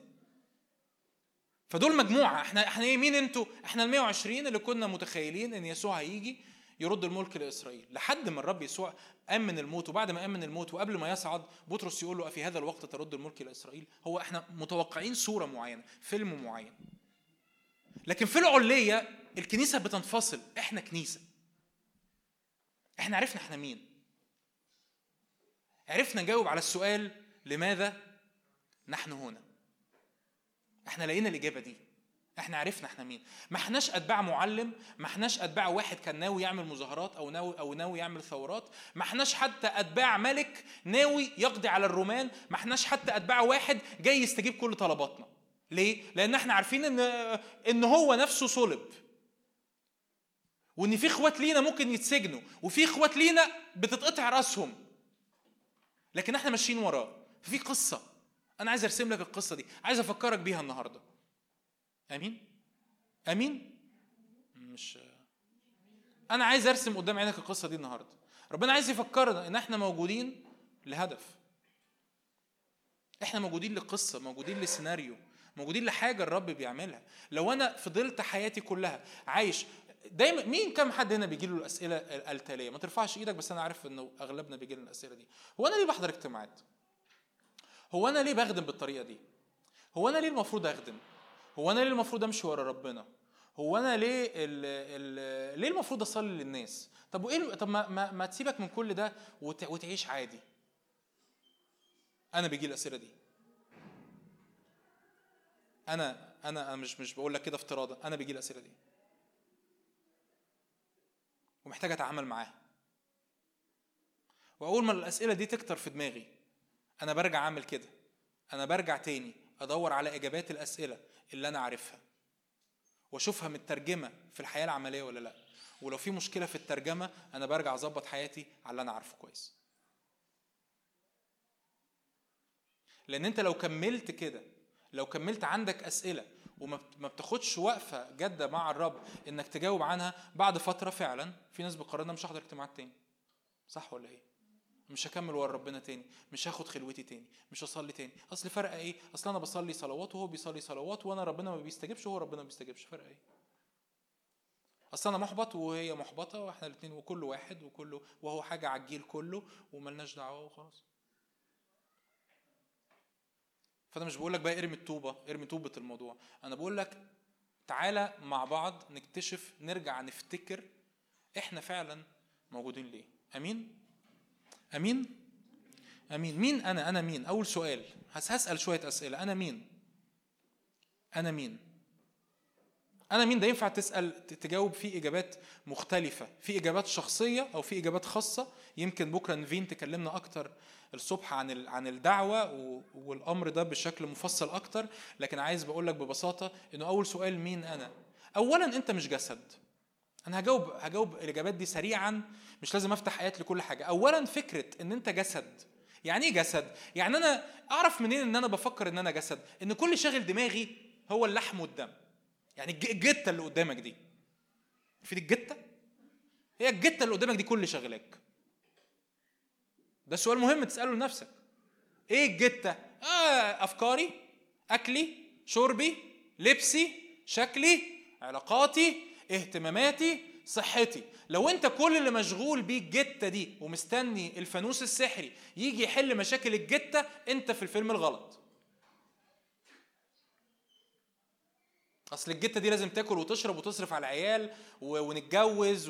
فدول مجموعة. إحنا إحنا إيه مين أنتوا؟ إحنا ال 120 اللي كنا متخيلين إن يسوع هيجي يرد الملك لإسرائيل. لحد ما الرب يسوع قام من الموت وبعد ما قام من الموت وقبل ما يصعد بطرس يقول له أفي هذا الوقت ترد الملك لإسرائيل؟ هو إحنا متوقعين صورة معينة فيلم معين. لكن في العليه الكنيسة بتنفصل إحنا كنيسة. إحنا عرفنا إحنا مين. عرفنا نجاوب على السؤال لماذا نحن هنا. إحنا لقينا الإجابة دي. إحنا عرفنا إحنا مين. ما إحناش أتباع معلم ما إحناش أتباع واحد كان ناوي يعمل مظاهرات أو ناوي أو ناوي يعمل ثورات. ما إحناش حتى أتباع ملك ناوي يقضي على الرومان. ما إحناش حتى أتباع واحد جاي يستجيب كل طلباتنا. ليه؟ لأن إحنا عارفين ان إن هو نفسه صلب. وإن في إخوات لينا ممكن يتسجنوا وفي إخوات لينا بتتقطع رأسهم. لكن إحنا ماشيين وراه. في قصة. أنا عايز أرسم لك القصة دي. عايز أفكرك بيها النهارده. آمين؟ آمين؟ مش أنا عايز أرسم قدام عينك القصة دي النهارده. ربنا عايز يفكرنا إن إحنا موجودين لهدف. إحنا موجودين لقصة موجودين لسيناريو موجودين لحاجة الرب بيعملها. لو أنا فضلت حياتي كلها عايش دايما مين كم حد هنا بيجي له الأسئلة التاليه ما ترفعش إيدك بس أنا عارف إنه أغلبنا بيجي لنا الأسئلة دي. هو أنا ليه بحضر اجتماعات؟ هو أنا ليه بخدم بالطريقة دي؟ هو أنا ليه المفروض أخدم؟ هو أنا ليه المفروض أمشي ورا ربنا؟ هو أنا ليه ال ال ليه المفروض أصلي للناس؟ طب وإيه طب ما, ما, ما تسيبك من كل ده وتعيش عادي. أنا بيجي الأسئلة دي. أنا أنا مش مش بقول لك كده افتراضا. أنا بيجي الأسئلة دي. ومحتاج أتعامل معاها وأول ما الأسئلة دي تكتر في دماغي أنا برجع أعمل كده. أنا برجع تاني أدور على إجابات الأسئلة اللي أنا عارفها وأشوفها مترجمة في الحياة العملية ولا لأ. ولو في مشكلة في الترجمة أنا برجع أظبط حياتي على اللي أنا عارفه كويس. لأن أنت لو كملت كده لو كملت عندك أسئلة وما بتاخدش وقفة جادة مع الرب إنك تجاوب عنها بعد فترة فعلا. في ناس بتقرر مش هحضر اجتماعات تاني. صح ولا إيه؟ مش هكمل ورا ربنا تاني. مش هاخد خلوتي تاني. مش هصلي تاني. أصل فرق إيه؟ أصل أنا بصلي صلوات وهو بيصلي صلوات وأنا ربنا ما بيستجبش وهو ربنا ما بيستجبش فرق إيه؟ أصل أنا محبط وهي محبطة وإحنا الاثنين وكل واحد وكله وهو حاجة على الجيل كله وملناش دعوة وخلاص. فأنا مش بقول لك بقى ارمي الطوبة ارمي طوبة الموضوع. أنا بقول لك تعالى مع بعض نكتشف نرجع نفتكر إحنا فعلا موجودين ليه. أمين؟ أمين؟ أمين. مين أنا؟ أنا مين؟ أول سؤال. هسأل شوية أسئلة. أنا مين؟ أنا مين؟ أنا مين ده ينفع تسأل تجاوب فيه إجابات مختلفة في إجابات شخصية أو في إجابات خاصة؟ يمكن بكرة نفين تكلمنا أكتر الصبح عن عن الدعوة والأمر ده بشكل مفصل أكتر لكن عايز بقول لك ببساطة إنه أول سؤال مين أنا؟ اولا أنت مش جسد. أنا هجاوب هجاوب الإجابات دي سريعا مش لازم أفتح آيات لكل حاجة. اولا فكرة إن أنت جسد. يعني إيه جسد؟ يعني أنا أعرف منين إن أنا بفكر إن أنا جسد؟ إن كل شاغل دماغي هو اللحم والدم. يعني الجتة اللي قدامك دي. في دي الجتة؟ هي الجتة اللي قدامك دي كل شغلك ده سؤال مهم تسأله لنفسك. إيه الجتة؟ آه أفكاري أكلي شربي لبسي شكلي علاقاتي اهتماماتي صحتي. لو أنت كل اللي مشغول بيه الجتة دي ومستني الفانوس السحري يجي يحل مشاكل الجتة أنت في الفيلم الغلط. أصل الجتة دي لازم تاكل وتشرب وتصرف على العيال ونتجوز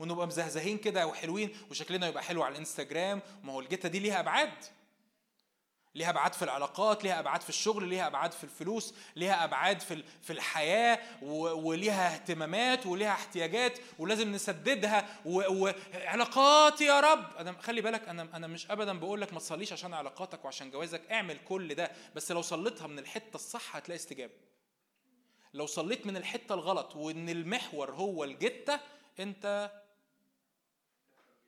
ونبقى مزهزهين كده وحلوين وشكلنا يبقى حلو على الإنستجرام. ما هو الجتة دي ليها أبعاد. ليها أبعاد في العلاقات ليها أبعاد في الشغل ليها أبعاد في الفلوس ليها أبعاد في في الحياة وليها اهتمامات وليها احتياجات ولازم نسددها وعلاقات يا رب. أنا خلي بالك أنا أنا مش ابدا بقول لك ما تصليش عشان علاقاتك وعشان جوازك. اعمل كل ده بس لو صليتها من الحتة الصح هتلاقي استجابة. لو صليت من الحتة الغلط وإن المحور هو الجتة أنت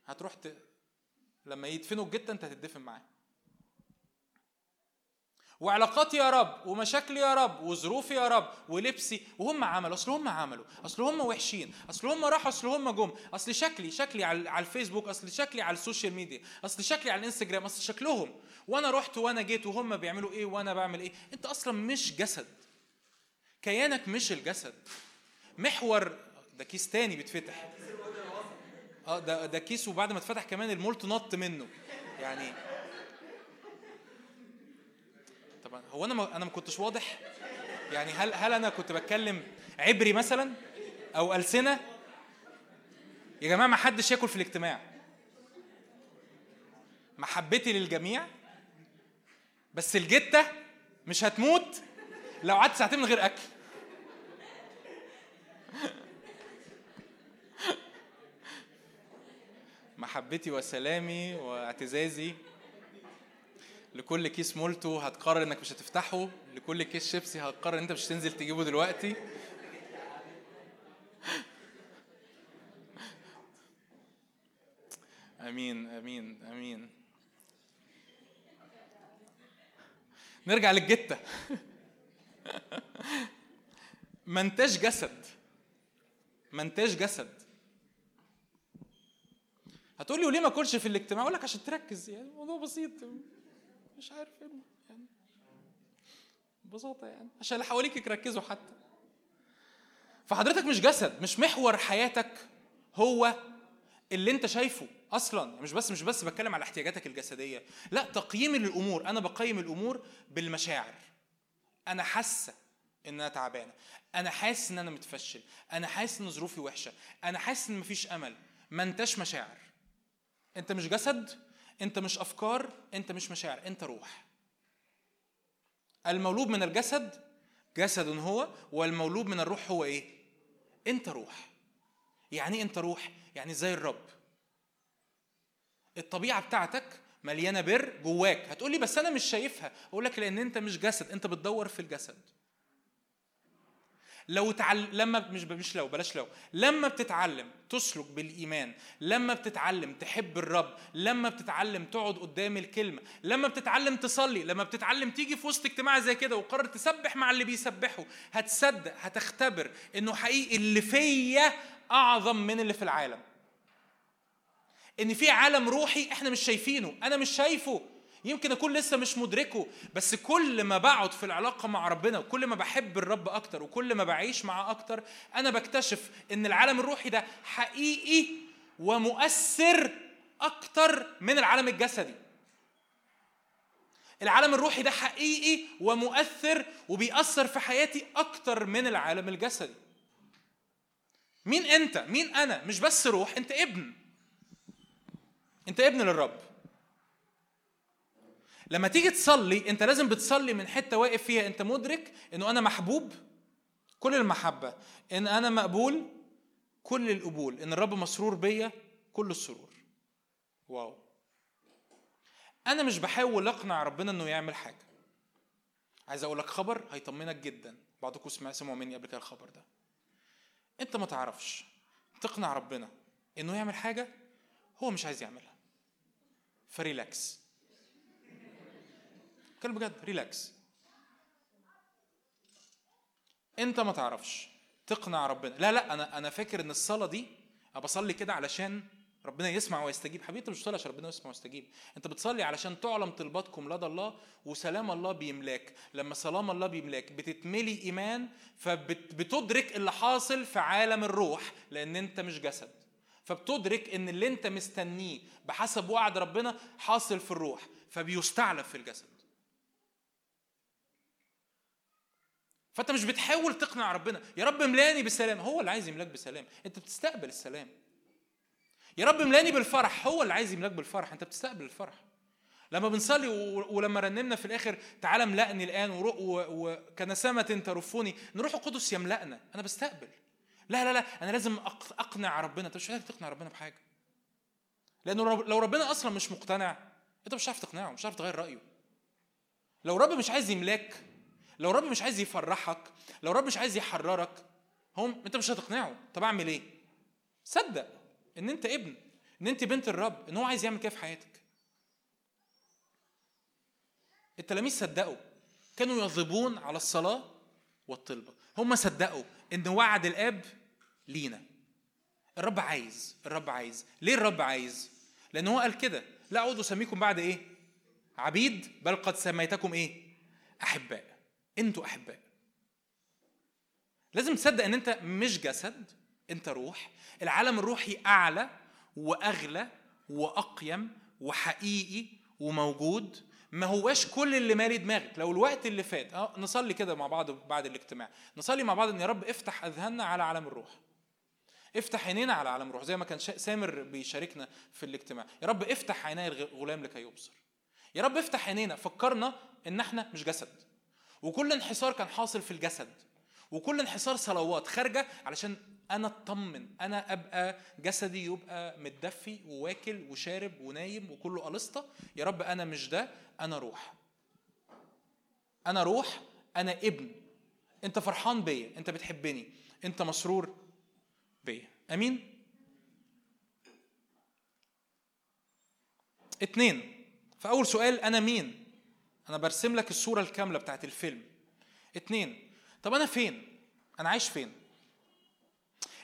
هتروح ت... لما يدفنوا الجتة أنت هتدفن معاه. وعلاقاتي يا رب ومشاكلي يا رب وظروفي يا رب ولبسي وهم عملوا أصل هم عملوا أصل هم وحشين أصل هم راحوا أصل هم جم أصل شكلي شكلي على الفيسبوك أصل شكلي على ال social media أصل شكلي على الإنستجرام أصل شكلهم. وأنا رحت وأنا جيت وهم بيعملوا إيه وأنا بعمل إيه؟ أنت أصلا مش جسد. كيانك مش الجسد. محور ده كيس تاني بيتفتح. آه ده ده كيس وبعد ما اتفتح كمان المولت نط منه. يعني طبعا هو أنا ما أنا ما كنتش واضح؟ يعني هل هل أنا كنت بتكلم عبري مثلا أو ألسنة؟ يا جماعة ما حدش ياكل في الاجتماع. محبتي للجميع بس الجتة مش هتموت لو قعدت ساعتين من غير أكل. محبتي وسلامي واعتزازي. لكل كيس مولتو هتقرر انك مش هتفتحه. لكل كيس شيبسي هتقرر ان انت مش هتنزل تجيبه دلوقتي. آمين آمين آمين. نرجع للجتة. ما انتاش جسد. ما انتاش جسد. هتقول لي وليه ما أكلش في الاجتماع؟ أقول لك عشان تركز. يعني الموضوع بسيط. مش عارف إيه. يعني ببساطة يعني. عشان اللي حواليك يركزوا حتى. فحضرتك مش جسد مش محور حياتك هو اللي أنت شايفه أصلا. مش بس مش بس بتكلم على احتياجاتك الجسدية. لا تقييمي للامور أنا بقيم الأمور بالمشاعر. أنا حاسة إن أنا تعبانة. أنا حاسس إن أنا متفشل. أنا حاسس إن ظروفي وحشة. أنا حاسس إن مفيش أمل. ما أنتش مشاعر. انت مش جسد انت مش افكار انت مش مشاعر انت روح. المولود من الجسد جسد هو والمولود من الروح هو إيه؟ انت روح. يعني انت روح؟ يعني زي الرب. الطبيعة بتاعتك مليانة بر جواك. هتقولي بس أنا مش شايفها. أقول لك لأن أنت مش جسد أنت بتدور في الجسد. لو تعل... لما مش مش لو بلاش لو. لما بتتعلم تسلك بالإيمان لما بتتعلم تحب الرب لما بتتعلم تقعد قدام الكلمة لما بتتعلم تصلي لما بتتعلم تيجي في وسط اجتماع زي كده وقرر تسبح مع اللي بيسبحوا هتصدق هتختبر إنه حقيقي اللي فيا أعظم من اللي في العالم. إن في عالم روحي إحنا مش شايفينه أنا مش شايفه. يمكن أكون لسه مش مدركه بس كل ما بقعد في العلاقة مع ربنا وكل ما بحب الرب أكتر وكل ما بعيش معاه أكتر أنا بكتشف إن العالم الروحي ده حقيقي ومؤثر أكتر من العالم الجسدي. العالم الروحي ده حقيقي ومؤثر وبيأثر في حياتي أكتر من العالم الجسدي. مين أنت؟ مين أنا؟ مش بس روح أنت ابن. أنت ابن للرب. لما تيجي تصلي انت لازم بتصلي من حتة واقف فيها انت مدرك انه أنا محبوب؟ كل المحبة. إن أنا مقبول؟ كل القبول. إن الرب مسرور بيا؟ كل السرور. واو. أنا مش بحاول أقنع ربنا إنه يعمل حاجة. عايز أقول لك خبر هيطمنك جدا. بعضكم سمع سمعوا مني قبل كده الخبر ده. أنت ما تعرفش. تقنع ربنا إنه يعمل حاجة؟ هو مش عايز يعملها. ف relax. كلام بجد relax انت ما تعرفش. تقنع ربنا. لا لا أنا أنا فاكر ان الصلاة دي أنا بصلي كده علشان ربنا يسمع ويستجيب. حبيبي انت مش بتصلي عشان ربنا يسمع ويستجيب. انت بتصلي علشان تعلم طلباتكم. لدى الله وسلام الله بيملاك. لما سلام الله بيملاك بتتملي إيمان فبتدرك اللي حاصل في عالم الروح لأن أنت مش جسد. فبتدرك إن اللي أنت مستنيه بحسب وعد ربنا حاصل في الروح فبيستعلب في الجسد. فأنت مش بتحاول تقنع ربنا. يا رب ملاني بالسلام هو اللي عايز يملأك بسلام. أنت بتستقبل السلام. يا رب ملاني بالفرح. هو اللي عايز يملأك بالفرح. أنت بتستقبل الفرح. لما بنصلي ولما رنمنا في الآخر تعالى املأني الآن وكنسمة ترفوني. نروح القدس يملأنا. أنا بستقبل. لا لا لا. أنا لازم أقنع ربنا. أنت مش محتاج تقنع ربنا بحاجة. لأنه لو ربنا أصلا مش مقتنع أنت مش هتعرف تقنعه مش هتعرف تغير رأيه. لو رب مش عايز يملاك لو رب مش عايز يفرحك لو رب مش عايز يحررك هم انت مش هتقنعه. طب أعمل إيه؟ صدق إن أنت ابن إن أنت بنت الرب إن هو عايز يعمل كده في حياتك. التلاميذ صدقوا كانوا يغضبون على الصلاة والطلبة. هم صدقوا إن وعد الآب لينا. الرب عايز الرب عايز. ليه الرب عايز؟ لأن هو قال كده. لا اعود أسميكم بعد إيه؟ عبيد بل قد سميتكم إيه؟ أحباء. أنتوا احباء. لازم تصدق ان انت مش جسد انت روح. العالم الروحي اعلى واغلى واقيم وحقيقي وموجود. ما هواش كل اللي مالي دماغك. لو الوقت اللي فات آه نصلي كده مع بعض بعد الاجتماع. نصلي مع بعض ان يا رب افتح اذهاننا على عالم الروح. افتح عينينا على عالم الروح زي ما كان سامر بيشاركنا في الاجتماع. يا رب افتح عيني الغلام لكي يبصر. يا رب افتح عينينا. فكرنا ان إحنا مش جسد. وكل انحسار كان حاصل في الجسد وكل انحسار صلوات خارجة علشان أنا أطمن أنا أبقى جسدي يبقى متدفي وواكل وشارب ونايم وكله قلصته يا رب أنا مش ده أنا روح. أنا روح أنا ابن. أنت فرحان بيا أنت بتحبني أنت مسرور بيا. أمين؟ اتنين فاول سؤال أنا مين؟ أنا برسم لك الصورة الكاملة بتاعت الفيلم. اتنين طب أنا فين؟ أنا عايش فين؟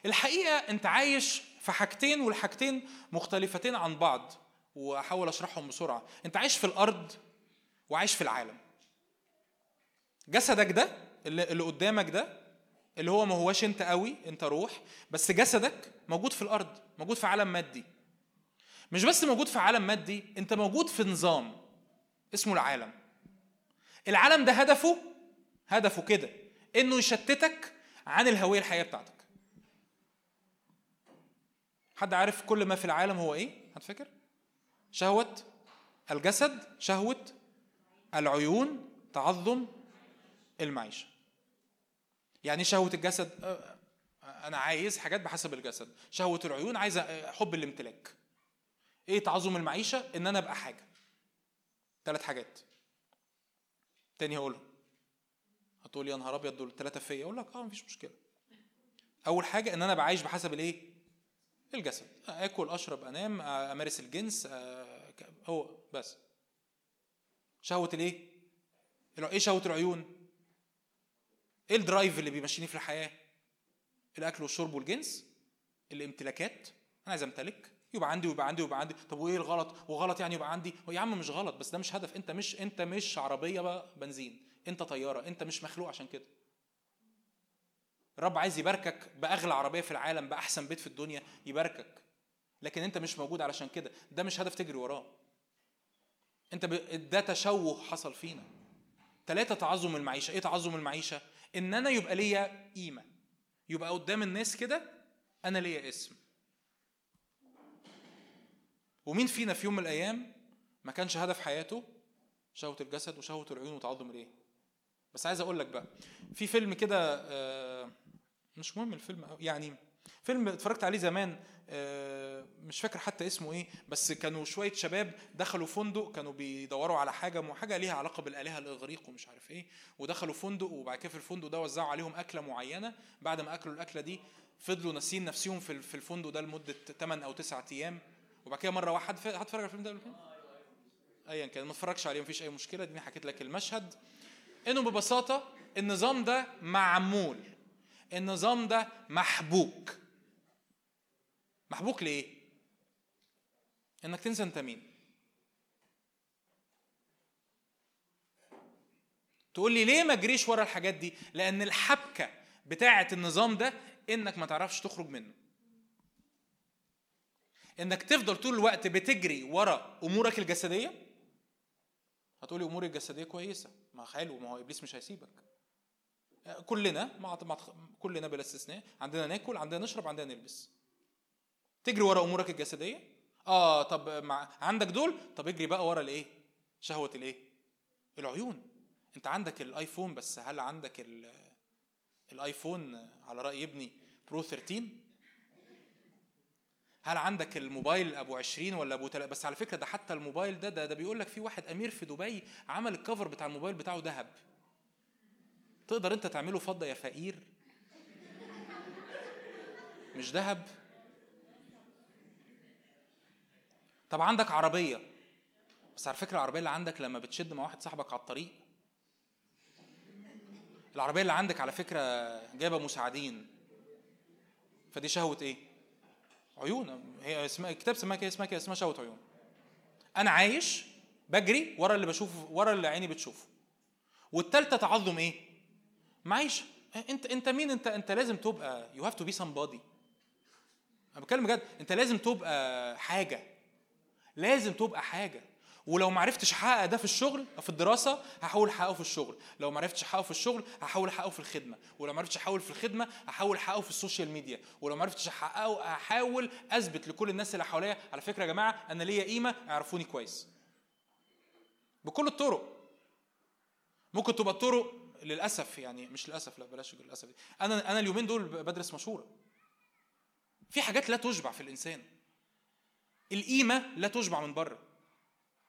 الحقيقة أنت عايش في حاجتين والحاجتين مختلفتين عن بعض وأحاول أشرحهم بسرعة. أنت عايش في الأرض وعايش في العالم. جسدك ده اللي, قدامك ده اللي هو ما هواش أنت قوي أنت روح بس جسدك موجود في الأرض موجود في عالم مادي. مش بس موجود في عالم مادي أنت موجود في نظام اسمه العالم. العالم ده هدفه هدفه كده إنه يشتتك عن الهوية الحقيقية بتاعتك. حد عارف كل ما في العالم هو إيه؟ حد فاكر شهوة الجسد شهوة العيون تعظم المعيشة. يعني شهوة الجسد أنا عايز حاجات بحسب الجسد. شهوة العيون عايزة حب الامتلاك. إيه تعظم المعيشة؟ إن أنا أبقى حاجة. ثلاث حاجات. تاني هقولهم هتقول يا نهار أبيض دول ثلاثة فيا. أقول لك آه مفيش مشكلة. أول حاجة إن أنا بعيش بحسب الإيه؟ الجسد. آكل أشرب أنام أمارس الجنس هو بس. شهوة الإيه؟ إيه شهوة العيون؟ إيه الدرايف اللي بيمشيني في الحياة؟ الأكل والشرب والجنس؟ الامتلاكات؟ أنا عايز أمتلك. يبقى عندي ويبقى عندي ويبقى عندي. طب وإيه الغلط؟ وغلط يعني يبقى عندي. يا عم مش غلط بس ده مش هدف. أنت مش أنت مش عربية بقى بنزين. أنت طيارة أنت مش مخلوق عشان كده. الرب عايز يباركك بأغلى عربية في العالم بأحسن بيت في الدنيا يباركك. لكن أنت مش موجود علشان كده. ده مش هدف تجري وراه. أنت ب... ده تشوه حصل فينا. ثلاثة تعظم المعيشة. إيه تعظم المعيشة؟ إن أنا يبقى ليا قيمة. يبقى قدام الناس كده أنا ليا اسم. ومين فينا في يوم من الأيام ما كانش هدف حياته شهوة الجسد وشهوة العيون وتعظم الإيه؟ بس عايز أقول لك بقى في فيلم كده آه، مش مهم الفيلم يعني فيلم اتفرجت عليه زمان آه، مش فاكر حتى اسمه إيه بس كانوا شوية شباب دخلوا فندق كانوا بيدوروا على حاجة حاجة ليها علاقة بالآلهة الإغريق ومش عارف إيه ودخلوا فندق وبعد كده في الفندق ده وزعوا عليهم أكلة معينة بعد ما أكلوا الأكلة دي فضلوا ناسيين نفسهم في الفندق ده لمدة 8 أو 9 أيام. وبعد كده مرة واحد هتفرج على الفيلم ده ايا كان ما اتفرجش عليه مفيش أي مشكلة دي حكيت لك المشهد. إنه ببساطة النظام ده معمول النظام ده محبوك. محبوك ليه إنك تنسى أنت مين. تقول لي ليه ما اجريش ورا الحاجات دي؟ لأن الحبكة بتاعة النظام ده إنك ما تعرفش تخرج منه. إنك تفضل طول الوقت بتجري ورا أمورك الجسدية؟ هتقولي أموري الجسدية كويسة. ما حلو ما هو إبليس مش هيسيبك. كلنا مع كلنا بلا استثناء. عندنا ناكل عندنا نشرب عندنا نلبس. تجري ورا أمورك الجسدية؟ آه طب مع عندك دول؟ طب اجري بقى ورا الإيه؟ شهوة الإيه؟ العيون. أنت عندك الآيفون بس هل عندك الآيفون على رأي ابني برو 13 هل عندك الموبايل أبو 20 ولا أبو تل... بس على فكرة ده حتى الموبايل ده ده, ده بيقول لك في واحد أمير في دبي عمل الكفر بتاع الموبايل بتاعه ذهب. تقدر أنت تعمله فضة يا فقير؟ مش ذهب؟ طب عندك عربية. بس على فكرة العربية اللي عندك لما بتشد مع واحد صاحبك على الطريق. العربية اللي عندك على فكرة جايبة مساعدين. فدي شهوة إيه؟ عيون. هي اسمها كتاب سماها كده اسمها كده اسمها شهوة عيون. أنا عايش بجري ورا اللي بشوفه ورا اللي عيني بتشوفه. والتالتة تعظم إيه؟ معيشة. انت أنت مين؟ انت أنت لازم تبقى you have to be somebody. أنا بتكلم بجد. أنت لازم تبقى حاجة. لازم تبقى حاجة. ولو ما عرفتش احقق ده في الشغل في الدراسة هحاول احققه في الشغل. لو ما عرفتش احققه في الشغل هحاول احققه في الخدمة. ولو ما عرفتش احققه في الخدمة هحاول احققه في ال social media. ولو ما عرفتش احققه هحاول اثبت لكل الناس اللي حواليا على فكرة يا جماعة أنا ليا قيمة اعرفوني كويس. بكل الطرق. ممكن تبقى الطرق للأسف يعني مش للأسف لا بلاش للأسف دي. أنا أنا اليومين دول بدرس مشوره في حاجات لا تشبع في الإنسان. القيمة لا تشبع من بره.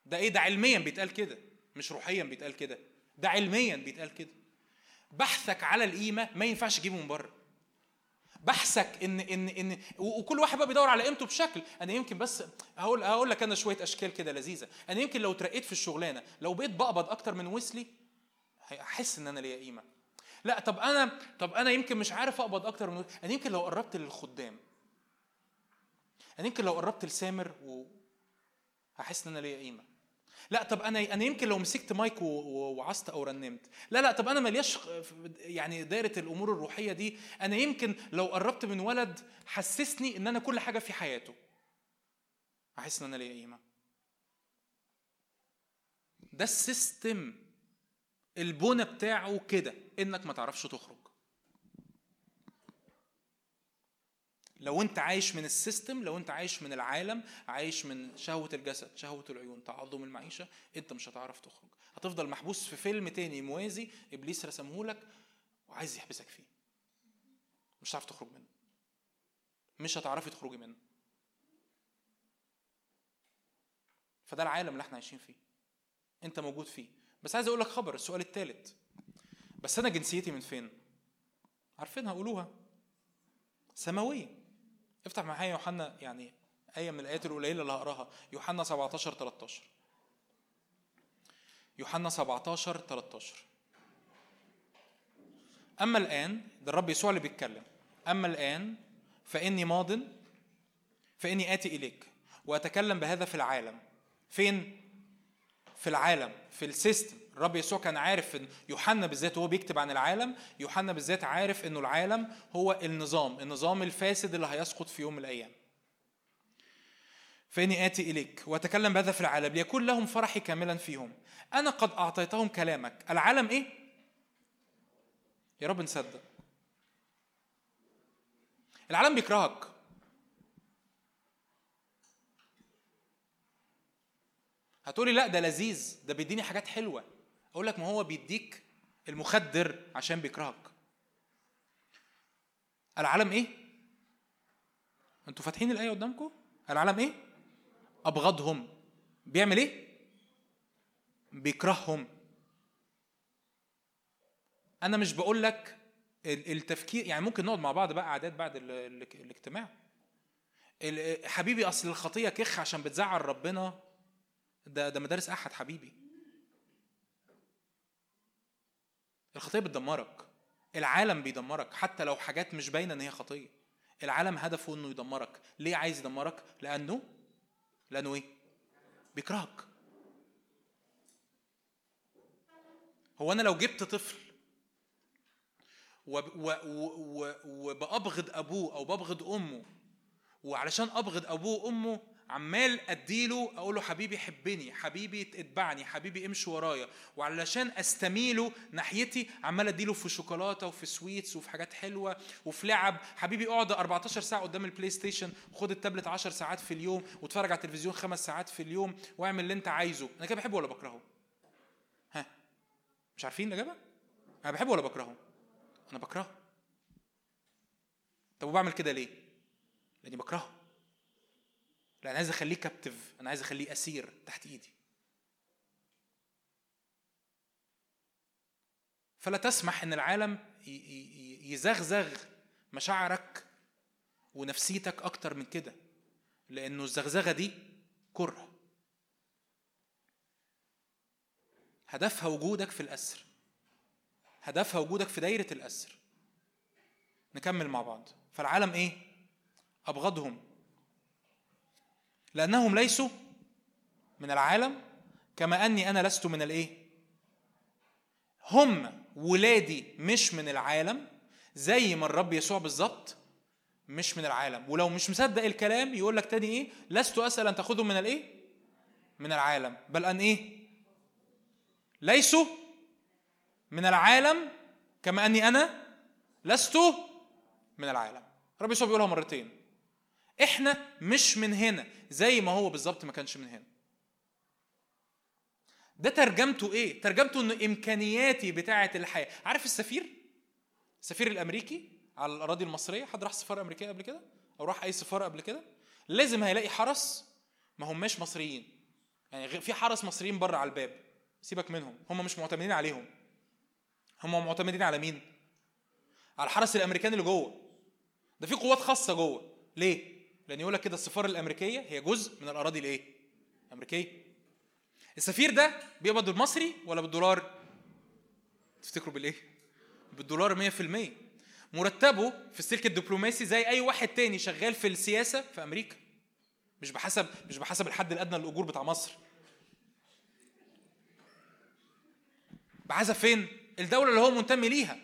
ده إيه؟ ده علميا بيتقال كده مش روحيا بيتقال كده ده علميا بيتقال كده. بحثك على القيمة ما ينفعش تجيبه من بره. بحثك إن إن إن وكل واحد بقى بيدور على قيمته بشكل. أنا يمكن بس هقول هقول لك أنا شوية أشكال كده لذيذة. أنا يمكن لو اترقيت في الشغلانة لو بقيت بقبض أكتر من ويسلي هحس إن أنا ليا قيمة. لا طب أنا طب أنا يمكن مش عارف أقبض أكتر من. أنا يمكن لو قربت للخدام أنا يمكن لو قربت لسامر و هحس إن أنا ليا قيمة. لا طب أنا أنا يمكن لو مسكت مايك وعظت أو رنمت. لا لا طب أنا ملياش يعني دايرة الأمور الروحية دي. أنا يمكن لو قربت من ولد حسسني إن أنا كل حاجة في حياته. أحس إن أنا ليا قيمة. ده ال system البنى بتاعه كده إنك ما تعرفش تخرج. لو انت عايش من ال system لو انت عايش من العالم عايش من شهوة الجسد شهوة العيون تعظم المعيشة انت مش هتعرف تخرج. هتفضل محبوس في فيلم تاني موازي إبليس رسمه لك وعايز يحبسك فيه. مش هتعرف تخرج منه. مش هتعرفي تخرجي منه. فده العالم اللي إحنا عايشين فيه. انت موجود فيه. بس عايز أقول لك خبر السؤال الثالث بس أنا جنسيتي من فين؟ عارفينها قولوها. سماوية. افتح معايا يوحنا يعني آية من الآيات القليلة اللي هقراها. يوحنا 17 13 يوحنا 17 13 أما الآن ده الرب يسوع اللي بيتكلم. أما الآن فإني ماض فإني آتي إليك وأتكلم بهذا في العالم. فين؟ في العالم في السيستم. الرب يسوع كان عارف إن يوحنا بالذات وهو بيكتب عن العالم يوحنا بالذات عارف إنه العالم هو النظام النظام الفاسد اللي هيسقط في يوم من الأيام. فإني آتي إليك وأتكلم بهذا في العالم ليكون لهم فرحي كاملا فيهم. أنا قد أعطيتهم كلامك. العالم إيه؟ يا رب نصدق. العالم بيكرهك. هتقولي لا ده لذيذ ده بيديني حاجات حلوة. أقول لك ما هو بيديك المخدر عشان بيكرهك. العالم إيه؟ أنتوا فاتحين الآية قدامكم؟ العالم إيه؟ أبغضهم. بيعمل إيه؟ بيكرههم. أنا مش بقول لك التفكير يعني ممكن نقعد مع بعض بقى أعداد بعد الاجتماع. حبيبي أصل الخطية كخ عشان بتزعل ربنا. ده ده مدارس أحد حبيبي. الخطية بتدمرك. العالم بيدمرك حتى لو حاجات مش باينة إن هي خطية. العالم هدفه إنه يدمرك. ليه عايز يدمرك؟ لأنه؟ لأنه إيه؟ بيكرهك. هو أنا لو جبت طفل وبأبغض أبوه أو ببغض أمه وعلشان أبغض أبوه وأمه عمال أديله أقول له حبيبي حبني حبيبي اتبعني حبيبي امشي ورايا. وعلشان أستميله ناحيتي عمال أديله في شوكولاتة وفي sweets وفي حاجات حلوة وفي لعب. حبيبي اقعد 14 ساعة قدام البلاي ستيشن وخد التابلت 10 ساعات في اليوم واتفرج على التلفزيون خمس ساعات في اليوم واعمل اللي انت عايزه. أنا كده بحبه ولا بكرهه؟ ها؟ مش عارفين الإجابة؟ أنا بحبه ولا بكرهه؟ أنا بكرهه. طب وبعمل كده ليه؟ لأني بكرهه. لا أنا عايز أخليه كابتف أنا عايز أخليه أسير تحت إيدي. فلا تسمح إن العالم يزغزغ مشاعرك ونفسيتك أكتر من كده لأنه الزغزغة دي كره. هدفها وجودك في الأسر. هدفها وجودك في دايرة الأسر. نكمل مع بعض. فالعالم إيه؟ أبغضهم. لأنهم ليسوا من العالم كما أني أنا لست من الإيه؟ هم ولادي مش من العالم زي ما الرب يسوع بالظبط مش من العالم. ولو مش مصدق الكلام يقول لك تاني إيه؟ لست أسأل أن تاخذهم من الإيه؟ من العالم. بل أن إيه؟ ليسوا من العالم كما أني أنا لست من العالم. رب يسوع بيقولها مرتين. إحنا مش من هنا زي ما هو بالظبط ما كانش من هنا. ده ترجمته إيه؟ ترجمته ان إمكانياتي بتاعه الحياة. عارف السفير؟ السفير الأمريكي على الأراضي المصرية؟ حد راح سفارة أمريكية قبل كده؟ أو راح أي سفارة قبل كده؟ لازم هيلاقي حرس ما هماش مصريين. يعني في حرس مصريين بره على الباب. سيبك منهم. هم مش معتمدين عليهم. هم معتمدين على مين؟ على الحرس الأمريكاني اللي جوه. ده في قوات خاصة جوه. ليه؟ لأن يقول لك كده السفاره الأمريكية هي جزء من الأراضي الإيه؟ الأمريكية. السفير ده بيقبض بالمصري ولا بالدولار؟ تفتكروا بالإيه؟ بالدولار 100% مرتبه في السلك الدبلوماسي زي أي واحد تاني شغال في السياسة في أمريكا. مش بحسب مش بحسب الحد الأدنى للأجور بتاع مصر. بعزة فين؟ الدولة اللي هو منتمي ليها.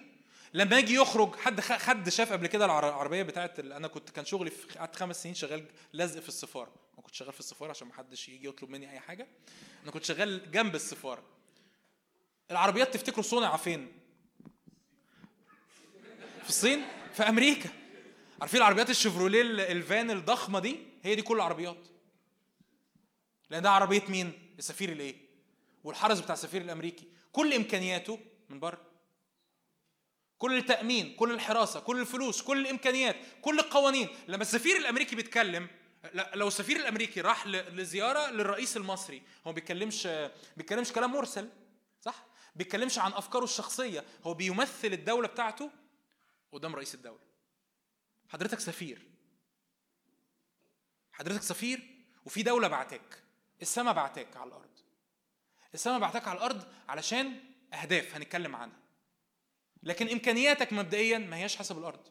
لما يجي يخرج حد حد شاف قبل كده العربية بتاعت أنا كنت كان شغلي في قعدت خمس سنين شغال لزق في السفارة. ما كنت شغال في السفارة عشان ما حدش يجي يطلب مني أي حاجة. أنا كنت شغال جنب السفارة. العربيات تفتكروا صنع فين؟ في الصين؟ في أمريكا. عارفين العربيات الشيفروليه الفان الضخمة دي؟ هي دي كل العربيات. لأن ده عربية مين؟ السفير الإيه؟ والحرس بتاع السفير الأمريكي. كل إمكانياته من بره. كل التأمين كل الحراسة كل الفلوس كل الإمكانيات كل القوانين. لما السفير الأمريكي بيتكلم لو السفير الأمريكي راح لزيارة للرئيس المصري هو بيتكلمش بيتكلمش كلام مرسل صح؟ بيتكلمش عن أفكاره الشخصية. هو بيمثل الدولة بتاعته قدام رئيس الدولة. حضرتك سفير. حضرتك سفير وفي دولة بعتك. السماء بعتك على الأرض. السماء بعتك على الأرض علشان أهداف هنتكلم عنها. لكن إمكانياتك مبدئيا ما هياش حسب الأرض.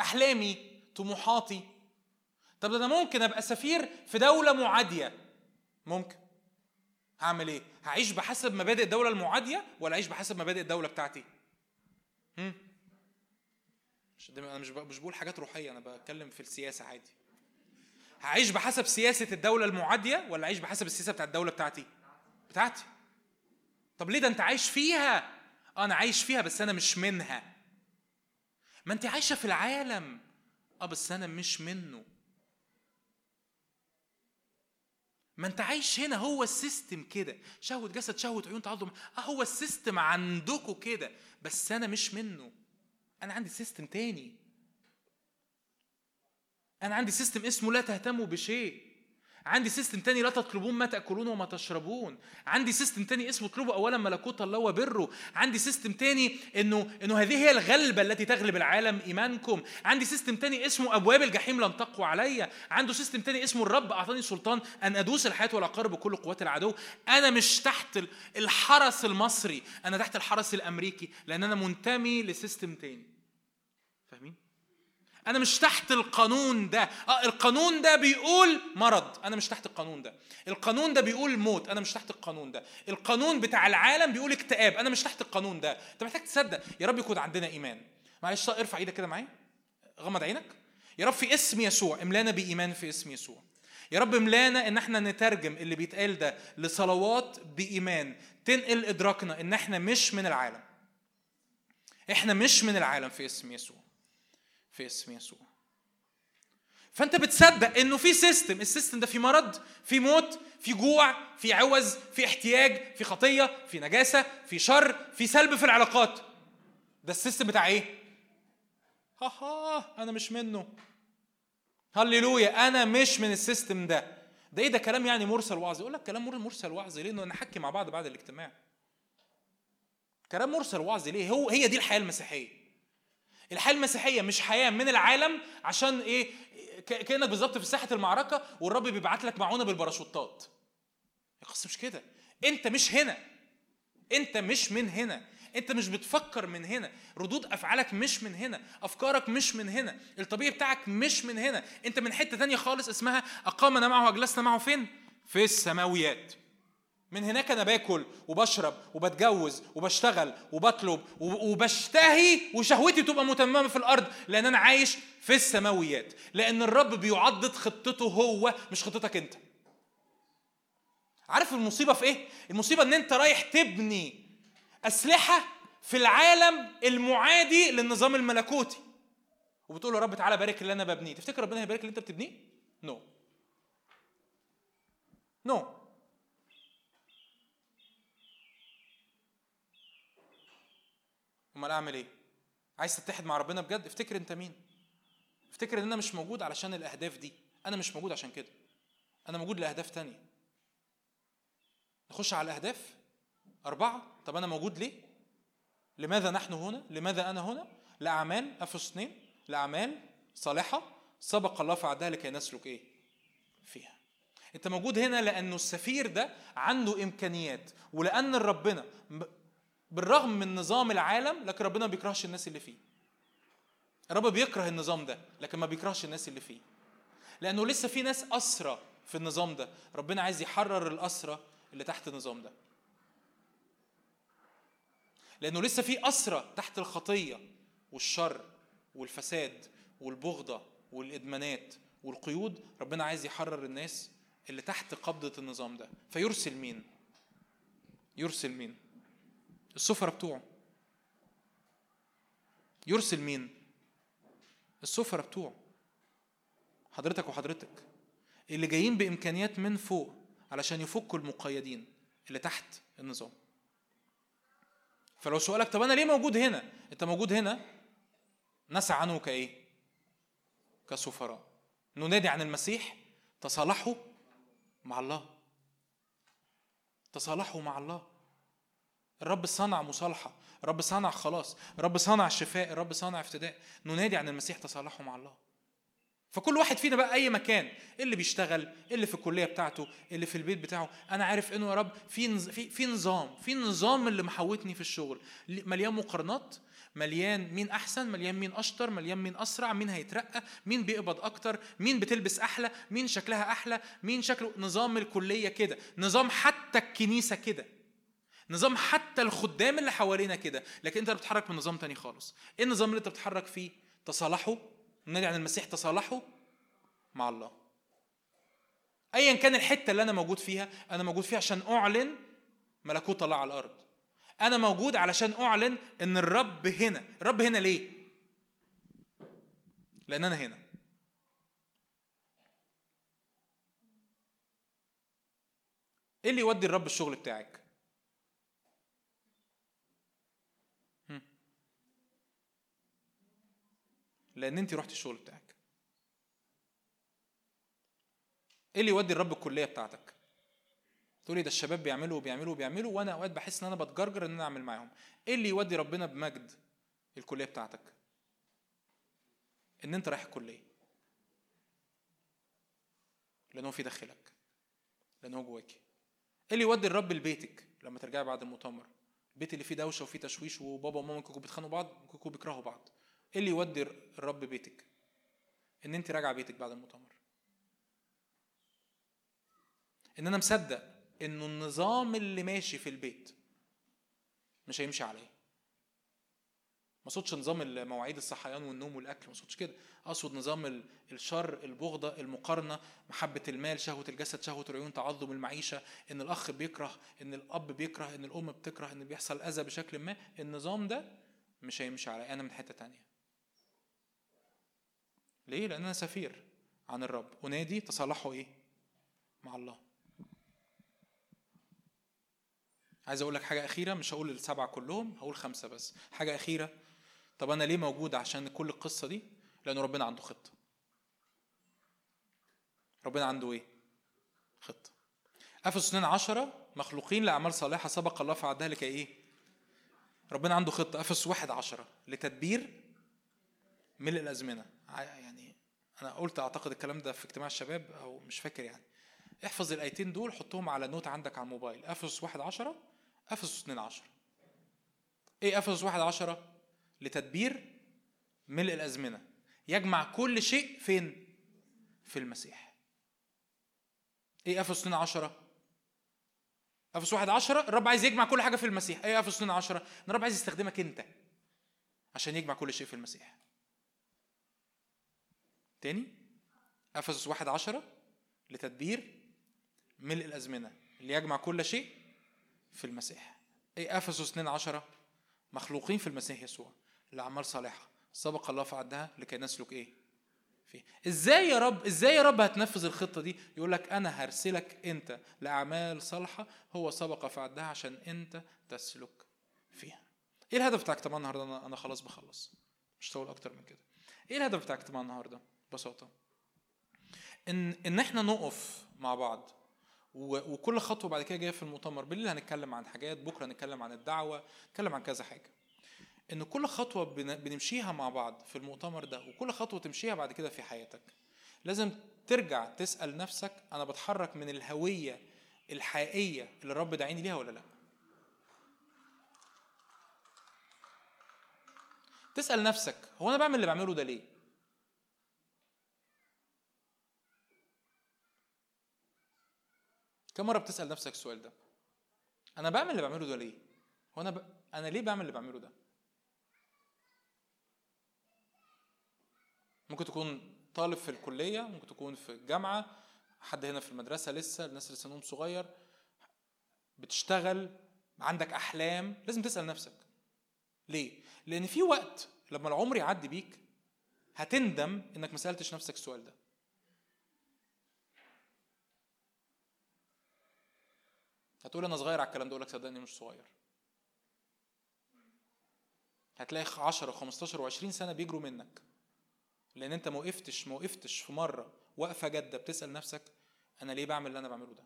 أحلامي طموحاتي. طب أنا ممكن أبقى سفير في دولة معادية. ممكن. هعمل إيه؟ هعيش بحسب مبادئ الدولة المعادية ولا أعيش بحسب مبادئ الدولة بتاعتي؟ هم؟ مش أنا مش مش بقول حاجات روحية أنا بتكلم في السياسة عادي. هعيش بحسب سياسة الدولة المعادية ولا أعيش بحسب السياسة بتاعت الدولة بتاعتي؟ بتاعتي. طب ليه ده أنت عايش فيها؟ آه أنا عايش فيها بس أنا مش منها. ما انت عايشة في العالم. آه بس أنا مش منه. ما أنت عايش هنا هو ال system كده. شهوة جسد شهوة عيون تعظم آه هو ال system عندكم كده بس أنا مش منه. أنا عندي system تاني. أنا عندي system اسمه لا تهتموا بشيء. عندي system تاني لا تطلبون ما تأكلون وما تشربون. عندي system تاني اسمه اطلبوا اولا ملكوت الله وبره. عندي system تاني انه إنه هذه هي الغلبة التي تغلب العالم إيمانكم. عندي system تاني اسمه أبواب الجحيم لن تقوى عليا عندي system تاني اسمه الرب أعطاني سلطان أن أدوس الحيات والعقارب وكل قوات العدو. أنا مش تحت الحرس المصري. أنا تحت الحرس الأمريكي. لأن أنا منتمي ل system تاني. فاهمين؟ أنا مش تحت القانون ده. آه القانون ده بيقول مرض. أنا مش تحت القانون ده. القانون ده بيقول موت. أنا مش تحت القانون ده. القانون بتاع العالم بيقول اكتئاب. أنا مش تحت القانون ده. أنت محتاج تصدق. يا رب يكون عندنا إيمان. معلش ارفع إيدك كده معايا. غمض عينك. يا رب في اسم يسوع. املانا بإيمان في اسم يسوع. يا رب املانا إن إحنا نترجم اللي بيتقال ده لصلوات بإيمان. تنقل إدراكنا إن إحنا مش من العالم. إحنا مش من العالم في اسم يسوع. في اسم يسوع. فأنت بتصدق إنه في system ال system ده في مرض في موت في جوع في عوز في احتياج في خطية في نجاسة في شر في سلب في العلاقات. ده ال system بتاع إيه؟ ها ها أنا مش منه. هللويا أنا مش من ال system ده. ده إيه ده كلام يعني مرسل وعظ؟ يقول لك كلام مرسل وعظ ليه؟ إنه نحكي مع بعض بعد الاجتماع. كلام مرسل وعظ ليه؟ هو هي دي الحياة المسيحية. الحياة المسيحية مش حياة من العالم عشان إيه؟ كأنك بالظبط في ساحة المعركة والرب بيبعت لك معونة بالباراشوتات. القصة مش كده. أنت مش هنا. أنت مش من هنا. أنت مش بتفكر من هنا. ردود أفعالك مش من هنا. أفكارك مش من هنا. الطبيعي بتاعك مش من هنا. أنت من حتة تانية خالص اسمها أقامنا معه وأجلسنا معه فين؟ في السماويات. من هناك أنا باكل وبشرب وبتجوز وبشتغل وبطلب وبشتهي وشهوتي تبقى متممة في الأرض لأن أنا عايش في السماويات. لأن الرب بيعضد خطته هو مش خطتك أنت. عارف المصيبة في إيه؟ المصيبة إن أنت رايح تبني أسلحة في العالم المعادي للنظام الملكوتي. وبتقول يا رب تعالى بارك اللي أنا ببنيه. تفتكر ربنا هيبارك اللي أنت بتبنيه؟ نو no. نو no. أمال أعمل إيه؟ عايز تتحد مع ربنا بجد؟ افتكر أنت مين؟ افتكر إن أنا مش موجود علشان الأهداف دي. أنا مش موجود عشان كده. أنا موجود لأهداف تانية. نخش على الأهداف. أربعة طب أنا موجود ليه؟ لماذا نحن هنا؟ لماذا أنا هنا؟ لأعمال افس اثنين. لأعمال صالحة. سبق الله فعدها لكي نسلك إيه؟ فيها. أنت موجود هنا لأنه السفير ده عنده إمكانيات ولأن ربنا بالرغم من نظام العالم لكن ربنا ما بيكرهش الناس اللي فيه. الرب بيكره النظام ده لكن ما بيكرهش الناس اللي فيه. لأنه لسه في ناس اسرى في النظام ده. ربنا عايز يحرر الاسرى اللي تحت النظام ده. لأنه لسه في اسرى تحت الخطية والشر والفساد والبغضة والإدمانات والقيود. ربنا عايز يحرر الناس اللي تحت قبضة النظام ده. فيرسل مين؟ يرسل مين؟ السفرة بتوعه. يرسل مين؟ السفرة بتوعه. حضرتك وحضرتك اللي جايين بإمكانيات من فوق علشان يفكوا المقيدين اللي تحت النظام. فلو سؤالك طب أنا ليه موجود هنا؟ أنت موجود هنا؟ نسعى عنه كإيه؟ كسفراء. ننادي عن المسيح تصالحوا مع الله. تصالحوا مع الله. الرب صنع مصالحة الرب صنع خلاص الرب صنع شفاء الرب صنع افتداء ننادي عن المسيح تصالحه مع الله. فكل واحد فينا بقى أي مكان اللي بيشتغل اللي في الكلية بتاعته اللي في البيت بتاعه أنا عارف إنه يا رب في في في نظام في نظام اللي محوتني في الشغل. مليان مقارنات مليان مين أحسن مليان مين أشطر مليان مين أسرع مين هيترقى مين بيقبض أكتر مين بتلبس أحلى مين شكلها أحلى مين شكله نظام الكلية كده نظام حتى الكنيسة كده. نظام حتى الخدام اللي حوالينا كده. لكن انت بتتحرك من نظام تاني خالص. إيه النظام اللي انت بتتحرك فيه؟ تصالحوا نادي عن المسيح تصالحوا مع الله. ايا كان الحتة اللي أنا موجود فيها أنا موجود فيها عشان أعلن ملكوت الله على الأرض. أنا موجود علشان أعلن إن الرب هنا. الرب هنا ليه؟ لأن أنا هنا. إيه اللي يودي الرب الشغل بتاعك؟ لأن انت رحتي الشغل بتاعك. إيه اللي يودي الرب الكلية بتاعتك؟ تقولي ده الشباب بيعملوا وبيعملوا وبيعملوا وأنا أوقات بحس إن أنا بتجرجر إن أنا أعمل معاهم. إيه اللي يودي ربنا بمجد الكلية بتاعتك؟ إن أنت رايح الكلية. لأن هو في داخلك. لأن هو جواكي إيه اللي يودي الرب لبيتك لما ترجعي بعد المؤتمر؟ البيت اللي فيه دوشة وفيه تشويش وبابا وماما ممكن يكونوا بيتخانقوا بعض يكونوا بيكرهوا بعض. إيه اللي يودي الرب بيتك؟ إن أنت راجعة بيتك بعد المؤتمر. إن أنا مصدق إنه النظام اللي ماشي في البيت مش هيمشي عليه. ما أقصدش نظام مواعيد الصحيان والنوم والأكل ما أقصدش كده. أقصد نظام الشر البغضة المقارنة محبة المال شهوة الجسد شهوة العيون تعظم المعيشة إن الأخ بيكره إن الأب بيكره إن الأم بتكره إن بيحصل أذى بشكل ما. النظام ده مش هيمشي عليه. أنا من حتة تانية. ليه؟ لأن أنا سفير عن الرب أنادي تصالحوا إيه؟ مع الله عايز أقول لك حاجة أخيرة مش هقول السبعة كلهم هقول خمسة بس حاجة أخيرة طب أنا ليه موجود عشان كل القصة دي؟ لأن ربنا عنده خطة ربنا عنده إيه؟ خطة أفسس 2 10 مخلوقين لأعمال صالحة سبق الله فأعدها لكي إيه؟ ربنا عنده خطة أفسس 1 10 لتدبير ملء الأزمنة يعني أنا قلت أعتقد الكلام ده في اجتماع الشباب أو مش فاكر يعني. احفظ الآيتين دول حطهم على note عندك على الموبايل. أفسس واحد عشرة إفسس اتنين عشرة. إيه إفسس واحد عشرة؟ لتدبير ملء الأزمنة. يجمع كل شيء فين؟ في المسيح. إيه إفسس 2 عشرة؟ افس واحد عشرة الرب عايز يجمع كل حاجة في المسيح. إيه افس 2 عشرة؟ ان الرب عايز يستخدمك أنت عشان يجمع كل شيء في المسيح. تاني افسس واحد عشرة لتدبير ملء الأزمنة اللي يجمع كل شيء في المسيح. إيه افسس 2 عشرة مخلوقين في المسيح يسوع لأعمال صالحة. سبق الله فعدها لكي نسلك إيه؟ فيه. إزاي يا رب إزاي يا رب هتنفذ الخطة دي؟ يقول لك أنا هرسلك أنت لأعمال صالحة هو سبق فعدها عشان أنت تسلك فيها. إيه الهدف بتاع اجتماع النهارده؟ أنا خلاص بخلص. مش هطول أكتر من كده. إيه الهدف بتاع اجتماع النهارده؟ ببساطة. إن إن إحنا نقف مع بعض وكل خطوة بعد كده جاية في المؤتمر بالليل هنتكلم عن حاجات بكرة هنتكلم عن الدعوة نتكلم عن كذا حاجة. إن كل خطوة بن- بنمشيها مع بعض في المؤتمر ده وكل خطوة تمشيها بعد كده في حياتك لازم ترجع تسأل نفسك أنا بتحرك من الهوية الحقيقية اللي الرب داعيني ليها ولا لأ؟ تسأل نفسك هو أنا بعمل اللي بعمله ده ليه؟ كم مرة بتسأل نفسك السؤال ده؟ أنا بعمل اللي بعمله ده ليه؟ هو أنا ب... أنا ليه بعمل اللي بعمله ده؟ ممكن تكون طالب في الكلية ممكن تكون في الجامعة حد هنا في المدرسة لسه الناس اللي سنهم صغير بتشتغل عندك أحلام لازم تسأل نفسك. ليه؟ لأن في وقت لما العمر يعدي بيك هتندم إنك ما سألتش نفسك السؤال ده. هتقول أنا صغير على الكلام ده أقول لك صدقني مش صغير. هتلاقي 10 15 و20 سنة بيجروا منك. لأن أنت ما وقفتش ما وقفتش في مرة وقفة جادة بتسأل نفسك أنا ليه بعمل اللي أنا بعمله ده؟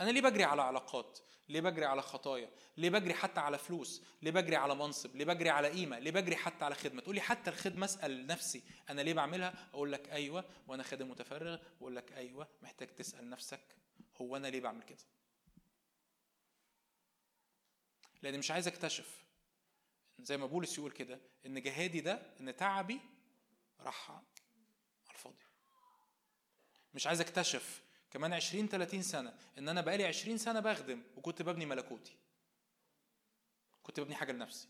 أنا ليه بجري على علاقات؟ ليه بجري على خطايا؟ ليه بجري حتى على فلوس؟ ليه بجري على منصب؟ ليه بجري على قيمة؟ ليه بجري حتى على خدمة؟ تقولي حتى الخدمة أسأل نفسي أنا ليه بعملها؟ أقول لك أيوه وأنا خادم متفرغ وأقول لك أيوه محتاج تسأل نفسك. هو أنا ليه بعمل كده؟ لأن مش عايز أكتشف زي ما بولس يقول كده إن جهادي ده إن تعبي راح على الفاضي. مش عايز أكتشف كمان 20 30 سنة إن أنا بقالي 20 سنة بخدم وكنت ببني ملكوتي. كنت ببني حاجة لنفسي.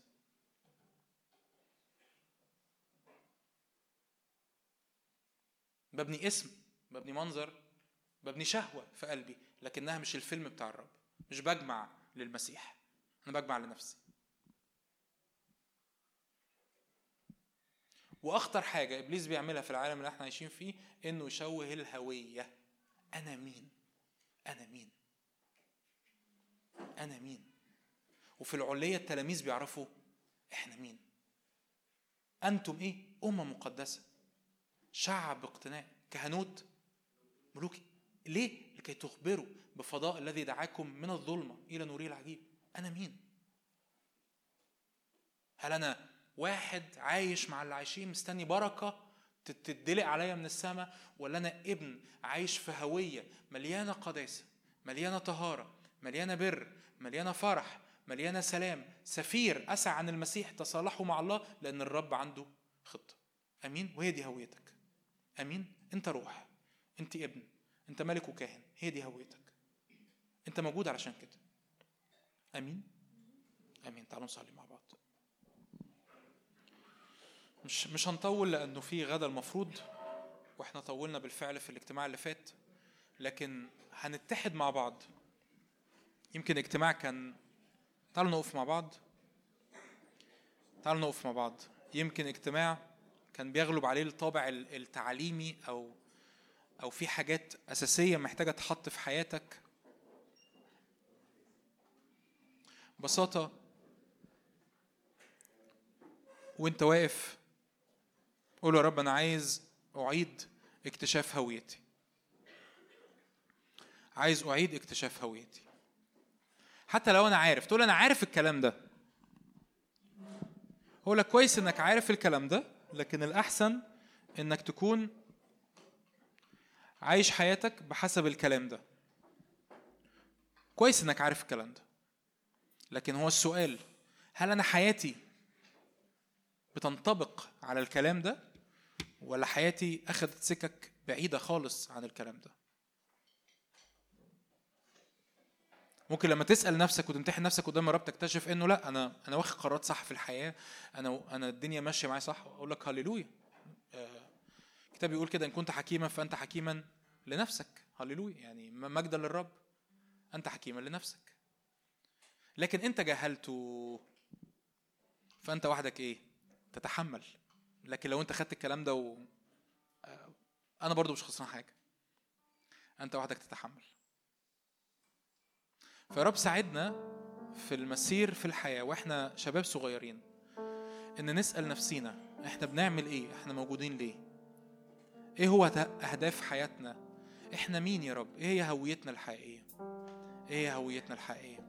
ببني اسم ببني منظر. ببني شهوة في قلبي لكنها مش الفيلم بتاع الرب مش بجمع للمسيح. أنا بجمع لنفسي. وأخطر حاجة إبليس بيعملها في العالم اللي إحنا عايشين فيه إنه يشوه الهوية. أنا مين؟ أنا مين؟ أنا مين؟ وفي العليه التلاميذ بيعرفوا إحنا مين. أنتم إيه؟ أمة مقدسة. شعب اقتناء كهنوت. ملوكي. ليه؟ لكي تخبروا بفضاء الذي دعاكم من الظلمة إلى نوره العجيب. أنا مين؟ هل أنا واحد عايش مع اللي عايشين مستني بركة تدلق عليا من السماء ولا أنا ابن عايش في هوية مليانة قداسة مليانة طهارة مليانة بر مليانة فرح مليانة سلام سفير أسعى عن المسيح تصالحوا مع الله لأن الرب عنده خطة. أمين؟ وهي دي هويتك. أمين؟ أنت روح. أنت ابن. انت ملك وكاهن هي دي هويتك. انت موجود علشان كده. آمين؟ آمين. تعالوا نصلي مع بعض. مش مش هنطول لأنه في غدا المفروض وإحنا طولنا بالفعل في الاجتماع اللي فات لكن هنتحد مع بعض. يمكن اجتماع كان تعالوا نقف مع بعض. تعالوا نقف مع بعض. يمكن اجتماع كان بيغلب عليه الطابع التعليمي أو أو في حاجات أساسية محتاجة تحط في حياتك؟ ببساطة وأنت واقف قول يا رب أنا عايز أعيد اكتشاف هويتي. عايز أعيد اكتشاف هويتي. حتى لو أنا عارف تقول أنا عارف الكلام ده. هو لك كويس إنك عارف الكلام ده لكن الأحسن إنك تكون عايش حياتك بحسب الكلام ده. كويس إنك عارف الكلام ده. لكن هو السؤال هل أنا حياتي بتنطبق على الكلام ده ولا حياتي أخذت سكك بعيدة خالص عن الكلام ده؟ ممكن لما تسأل نفسك وتمتحن نفسك قدام الرب تكتشف إنه لأ أنا أنا واخد قرارات صح في الحياة أنا أنا الدنيا ماشية معايا صح أقول لك هللويا. الكتاب بيقول كده إن كنت حكيما فأنت حكيما لنفسك. هللويا. يعني مجدا للرب. أنت حكيما لنفسك. لكن أنت جهلته فأنت وحدك إيه؟ تتحمل. لكن لو أنت خدت الكلام ده و... آه، أنا برضو مش خسران حاجة. أنت وحدك تتحمل. فيا رب ساعدنا في المسير في الحياة وإحنا شباب صغيرين إن نسأل نفسينا إحنا بنعمل إيه؟ إحنا موجودين ليه؟ إيه هو أهداف حياتنا؟ إحنا مين يا رب؟ إيه هي هويتنا الحقيقية؟ إيه هي هويتنا الحقيقية؟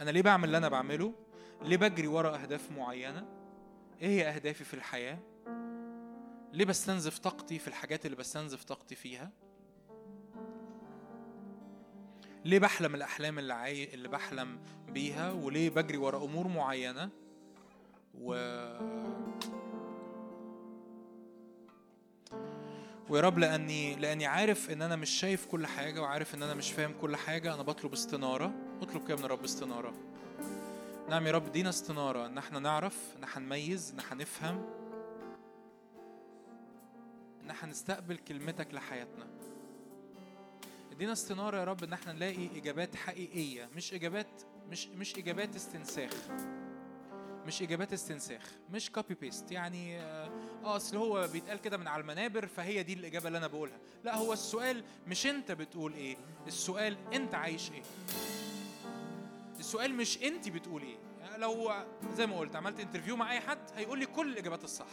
أنا ليه بعمل اللي أنا بعمله؟ ليه بجري ورا أهداف معينة؟ إيه هي أهدافي في الحياة؟ ليه بستنزف طاقتي في الحاجات اللي بستنزف طاقتي فيها؟ ليه بحلم الأحلام اللي عاي... اللي بحلم بيها؟ وليه بجري ورا أمور معينة؟ و ويا رب لأني لأني عارف إن أنا مش شايف كل حاجة وعارف إن أنا مش فاهم كل حاجة أنا بطلب استنارة. اطلب كده من الرب استنارة. نعم يا رب دينا استنارة إن إحنا نعرف إن إحنا نميز إن إحنا نفهم إن إحنا نستقبل كلمتك لحياتنا. ادينا استنارة يا رب إن إحنا نلاقي إجابات حقيقية مش إجابات مش مش إجابات استنساخ. مش إجابات استنساخ مش copy paste يعني آه أصل هو بيتقال كده من على المنابر فهي دي الإجابة اللي أنا بقولها. لا هو السؤال مش أنت بتقول إيه السؤال أنت عايش إيه. السؤال مش أنت بتقول إيه. يعني لو زي ما قلت عملت interview مع أي حد هيقول لي كل الإجابات الصح.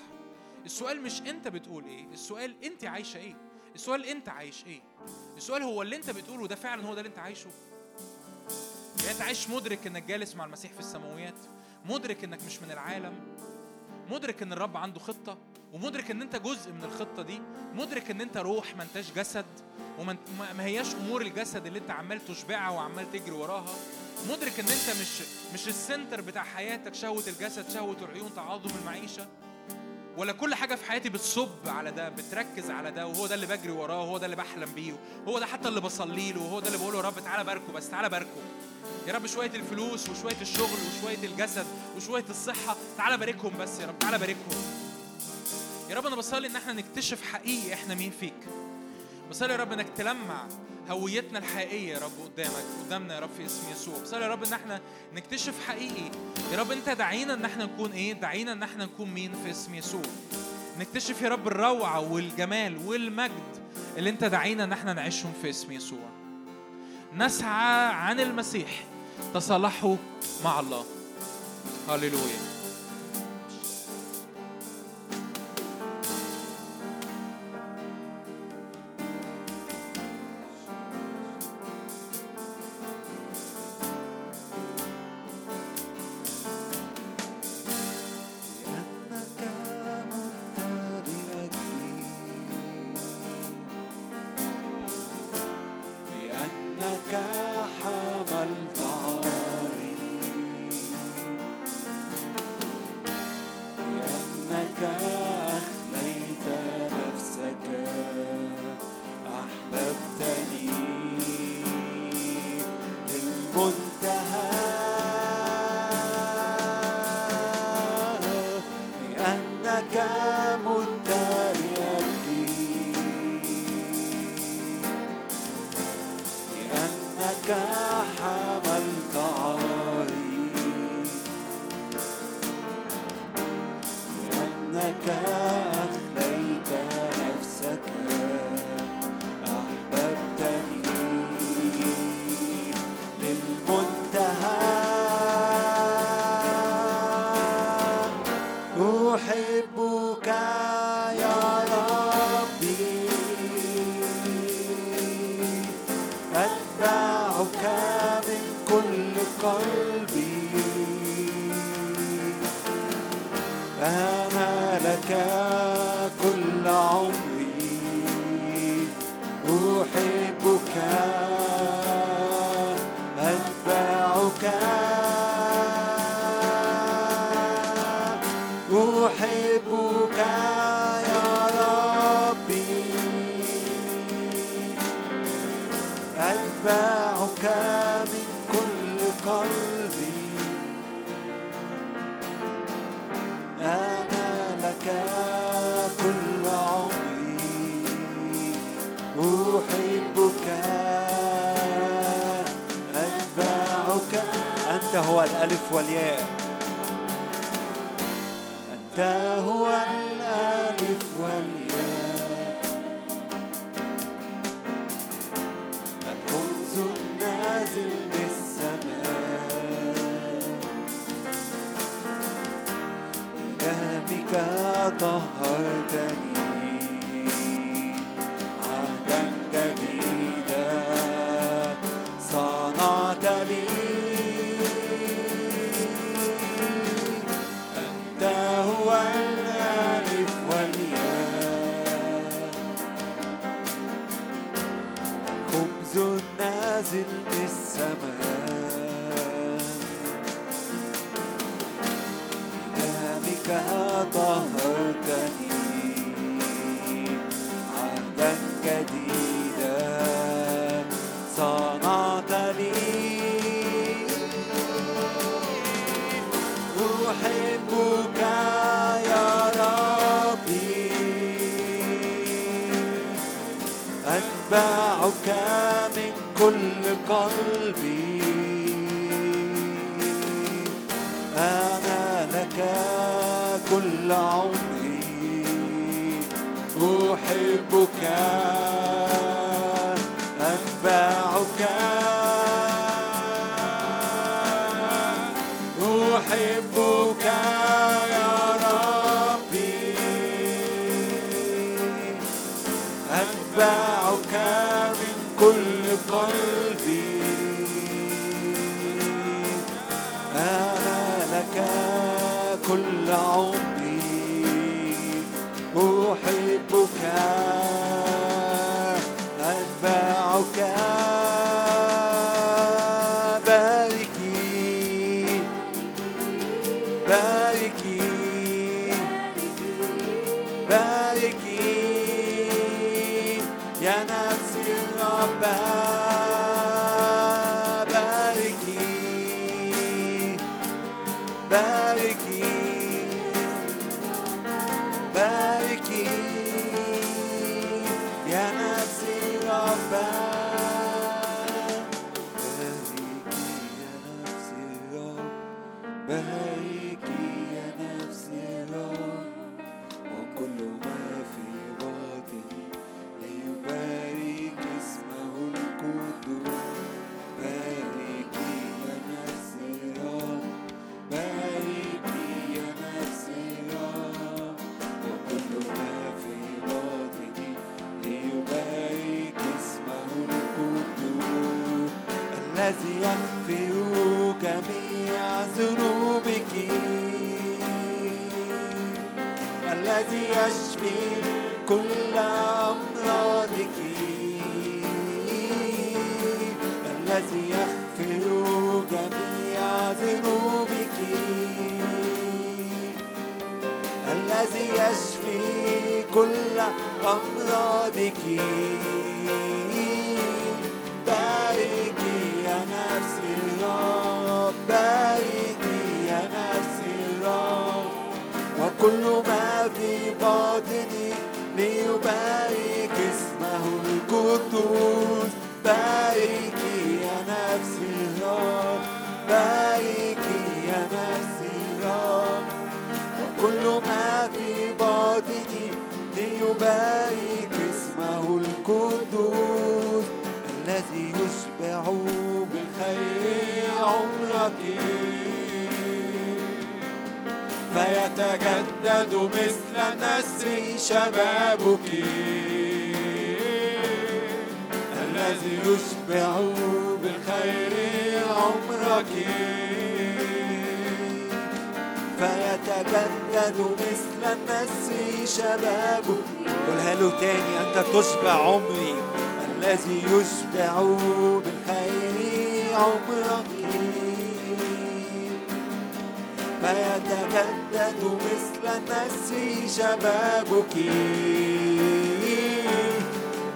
السؤال مش أنت بتقول إيه السؤال أنت عايشة إيه. السؤال أنت عايش إيه. السؤال هو اللي أنت بتقوله ده فعلا هو ده اللي أنت عايشه. يعني أنت عايش مدرك إنك جالس مع المسيح في السماويات. مدرك إنك مش من العالم مدرك إن الرب عنده خطة ومدرك إن أنت جزء من الخطة دي مدرك إن أنت روح ما انتش جسد وما هياش أمور الجسد اللي أنت عمال تشبعها وعمال تجري وراها. مدرك إن أنت مش مش السنتر بتاع حياتك شهوة الجسد شهوة العيون تعاظم المعيشة. ولا كل حاجة في حياتي بتصب على ده بتركز على ده وهو ده اللي بجري وراه وهو ده اللي بحلم بيه هو ده حتى اللي بصلي له وهو ده اللي بقول له يا رب تعالى باركه بس تعالى باركه. يا رب شوية الفلوس وشوية الشغل وشوية الجسد وشوية الصحة تعالى باركهم بس يا رب تعالى باركهم. يا رب أنا بصلي إن إحنا نكتشف حقيقي إحنا مين فيك. بصلي يا رب إنك تلمع هويتنا الحقيقية يا رب قدامك قدامنا يا رب في اسم يسوع. بصلي يا رب إن إحنا نكتشف حقيقي. يا رب أنت دعينا إن إحنا نكون إيه؟ دعينا إن إحنا نكون مين في اسم يسوع. نكتشف يا رب الروعة والجمال والمجد اللي أنت دعينا إن إحنا نعيشهم في اسم يسوع. نسعى عن المسيح. تصالحوا مع الله. هللويا. أمراضك. باركي يا نفسي الرب باركي يا نفسي الرب. وكل ما في باطني ليبارك اسمه القدوس. باركي يا نفسي الرب باركي ليبارك اسمه القدوس الذي يشبع بالخير عمرك فيتجدد مثل نسر شبابك الذي يشبع بالخير عمرك فيتجدد مثل النسر شبابك قولها له تاني أنت تشبع عمري؟ الذي يشبع بالخير عمرك. فيتجدد مثل النسر شبابك.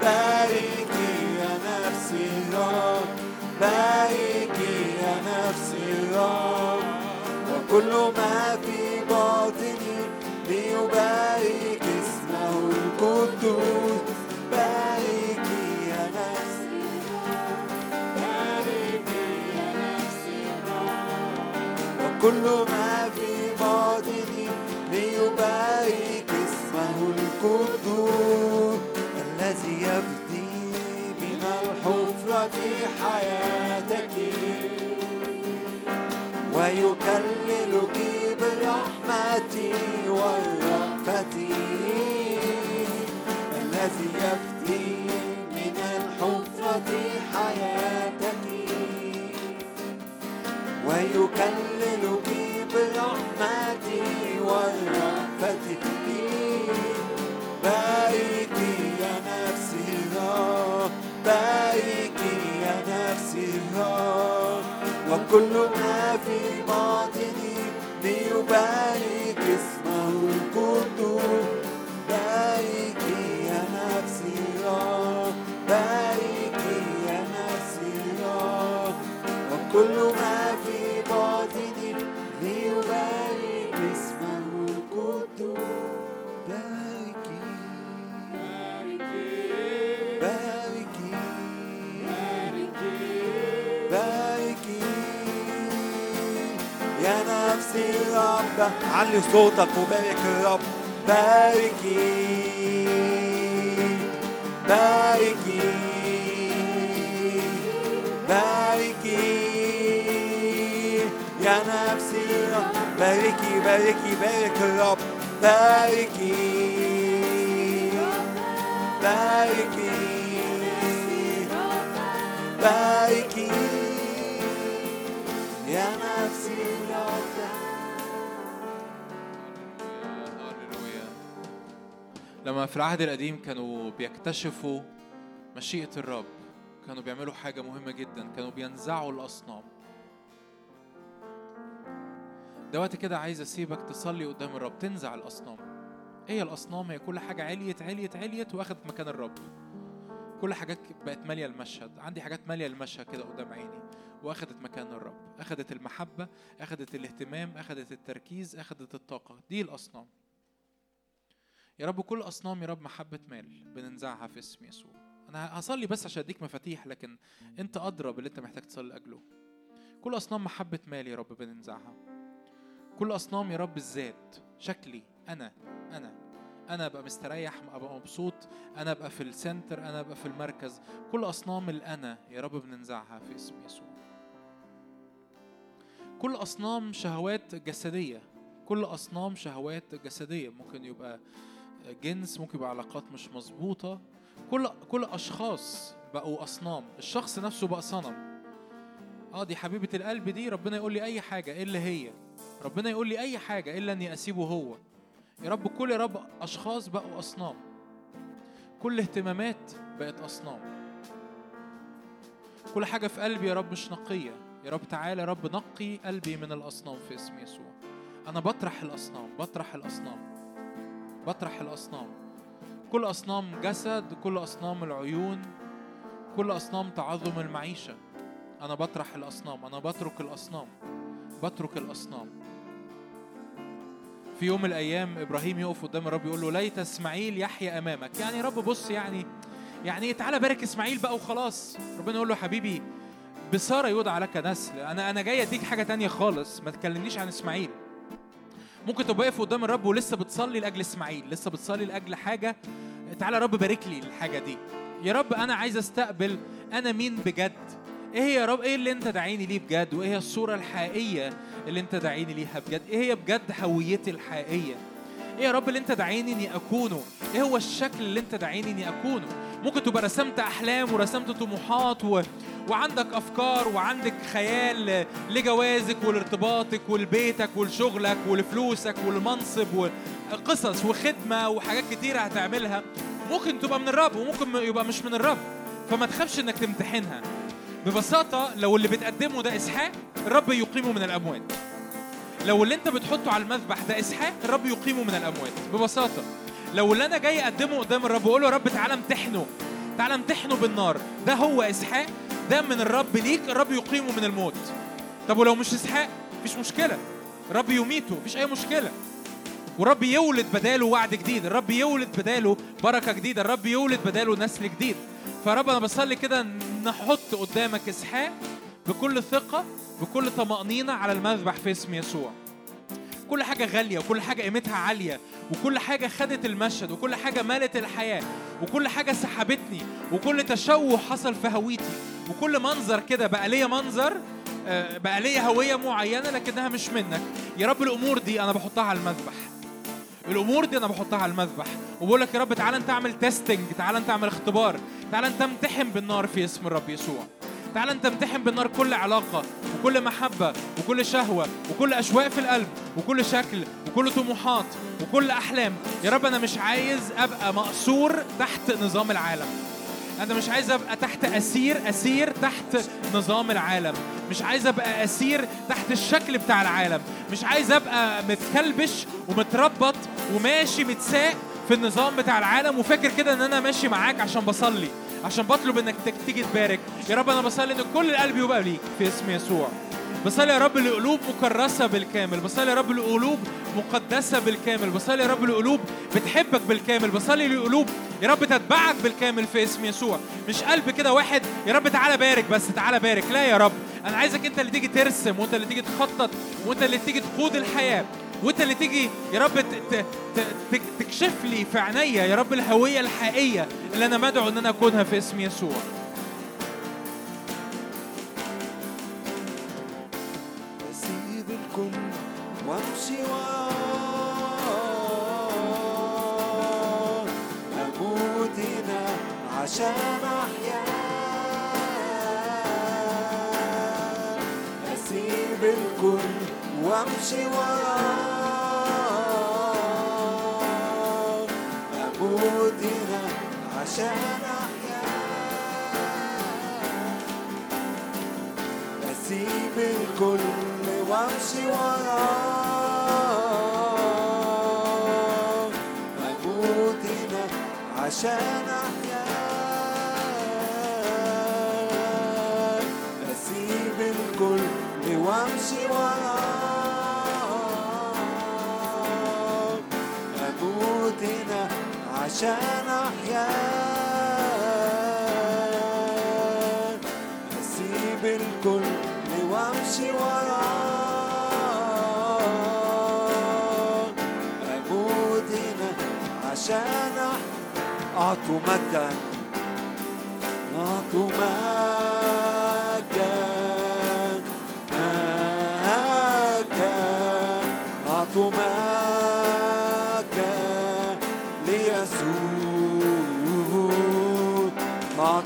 باركي يا نفسي الرب. باركي يا نفسي الرب. وكل ما في باطني ليبارك اسمه القدوس. باركي يا نفسي باركي يا نفسي وكل ما في باطني ليبارك اسمه القدوس. الذي يفدي من الحفرة حياتك. ويكللك برحمتي والرأفة الذي يفدي من الحفرة حياتك. ويكللك برحمتي والرأفة باركي يا نفسي الرب باركي يا نفسي الرب. وكل ما في باطني ليبارك اسمه القدوس باركي يا نفسي الرب باركي يا نفسي الرب وكل ما الرب علي صوتك وبارك الرب باركي. باركي. باركي. يا نفسي الرب باركي باركي بارك الرب باركي. باركي. باركي. يا نفسي الرب لما في العهد القديم كانوا بيكتشفوا مشيئة الرب كانوا بيعملوا حاجة مهمة جدا كانوا بينزعوا الأصنام. ده وقت كده عايز أسيبك تصلي قدام الرب تنزع الأصنام. هي الأصنام هي كل حاجة عليت عليت عليت وأخدت مكان الرب. كل حاجات بقت مالية المشهد. عندي حاجات مالية المشهد كده قدام عيني. واخدت مكان الرب. أخدت المحبة أخدت الاهتمام أخدت التركيز أخدت الطاقة. دي الأصنام. يا رب كل أصنام يا رب محبة مال بننزعها في اسم يسوع. أنا هصلي بس عشان أديك مفاتيح لكن أنت أدرى باللي أنت محتاج تصلي لأجله. كل أصنام محبة مال يا رب بننزعها. كل أصنام يا رب الذات شكلي أنا أنا. أنا أبقى مستريح أبقى مبسوط أنا أبقى في السنتر أنا أبقى في المركز. كل أصنام الأنا يا رب بننزعها في اسم يسوع. كل أصنام شهوات جسدية كل أصنام شهوات جسدية ممكن يبقى جنس ممكن يبقى علاقات مش مظبوطة. كل كل أشخاص بقوا أصنام. الشخص نفسه بقى صنم. آه دي حبيبة القلب دي ربنا يقول لي أي حاجة إيه اللي هي. ربنا يقول لي أي حاجة إلا إني أسيبه هو. يا رب كل يا رب أشخاص بقوا أصنام. كل اهتمامات بقت أصنام. كل حاجة في قلبي يا رب مش نقية. يا رب تعالى يا رب نقي قلبي من الأصنام في اسم يسوع. أنا بطرح الأصنام بطرح الأصنام. بطرح الأصنام. كل أصنام جسد كل أصنام العيون كل أصنام تعظم المعيشة. أنا بطرح الأصنام أنا بترك الأصنام بترك الأصنام. في يوم من الأيام إبراهيم يقف قدام الرب يقول له ليت إسماعيل يحيى أمامك. يعني رب بص يعني يعني تعالى بارك إسماعيل بقى وخلاص. ربنا يقول له حبيبي بسارة يدعى لك نسل. أنا أنا جاي أديك حاجة تانية خالص. ما تكلمنيش عن إسماعيل. ممكن تبقى واقف قدام الرب ولسه بتصلي لأجل إسماعيل لسه بتصلي لأجل حاجة. تعالى يا رب بارك لي الحاجة دي. يا رب أنا عايز أستقبل أنا مين بجد؟ إيه يا رب؟ إيه اللي أنت داعيني ليه بجد؟ وإيه هي الصورة الحقيقية اللي أنت داعيني ليها بجد؟ إيه هي بجد هويتي الحقيقية؟ إيه يا رب اللي أنت داعيني إني أكونه؟ إيه هو الشكل اللي أنت داعيني إني أكونه؟ ممكن تبقى رسمت أحلام ورسمت طموحات و... وعندك أفكار وعندك خيال لجوازك ولارتباطك ولبيتك ولشغلك ولفلوسك ولمنصب وقصص وخدمة وحاجات كتيره هتعملها. ممكن تبقى من الرب وممكن يبقى مش من الرب. فما تخافش إنك تمتحنها. ببساطة لو اللي بتقدمه ده إسحاق الرب يقيمه من الأموات. لو اللي أنت بتحطه على المذبح ده إسحاق الرب يقيمه من الأموات. ببساطة. لو اللي أنا جاي أقدمه قدام الرب واقول له يا رب تعالى امتحنه تعالى امتحنه بالنار. ده هو إسحاق ده من الرب ليك الرب يقيمه من الموت. طب ولو مش إسحاق مفيش مشكلة. الرب يميته مفيش أي مشكلة. والرب يولد بداله وعد جديد. الرب يولد بداله بركة جديدة. الرب يولد بداله نسل جديد. فرب أنا بصلي كده نحط قدامك إسحاق بكل ثقة بكل طمأنينة على المذبح في اسم يسوع. كل حاجة غالية وكل حاجة قيمتها عالية وكل حاجة خدت المشهد وكل حاجة مالت الحياة وكل حاجة سحبتني وكل تشوه حصل في هويتي. وكل منظر كده بقى ليا منظر آه، بقى ليا هوية معينة لكنها مش منك. يا رب الأمور دي أنا بحطها على المذبح. الأمور دي أنا بحطها على المذبح. وبقول لك يا رب تعالى أنت اعمل تيستنج تعالى أنت اعمل اختبار تعالى أنت امتحن بالنار في اسم الرب يسوع. تعالى انت امتحن بالنار كل علاقة وكل محبة وكل شهوة وكل أشواق في القلب وكل شكل وكل طموحات وكل أحلام. يا رب أنا مش عايز أبقى مقصور تحت نظام العالم. أنا مش عايز أبقى تحت أسير أسير تحت نظام العالم. مش عايز أبقى أسير تحت الشكل بتاع العالم. مش عايز أبقى متكلبش ومتربط وماشي متساق في النظام بتاع العالم. وفاكر كده إن أنا ماشي معاك عشان بصلي. عشان بطلب إنك تيجي تبارك. يا رب أنا بصلي إن كل القلب يبقى ليك في اسم يسوع. بصلي يا رب لقلوب مكرسة بالكامل. بصلي يا رب لقلوب مقدسة بالكامل. بصلي يا رب لقلوب بتحبك بالكامل. بصلي لقلوب يا رب تتبعك بالكامل في اسم يسوع. مش قلب كده واحد يا رب تعالى بارك بس تعالى بارك. لا يا رب أنا عايزك أنت اللي تيجي ترسم وأنت اللي تيجي تخطط وأنت اللي تيجي تقود الحياة. وانت اللي تيجي يا رب تكشف لي في عينيا يا رب الهوية الحقيقية اللي أنا مدعو إن أنا أكونها في اسم يسوع. أسيب الكل وأمشي وراه أموت هنا عشان أحيا أسيب الكل وامشي وراه أموت هنا عشان أحيا أسيب الكل وامشي وراه أموت هنا عشان أحيا أسيب الكل وامشي وراه عشان أحيا أسيب الكل وأمشي وراه أموت هنا عشان أح- أعطوا مجدا أعطوا مجدا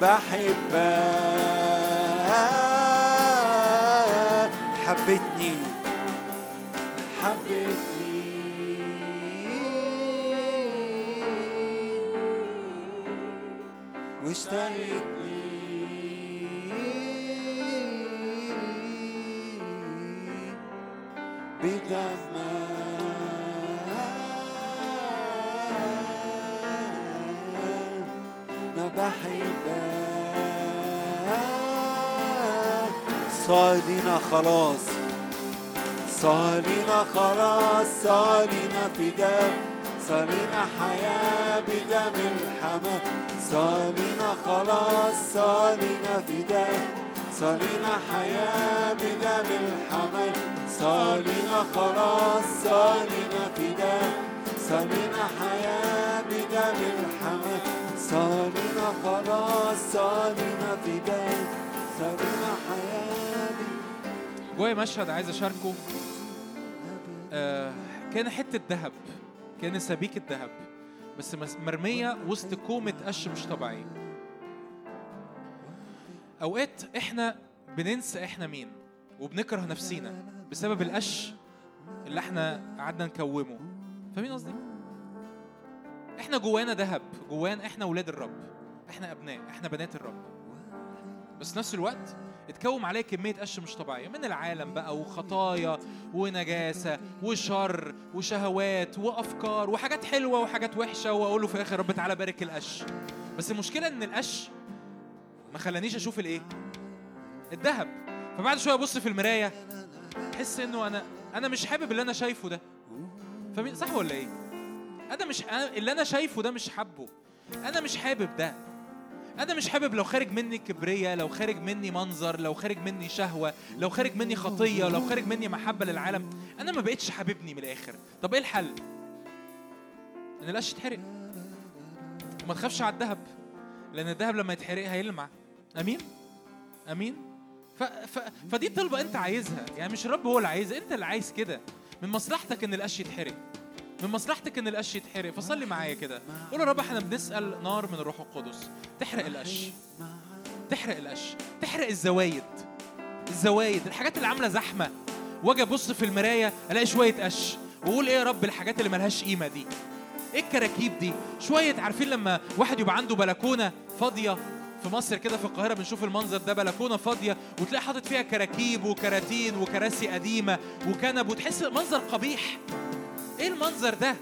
بحبك. حبتني حبتني واشتريتني. بدمك بحبك خلاص. صالنا خلاص. صالنا فداء صالنا حياة بدم الحمام صالنا خلاص. صالنا فداء صالنا حياة بدم الحمام صالنا خلاص. صالنا فداء صالنا حياة بدم الحمام صالنا خلاص صالنا فداء صالنا حياة جوايا مشهد عايز أشاركه. آه كان حتة ذهب كان سبيكه ذهب بس مرمية وسط كومة قش مش طبيعية. أوقات إحنا بننسى إحنا مين وبنكره نفسينا بسبب القش اللي إحنا قعدنا نكومه. فاهمين قصدي؟ إحنا جوانا ذهب جوانا إحنا ولاد الرب إحنا أبناء إحنا بنات الرب بس نفس الوقت اتكوم عليه كمية قش مش طبيعية من العالم بقى وخطايا ونجاسة وشر وشهوات وأفكار وحاجات حلوة وحاجات وحشة وأقول له في الآخر رب تعالى بارك القش بس المشكلة إن القش ما خلانيش أشوف الإيه؟ الذهب فبعد شوية أبص في المراية أحس إنه أنا أنا مش حابب اللي أنا شايفه ده فمين صح ولا إيه؟ أنا مش اللي أنا شايفه ده مش حابه. أنا مش حابب ده. أنا مش حابب لو خارج مني كبرية لو خارج مني منظر لو خارج مني شهوة لو خارج مني خطية لو خارج مني محبة للعالم. أنا ما بقتش حاببني من الآخر. طب إيه الحل؟ إن القش يتحرق. وما تخافش على الذهب لأن الذهب لما يتحرق هيلمع. أمين؟ أمين؟ ف... ف... فدي طلبة أنت عايزها. يعني مش الرب هو اللي عايزها أنت اللي عايز كده. من مصلحتك إن القش يتحرق. من مصلحتك إن القش يتحرق. فصلي معايا كده. قول يا رب إحنا بنسأل نار من الروح القدس. تحرق القش. تحرق القش. تحرق الزوايد. الزوايد. الحاجات اللي عاملة زحمة. واجي أبص في المراية ألاقي شوية قش. وأقول إيه يا رب الحاجات اللي ملهاش قيمة دي؟ إيه الكراكيب دي؟ شوية عارفين لما واحد يبقى عنده بلكونة فاضية؟ في مصر كده في القاهرة بنشوف المنظر ده بلكونة فاضية وتلاقي حاطط فيها كراكيب وكراتين وكراسي قديمة وكنب وتحس منظر قبيح. إيه المنظر ده؟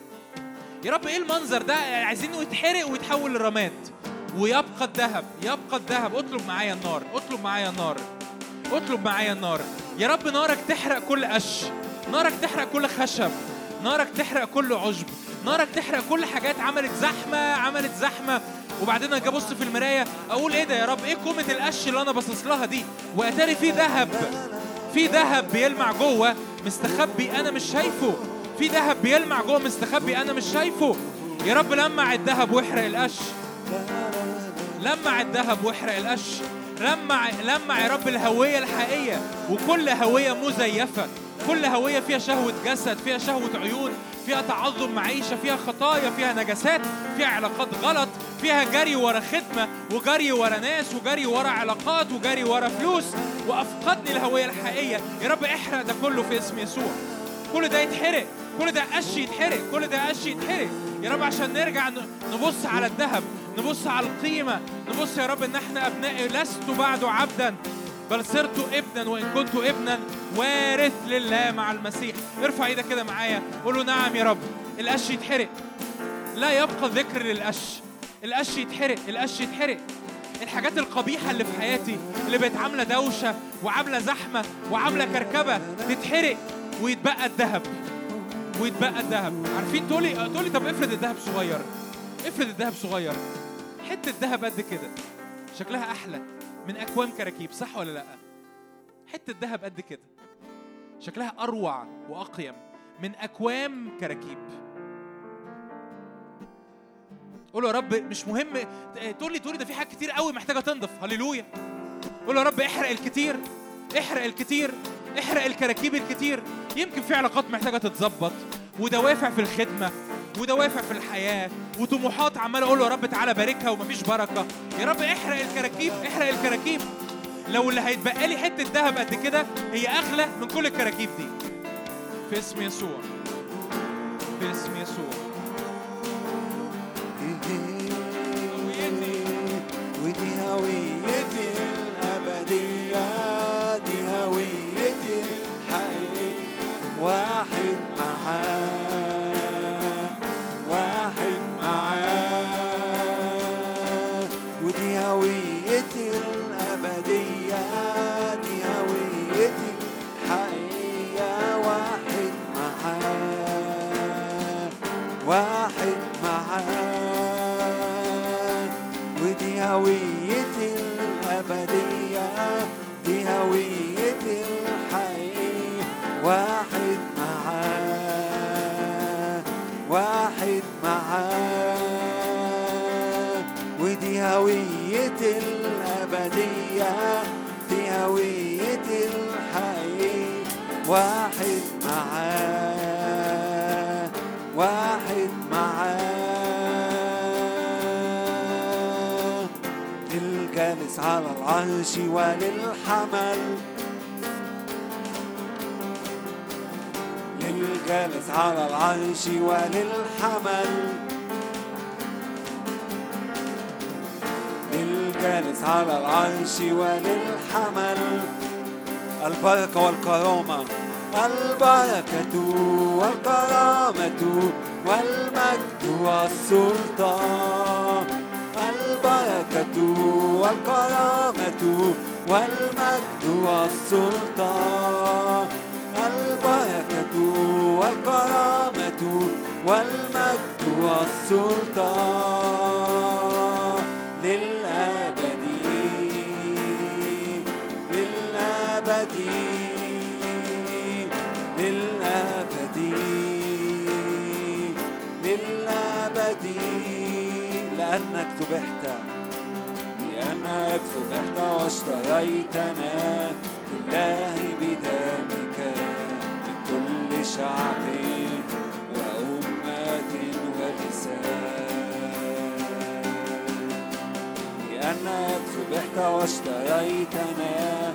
يا رب إيه المنظر ده؟ عايزينه يتحرق ويتحول لرماد. ويبقى الذهب يبقى الذهب. اطلب معايا النار اطلب معايا النار اطلب معايا النار. يا رب نارك تحرق كل قش نارك تحرق كل خشب نارك تحرق كل عشب نارك تحرق كل حاجات عملت زحمة عملت زحمة. وبعدين أجي ابص في المراية أقول إيه ده يا رب؟ إيه كومه القش اللي أنا باصص لها دي؟ واتاري في ذهب في ذهب بيلمع جوه. مستخبي أنا مش شايفه. في ذهب بيلمع جوه مستخبي أنا مش شايفه. يا رب لمع الذهب واحرق القش. لمع الذهب واحرق القش. لمع لمع يا رب الهوية الحقيقية. وكل هوية مزيفة. كل هوية فيها شهوة جسد فيها شهوة عيون فيها تعظم معيشة فيها خطايا فيها نجاسات فيها علاقات غلط فيها جري ورا خدمة وجري ورا ناس وجري ورا علاقات وجري ورا فلوس. وأفقدني الهوية الحقيقية. يا رب احرق ده كله في اسم يسوع. كل ده يتحرق. كل ده قش يتحرق كل ده قش يتحرق. يا رب عشان نرجع نبص على الذهب نبص على القيمة نبص يا رب إن إحنا أبناء لست بعد عبدا بل صرت ابنا وإن كنت ابنا وارث لله مع المسيح. ارفع إيدك كده معايا قول له نعم يا رب. القش يتحرق. لا يبقى ذكر للقش. القش يتحرق القش يتحرق. الحاجات القبيحة اللي في حياتي اللي بقت عاملة دوشة وعاملة زحمة وعاملة كركبة تتحرق ويتبقى الذهب. ويتبقى الذهب. عارفين تقولي تقولي طب افرض الذهب صغير. افرض الذهب صغير. حتة ذهب قد كده. شكلها أحلى. من أكوام كراكيب صح ولا لأ؟ حتة ذهب قد كده. شكلها أروع وأقيم. من أكوام كراكيب. قول يا رب مش مهم. تقول لي تقول لي ده في حاجات كتير قوي محتاجة تنضف. هللويا. قول يا رب احرق الكتير. احرق الكتير. احرق الكراكيب الكتير يمكن في علاقات محتاجه تتظبط ودوافع في الخدمه ودوافع في الحياة وطموحات عمال أقول له يا رب تعالى باركها ومفيش بركه يا رب احرق الكراكيب احرق الكراكيب لو اللي هيتبقى لي حتة ذهب قد كده هي اغلى من كل الكراكيب دي في اسم يسوع في اسم يسوع ودي هويتي الأبدية واحد معاه ودي هويتي هويتي الأبدية دي هويتي الحقيقية واحد معاه واحد معاه. الجالس على العرش وللحمل. للجالس على العرش وللحمل. الجالس على العرش وللحمل. البركة والكرامة البركة والكرامة والمجد والسلطان. البركة والكرامة والمجد والسلطان. البركة والكرامة والمجد والسلطان. لأنك ذبحت لأنك ذبحت واشتريتنا لله بدمك من كل شعب وأمة ولسان. لأنك ذبحت واشتريتنا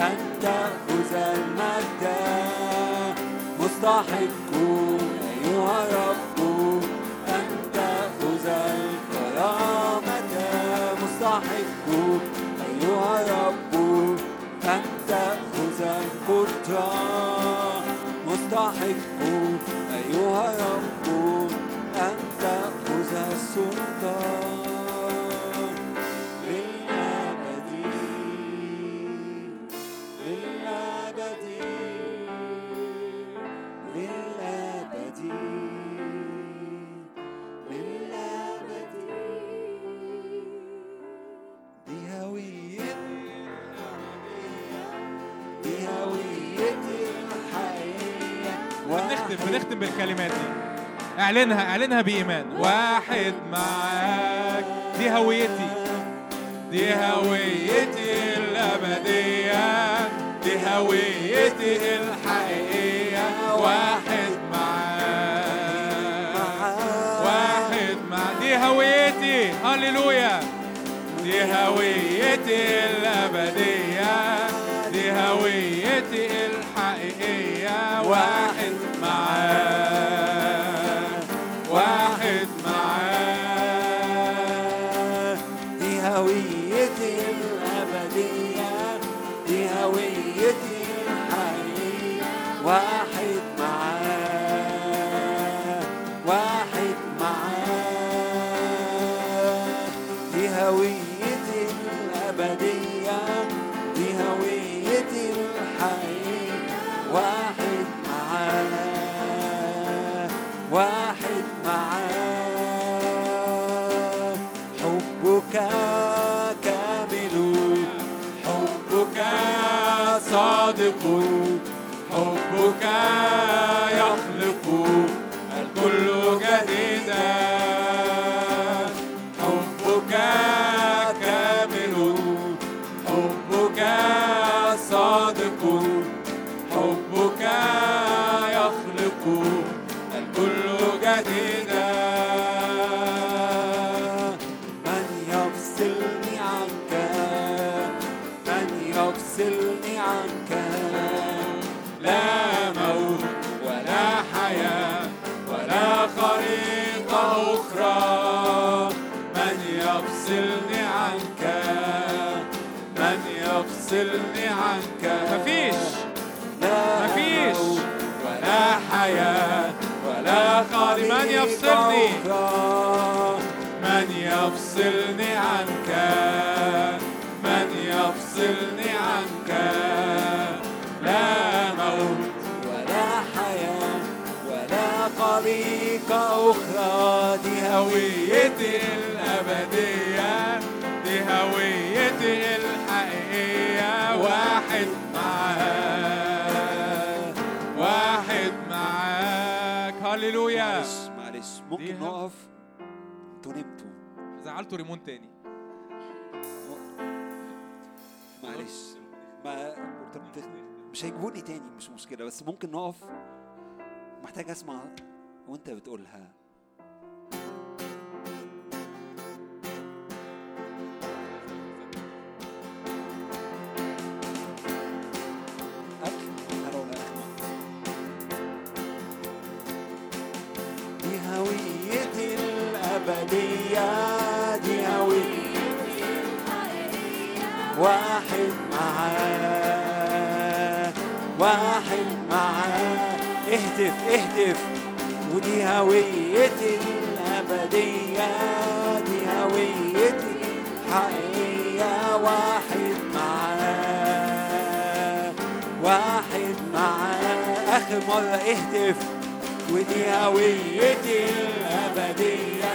أن تأخذ المجد مستحق أيها الرب أن تأخذ الكرامة مستحق أيها الرب أن تأخذ القدرة مستحق أيها الرب أن تأخذ السلطان بنختم بالكلمات دي. اعلنها اعلنها بإيمان. واحد معاك. دي هويتي. دي هويتي الأبدية. دي هويتي الحقيقية. واحد معاك. واحد مع دي هويتي. هللويا. دي هويتي الأبدية. دي هويتي الحقيقية. واحد معاه حبك يفصلني عنك. مفيش. لا مفيش. موت ولا حياة ولا خالي من يفصلني. من يفصلني عنك؟ من يفصلني عنك؟ لا موت ولا حياة ولا طريقة أخرى. دي هويتي الأبدية. دي هويتي الحقيقية معلش ممكن نقف. أنتوا نمتوا. زعلتوا ريمون تاني. معلش. ما مش هيجيبوني تاني مش مشكلة بس ممكن نقف. محتاج أسمع وأنت بتقولها. الأبدية دي هويتي واحد معاه واحد معاه. اهتف اهتف ودي هويتي الأبدية دي هويتي حقيقية واحد معاه واحد معاه. آخر مرة اهتف ودي هويتي الأبدية.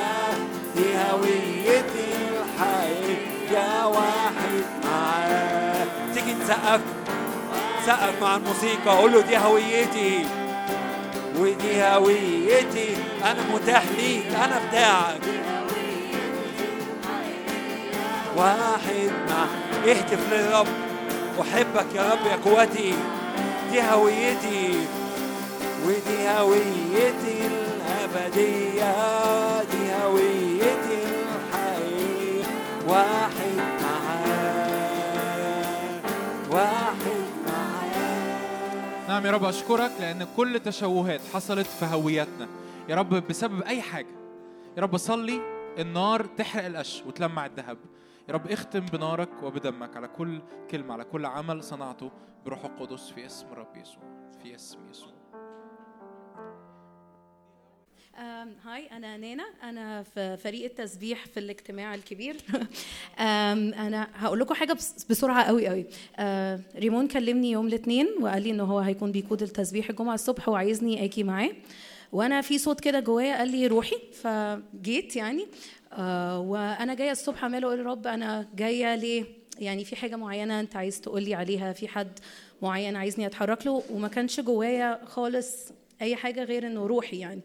دي هويتي الحقيقية واحد معاه تيجي نسقف سقف مع الموسيقى. قول له دي هويتي. ودي هويتي. أنا متاح ليك. أنا بتاعك. واحد مع اهتف للرب. أحبك يا رب يا قوتي. دي هويتي. ودي هويتي الأبدية. نعم يا رب أشكرك لأن كل تشوهات حصلت في هويتنا. يا رب بسبب أي حاجة. يا رب صلي النار تحرق القش وتلمع الذهب. يا رب اختم بنارك وبدمك على كل كلمة على كل عمل صنعته بروح القدس في اسم الرب يسوع في اسم يسوع. هاي أنا نانا أنا في فريق التسبيح في الاجتماع الكبير. أم، أنا هقول لكم حاجة بس- بسرعة قوي قوي. أه، ريمون كلمني يوم الاثنين وقال لي إن هو هيكون بيقود التسبيح الجمعة الصبح وعايزني أجي معاه. وأنا في صوت كده جوايا قال لي روحي. فجيت يعني. أه، وأنا جاية الصبح عمالة أقول يا رب أنا جاية ليه؟ يعني في حاجة معينة أنت عايز تقول لي عليها؟ في حد معين عايزني أتحرك له؟ وما كانش جوايا خالص أي حاجة غير إنه روحي يعني.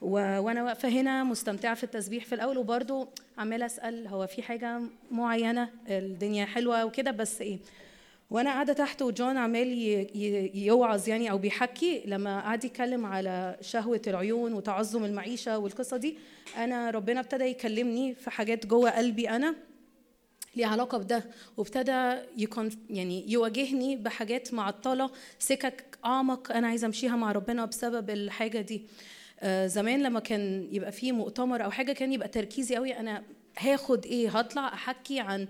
وأنا واقفة هنا مستمتعة في التسبيح في الأول وبرضه عمالة أسأل هو في حاجة معينة؟ الدنيا حلوة وكده بس إيه وأنا قاعدة تحت وجون عمال يوعظ يعني أو بيحكي لما قعد يتكلم على شهوة العيون وتعظم المعيشة والقصة دي أنا ربنا ابتدى يكلمني في حاجات جوه قلبي أنا ليه علاقة بده وابتدى يكون يعني يواجهني بحاجات معطلة سكك أعمق أنا عايزة أمشيها مع ربنا بسبب الحاجة دي. زمان لما كان يبقى فيه مؤتمر أو حاجة كان يبقى تركيزي قوي أنا هاخد إيه هطلع أحكي عن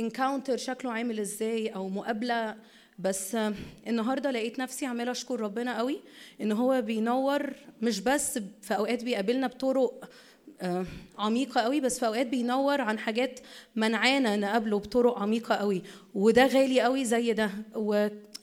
انكاونتر شكله عامل إزاي أو مقابلة. بس آه، النهارده لقيت نفسي عمالة أشكر ربنا قوي إن هو بينور مش بس في أوقات بيقابلنا بطرق آه، عميقة قوي بس في أوقات بينور عن حاجات منعانا نقابله بطرق عميقة قوي. وده غالي قوي زي ده.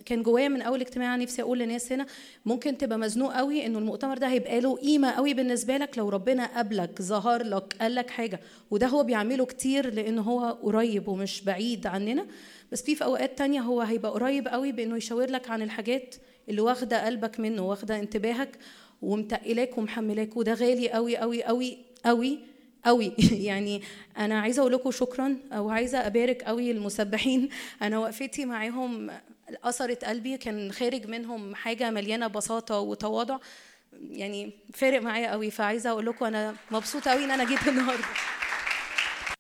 وكان جوايا من أول اجتماع نفسي أقول لناس هنا ممكن تبقى مزنوق قوي إنه المؤتمر ده هيبقى له قيمة قوي بالنسبة لك لو ربنا قابلك ظهر لك قال لك حاجة. وده هو بيعمله كتير لأنه هو قريب ومش بعيد عننا. بس في في أوقات تانية هو هيبقى قريب قوي بإنه يشاور لك عن الحاجات اللي واخدة قلبك منه واخدة انتباهك ومتقلاك ومحملاك. وده غالي قوي قوي قوي قوي قوي. يعني أنا عايزة أقول لكم شكرا وعايزة أبارك قوي المسبحين أنا وقفتي معاهم اثرت قلبي كان خارج منهم حاجة مليانة بساطة وتواضع. يعني فارق معايا قوي. فعايزة أقول لكم أنا مبسوطة قوي إن أنا جيت النهارده.